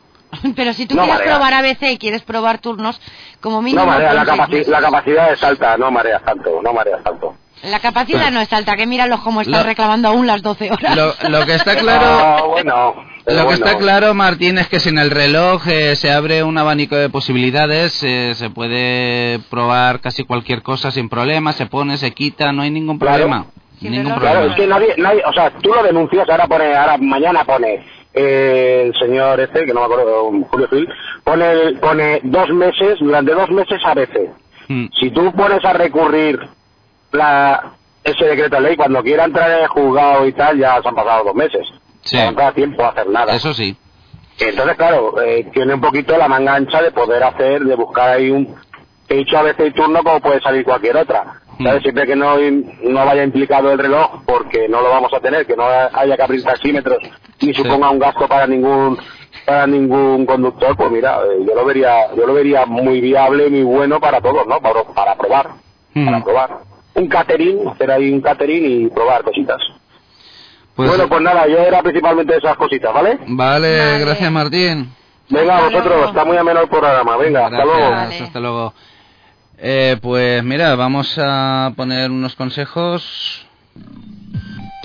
Pero si tú No quieres marea. probar ABC y quieres probar turnos, como mínimo... No marea, la, capaci- capacidad es alta, no mareas tanto, no mareas tanto. La capacidad no es alta, que míralos cómo están Lo- reclamando aún las 12 horas. Lo, lo que está claro... Ah, bueno, pero Lo que bueno. está claro, Martín, es que sin el reloj eh, se abre un abanico de posibilidades, eh, se puede probar casi cualquier cosa sin problema, se pone, se quita, no hay ningún Claro. Ningún Claro, problema. es que nadie, nadie, o sea, tú lo denuncias, ahora pone, ahora mañana pone eh, el señor este, que no me acuerdo, Julio Gil, pone, pone dos meses, durante dos meses a veces. Mm. Si tú pones a recurrir la, ese decreto de ley, cuando quiera entrar en el juzgado y tal, ya se han pasado dos meses. Sí. No da tiempo a hacer nada. Eso sí. Entonces, claro, eh, tiene un poquito la manga ancha de poder hacer, de buscar ahí un... He dicho a veces turno como puede salir cualquier otra. ¿Sabes? Siempre que no, no vaya implicado el reloj, porque no lo vamos a tener, que no haya que abrir taxímetros, ni suponga un gasto para ningún para ningún conductor, pues mira, eh, yo lo vería yo lo vería muy viable, muy bueno para todos, ¿no? Para, para probar, para probar. Un catering, hacer ahí un catering y probar cositas. Pues- bueno, pues nada, yo era principalmente esas cositas, ¿vale? Vale, gracias Martín. Venga, vosotros, está muy ameno el programa. Venga, hasta luego. Hasta luego. Eh, pues mira, vamos a poner unos consejos.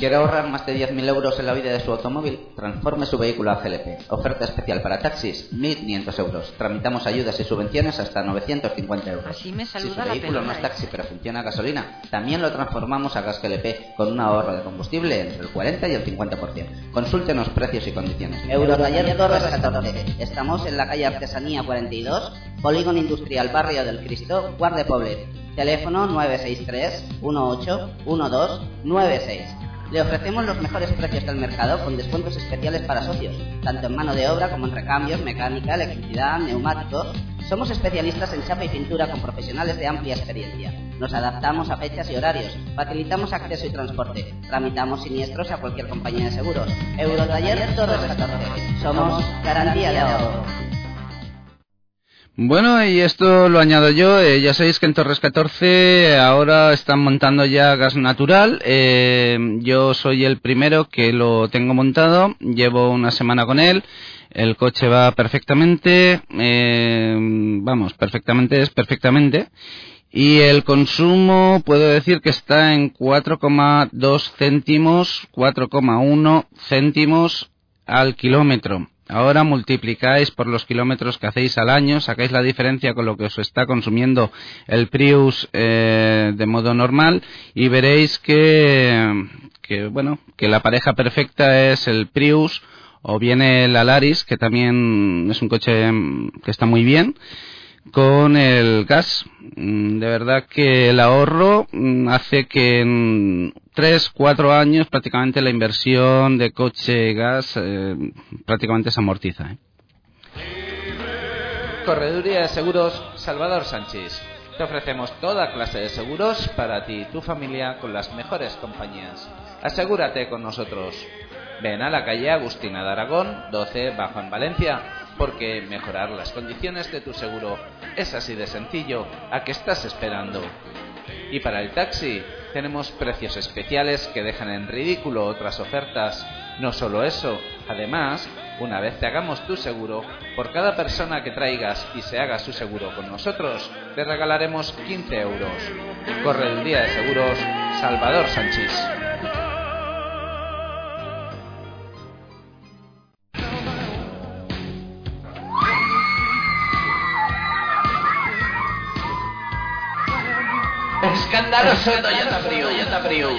¿Quiere ahorrar más de 10.000 euros en la vida de su automóvil? Transforme su vehículo a GLP. Oferta especial para taxis, 1.500 euros. Tramitamos ayudas y subvenciones hasta 950 euros. Así me Si su saluda la vehículo no es taxi pero funciona a gasolina, también lo transformamos a gas GLP con un ahorro de combustible entre el 40 y el 50%. Consúltenos precios y condiciones. Eurotaller Torres 14. Estamos en la calle Artesanía 42, Polígono Industrial Barrio del Cristo, Guard de Poblet. Teléfono 963 18 12 96. Le ofrecemos los mejores precios del mercado con descuentos especiales para socios, tanto en mano de obra como en recambios, mecánica, electricidad, neumáticos. Somos especialistas en chapa y pintura con profesionales de amplia experiencia. Nos adaptamos a fechas y horarios, facilitamos acceso y transporte, tramitamos siniestros a cualquier compañía de seguros. Eurotaller Torres 14. Somos garantía de ahorro. Bueno, y esto lo añado yo. eh, ya sabéis que en Torres 14 ahora están montando ya gas natural. Eh, yo soy el primero que lo tengo montado. Llevo una semana con él. El coche va perfectamente. eh, vamos, perfectamente es perfectamente. Y el consumo puedo decir que está en 4,2 céntimos, 4,1 céntimos al kilómetro. Ahora multiplicáis por los kilómetros que hacéis al año, sacáis la diferencia con lo que os está consumiendo el Prius eh, de modo normal y veréis que, que, bueno, que la pareja perfecta es el Prius o bien el Alaris, que también es un coche mm, que está muy bien con el gas. Mm, De verdad que el ahorro mm, hace que en 3, 4 años prácticamente la inversión de coche gas eh, prácticamente se amortiza. ¿eh? Correduría de Seguros Salvador Sánchez. Te ofrecemos toda clase de seguros para ti y tu familia con las mejores compañías. Asegúrate con nosotros. Ven a la calle Agustina de Aragón, 12, bajo en Valencia, porque mejorar las condiciones de tu seguro es así de sencillo. ¿A qué estás esperando? Y para el taxi tenemos precios especiales que dejan en ridículo otras ofertas. No solo eso, además, una vez te hagamos tu seguro, por cada persona que traigas y se haga su seguro con nosotros, te regalaremos 15 euros. Correduría de Seguros, Salvador Sánchez. lives. Escandaloso Toyota Prius.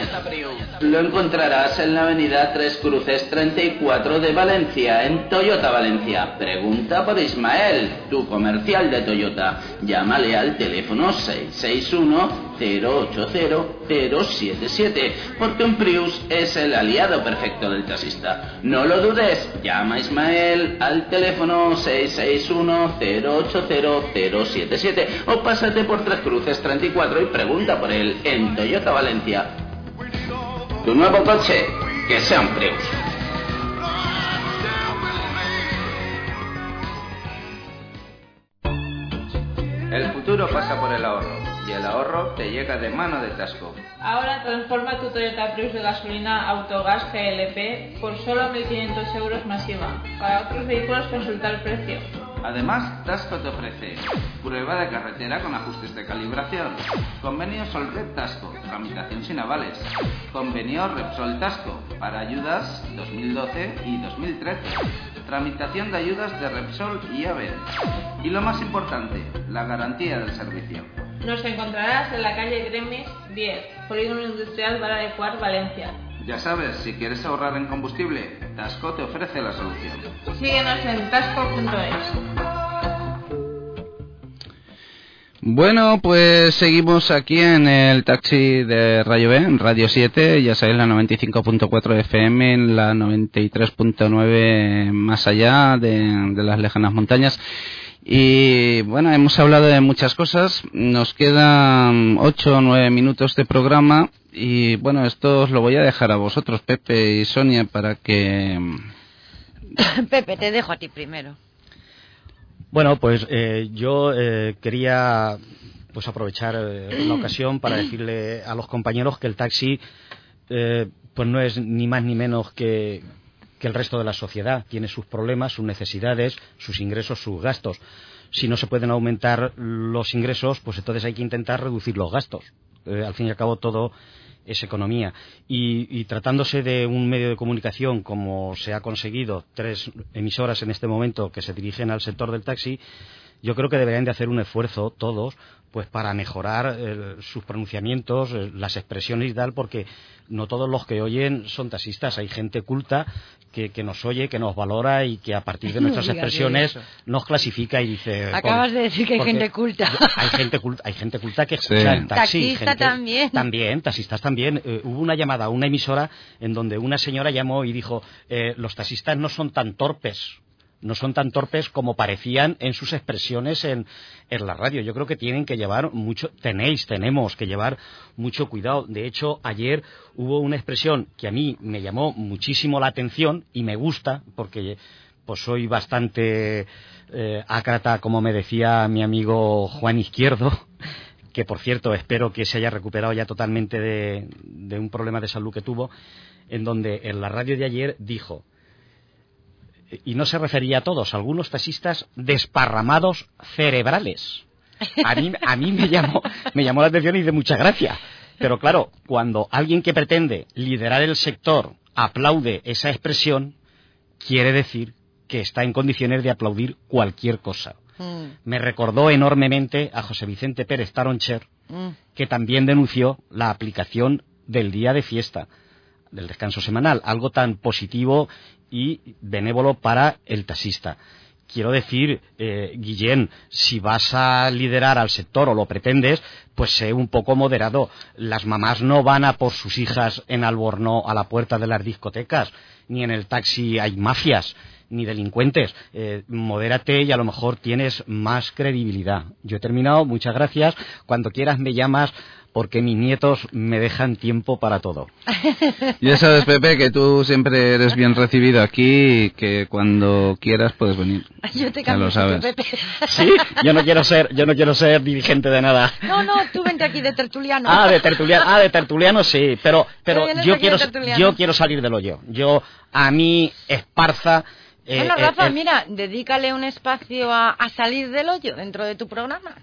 Lo encontrarás en la avenida Tres Cruces 34 de Valencia, en Toyota Valencia. Pregunta por Ismael, tu comercial de Toyota. Llámale al teléfono 661-080-077, porque un Prius es el aliado perfecto del taxista. No lo dudes, llama a Ismael al teléfono 661-080-077 o pásate por Tres Cruces 34 y pregunta por él en Toyota Valencia. Tu nuevo coche, que sea un Prius. El futuro pasa por el ahorro y el ahorro te llega de mano de Tasco. Ahora transforma tu Toyota Prius de gasolina Autogas GLP por solo 1.500 euros más IVA. Para otros vehículos consulta el precio. Además, Tasco te ofrece prueba de carretera con ajustes de calibración, convenio Solred Tasco, tramitación sin avales, convenio Repsol Tasco para ayudas 2012 y 2013, tramitación de ayudas de Repsol y AVE. Y lo más importante, la garantía del servicio. Nos encontrarás en la calle Gremis 10, Polígono Industrial Vara de Cuart, Valencia. Ya sabes, si quieres ahorrar en combustible, Tasco te ofrece la solución. Síguenos en tasco.es. Bueno, pues seguimos aquí en el taxi de Rayo B, en Radio 7, ya sabéis, la 95.4 FM, en la 93.9 más allá de, de las lejanas montañas. Y bueno, hemos hablado de muchas cosas, nos quedan 8 o 9 minutos de programa y bueno, esto os lo voy a dejar a vosotros, Pepe y Sonia, para que... Pepe, te dejo a ti primero. Bueno, pues eh, yo eh, quería pues aprovechar eh, la ocasión para decirle a los compañeros que el taxi eh, pues no es ni más ni menos que, que el resto de la sociedad. Tiene sus problemas, sus necesidades, sus ingresos, sus gastos. Si no se pueden aumentar los ingresos, pues entonces hay que intentar reducir los gastos. Eh, al fin y al cabo todo es economía. Y, y tratándose de un medio de comunicación como se ha conseguido, tres emisoras en este momento que se dirigen al sector del taxi, yo creo que deberían de hacer un esfuerzo todos pues para mejorar eh, sus pronunciamientos, eh, las expresiones y tal, porque no todos los que oyen son taxistas. Hay gente culta que, que nos oye, que nos valora y que a partir de nuestras expresiones nos clasifica y dice... Acabas por- de decir que hay gente culta. Hay gente culta, hay gente culta que Sí. escucha taxi. Taxista gente- también. También, taxistas también. Eh, hubo una llamada a una emisora en donde una señora llamó y dijo, eh, los taxistas no son tan torpes no son tan torpes como parecían en sus expresiones en, en la radio. Yo creo que tienen que llevar mucho, tenéis, tenemos que llevar mucho cuidado. De hecho, ayer hubo una expresión que a mí me llamó muchísimo la atención y me gusta porque pues soy bastante eh, ácrata, como me decía mi amigo Juan Izquierdo, que por cierto espero que se haya recuperado ya totalmente de, de un problema de salud que tuvo, en donde en la radio de ayer dijo, y no se refería a todos, algunos taxistas desparramados cerebrales. A mí, a mí me, llamó, me llamó la atención y de mucha gracia. Pero claro, cuando alguien que pretende liderar el sector aplaude esa expresión, quiere decir que está en condiciones de aplaudir cualquier cosa. Mm, Me recordó enormemente a José Vicente Pérez Taroncher, mm. que también denunció la aplicación del día de fiesta, del descanso semanal, algo tan positivo y benévolo para el taxista. Quiero decir, eh, Guillén, si vas a liderar al sector o lo pretendes, pues sé un poco moderado. Las mamás no van a por sus hijas en Alborno a la puerta de las discotecas, ni en el taxi hay mafias, ni delincuentes. Eh, modérate y a lo mejor tienes más credibilidad. Yo he terminado, muchas gracias. Cuando quieras me llamas porque mis nietos me dejan tiempo para todo. Ya sabes, Pepe, que tú siempre eres bien recibido aquí y que cuando quieras puedes venir. Yo te Ya cambio lo sitio, sabes. Pepe. Sí, yo no quiero ser, yo no quiero ser dirigente de nada. No, no, tú vente aquí de tertuliano. Ah, de tertuliano, ah, de tertuliano sí, pero, pero yo quiero, yo quiero salir del hoyo. Yo, a mí, Esparza, eh, bueno, eh, Rafa, eh, mira, dedícale un espacio a, a salir del hoyo dentro de tu programa.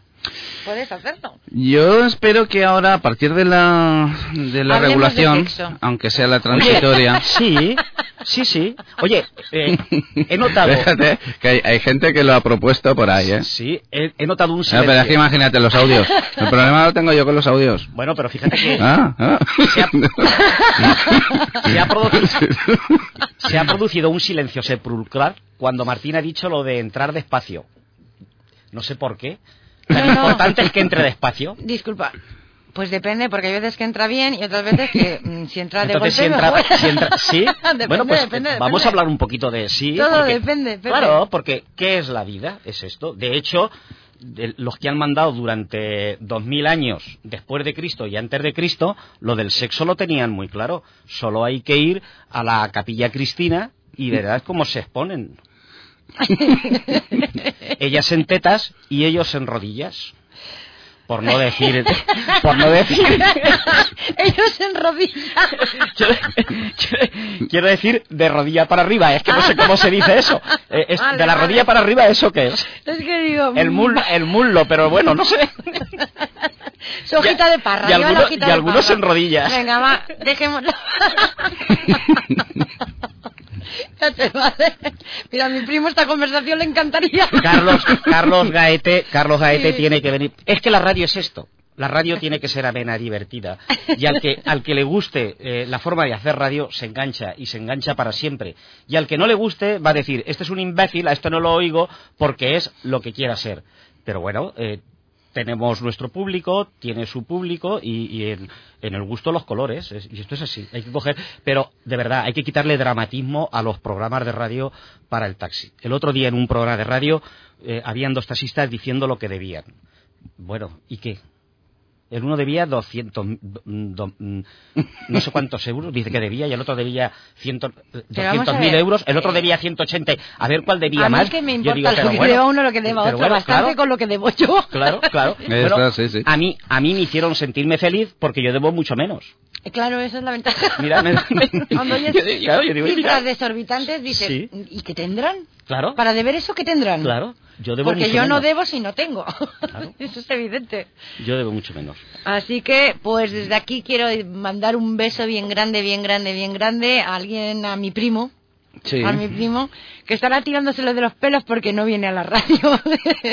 Puedes hacerlo. Yo espero que ahora, a partir de la, de la Hablemos de regulación, sexo. aunque sea la transitoria... sí, sí, sí. Oye, eh, he notado... Fíjate que hay, hay gente que lo ha propuesto por ahí, ¿eh? Sí, he, he notado un Ah, silencio. pero es que imagínate los audios. El problema lo tengo yo con los audios. Bueno, pero fíjate que Ah, ah. se, ha, se ha producido, se ha producido un silencio sepulcral cuando Martín ha dicho lo de entrar despacio. No sé por qué. No, no. importante es que entre despacio. Disculpa. Pues depende, porque hay veces que entra bien y otras veces que mm, si entra de Entonces, si golpe entra, mejor. si entra- ¿sí? Depende, bueno, pues depende, eh, depende. vamos a hablar un poquito de sí. Todo porque- depende. Claro, porque ¿qué es la vida? Es esto. De hecho, de- los que han mandado durante dos mil años después de Cristo y antes de Cristo, lo del sexo lo tenían muy claro. Solo hay que ir a la capilla cristina y verás cómo se exponen. Ellas en tetas y ellos en rodillas. Por no decir, por no decir, Ellos en rodillas. quiero decir de rodilla para arriba. Es que no sé cómo se dice eso. Eh, es- Vale, de la vale. rodilla para arriba, ¿eso qué es? Es que digo... El mm, muslo, el muslo, pero bueno, no sé. Su hojita de parra. y y algunos en rodillas. Venga, va, dejémoslo. Ya te vale. Mira, a mi primo esta conversación le encantaría. Carlos, Carlos Gaete, Carlos Gaete Sí. tiene que venir. Es que la radio es esto. La radio tiene que ser amena, divertida. Y al que, al que le guste eh, la forma de hacer radio, se engancha y se engancha para siempre. Y al que no le guste, va a decir, este es un imbécil, a esto no lo oigo, porque es lo que quiera ser. Pero bueno, eh, tenemos nuestro público, tiene su público y, en, en el gusto los colores. es- y esto es así. Hay que coger, pero de verdad, hay que quitarle dramatismo a los programas de radio para el taxi. El otro día en un programa de radio eh, habían dos taxistas diciendo lo que debían. Bueno, ¿y qué? El uno debía 200, mm, do- mm, no sé cuántos euros, dice que debía, y el otro debía 100, vamos a 200 mil ver. euros, el otro debía 180. A ver cuál debía A mí más. es que me Yo importa digo, lo pero que bueno, deba uno, lo que deba pero otro. bueno, Bastante claro. con lo que debo yo. Claro, claro. Esto, Bueno, sí, sí. A, mí, a mí me hicieron sentirme feliz porque yo debo mucho menos. Claro, esa es la ventaja. Mira, me- Cuando oyes yo digo, cifras mira. desorbitantes, dices, Sí. ¿y qué tendrán? Claro, Para deber eso, ¿qué tendrán? claro. Yo debo Porque mucho yo no menos. debo si no tengo. Eso es evidente. Yo debo mucho menos. Así que, pues desde aquí quiero mandar un beso bien grande, bien grande, bien grande a alguien, a mi primo, Sí. a mi primo, que estará tirándoselo de los pelos porque no viene a la radio.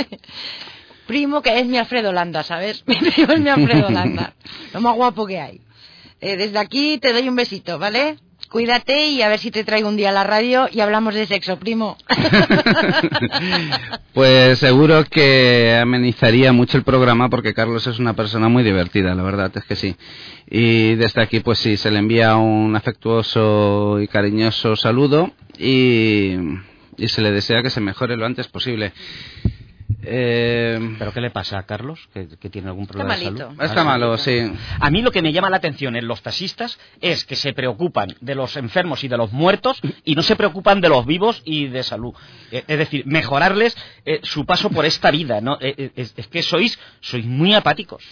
primo que es mi Alfredo Landa, ¿sabes? Mi primo es mi Alfredo Landa, lo más guapo que hay. Eh, desde aquí te doy un besito, ¿vale? Cuídate y a ver si te traigo un día a la radio y hablamos de sexo, primo. Pues seguro que amenizaría mucho el programa porque Carlos es una persona muy divertida, la verdad es que sí. Y desde aquí, pues sí, se le envía un afectuoso y cariñoso saludo y, y se le desea que se mejore lo antes posible. Eh, ¿Pero qué le pasa a Carlos? ¿Que, que tiene algún problema de malito. salud? Está malo, sí. A mí lo que me llama la atención en los taxistas es que se preocupan de los enfermos y de los muertos y no se preocupan de los vivos y de salud. Eh, Es decir, mejorarles eh, su paso por esta vida. ¿no? Eh, eh, Es, es que sois, sois muy apáticos.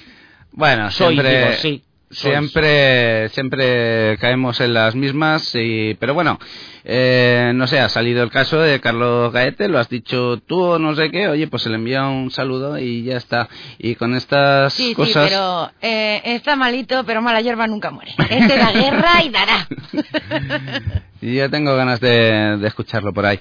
Bueno, Soy, siempre, digo, sí, sois. Siempre, siempre caemos en las mismas, y, pero bueno, eh, no sé, ha salido el caso de Carlos Gaete, lo has dicho tú o no sé qué, oye, pues se le envía un saludo y ya está. Y con estas Sí, cosas... sí, pero eh, está malito, pero mala hierba nunca muere. Este da guerra y dará. Ya tengo ganas de, de escucharlo por ahí.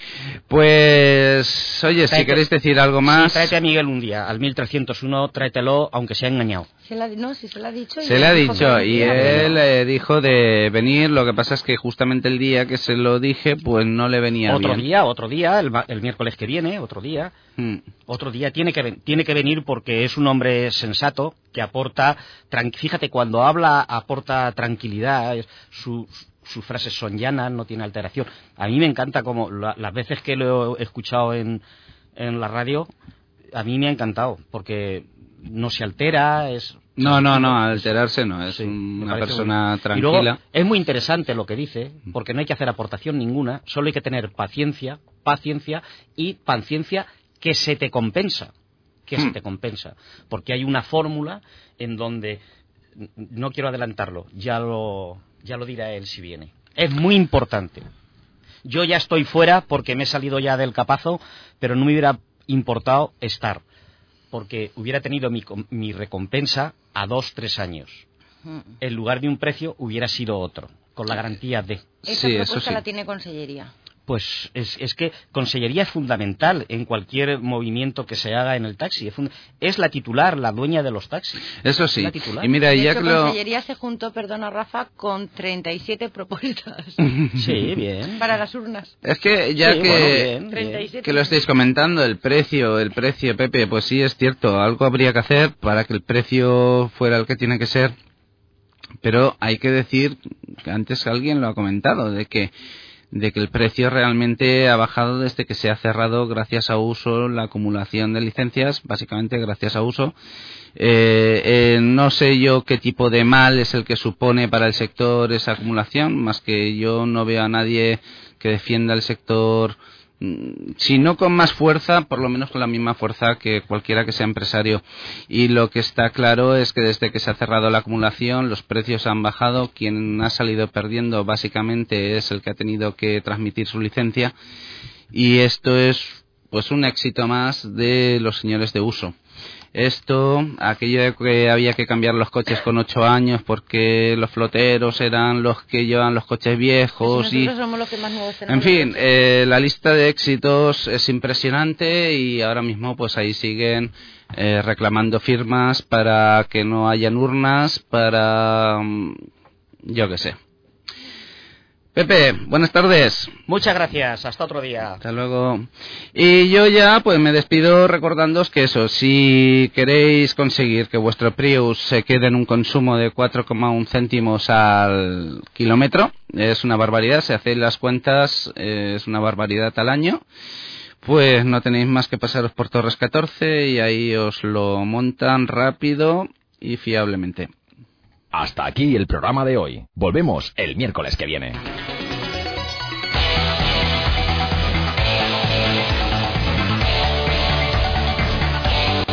Pues, oye, si queréis decir algo más... Sí, tráete a Miguel un día, al 1301, tráetelo, aunque sea engañado. Se la, no, si se lo ha dicho. Se le ha dicho y él eh, dijo de venir, lo que pasa es que justamente el día que se lo dije, pues no le venía Otro bien. día, otro día, el, ma- el miércoles que viene, otro día. Mm. Otro día tiene que, ven- tiene que venir porque es un hombre sensato que aporta, tran- fíjate, cuando habla aporta tranquilidad, su- sus frases son llanas, no tiene alteración. A mí me encanta como la- las veces que lo he escuchado en, en la radio, a mí me ha encantado porque no se altera, es... No, no, no, alterarse no, es una persona bueno. Y luego, tranquila. es muy interesante lo que dice, porque no hay que hacer aportación ninguna, solo hay que tener paciencia, paciencia y paciencia que se te compensa, que se te compensa, porque hay una fórmula en donde no quiero adelantarlo, ya lo ya lo dirá él si viene. Es muy importante. Yo ya estoy fuera porque me he salido ya del capazo, pero no me hubiera importado estar, porque hubiera tenido mi, com- mi recompensa a dos, tres años en lugar de un precio hubiera sido otro, con la garantía de. Esa propuesta la tiene Consellería. Pues es, es que Consellería es fundamental en cualquier movimiento que se haga en el taxi. Es, la titular, la dueña de los taxis. Eso sí. La titular. Y mira, de ya hecho, que lo... Consellería se juntó, perdona Rafa, con 37 propuestas Sí, bien. para las urnas. Es que ya Sí, que, bueno, bien, 37. que lo estáis comentando, el precio, el precio, Pepe, pues sí es cierto, algo habría que hacer para que el precio fuera el que tiene que ser, pero hay que decir, que antes alguien lo ha comentado, de que de que el precio realmente ha bajado desde que se ha cerrado gracias a uso la acumulación de licencias, básicamente gracias a uso. Eh, eh, no sé yo qué tipo de mal es el que supone para el sector esa acumulación, más que yo no veo a nadie que defienda el sector, si no con más fuerza, por lo menos con la misma fuerza que cualquiera que sea empresario. Y lo que está claro es que desde que se ha cerrado la acumulación, los precios han bajado. Quien ha salido perdiendo básicamente es el que ha tenido que transmitir su licencia. Y esto es pues un éxito más de los señores de uso. Esto, aquello de que había que cambiar los coches con ocho años porque los floteros eran los que llevan los coches viejos y Nosotros somos los que más nuevos en fin, eh, la lista de éxitos es impresionante y ahora mismo pues ahí siguen eh, reclamando firmas para que no hayan urnas, para... mm, yo qué sé. Pepe, buenas tardes. Muchas gracias, hasta otro día. Hasta luego. Y yo ya pues me despido recordándoos que eso, si queréis conseguir que vuestro Prius se quede en un consumo de 4,1 céntimos al kilómetro, es una barbaridad, si hacéis las cuentas es una barbaridad al año, pues no tenéis más que pasaros por Torres 14 y ahí os lo montan rápido y fiablemente. Hasta aquí el programa de hoy. Volvemos el miércoles que viene.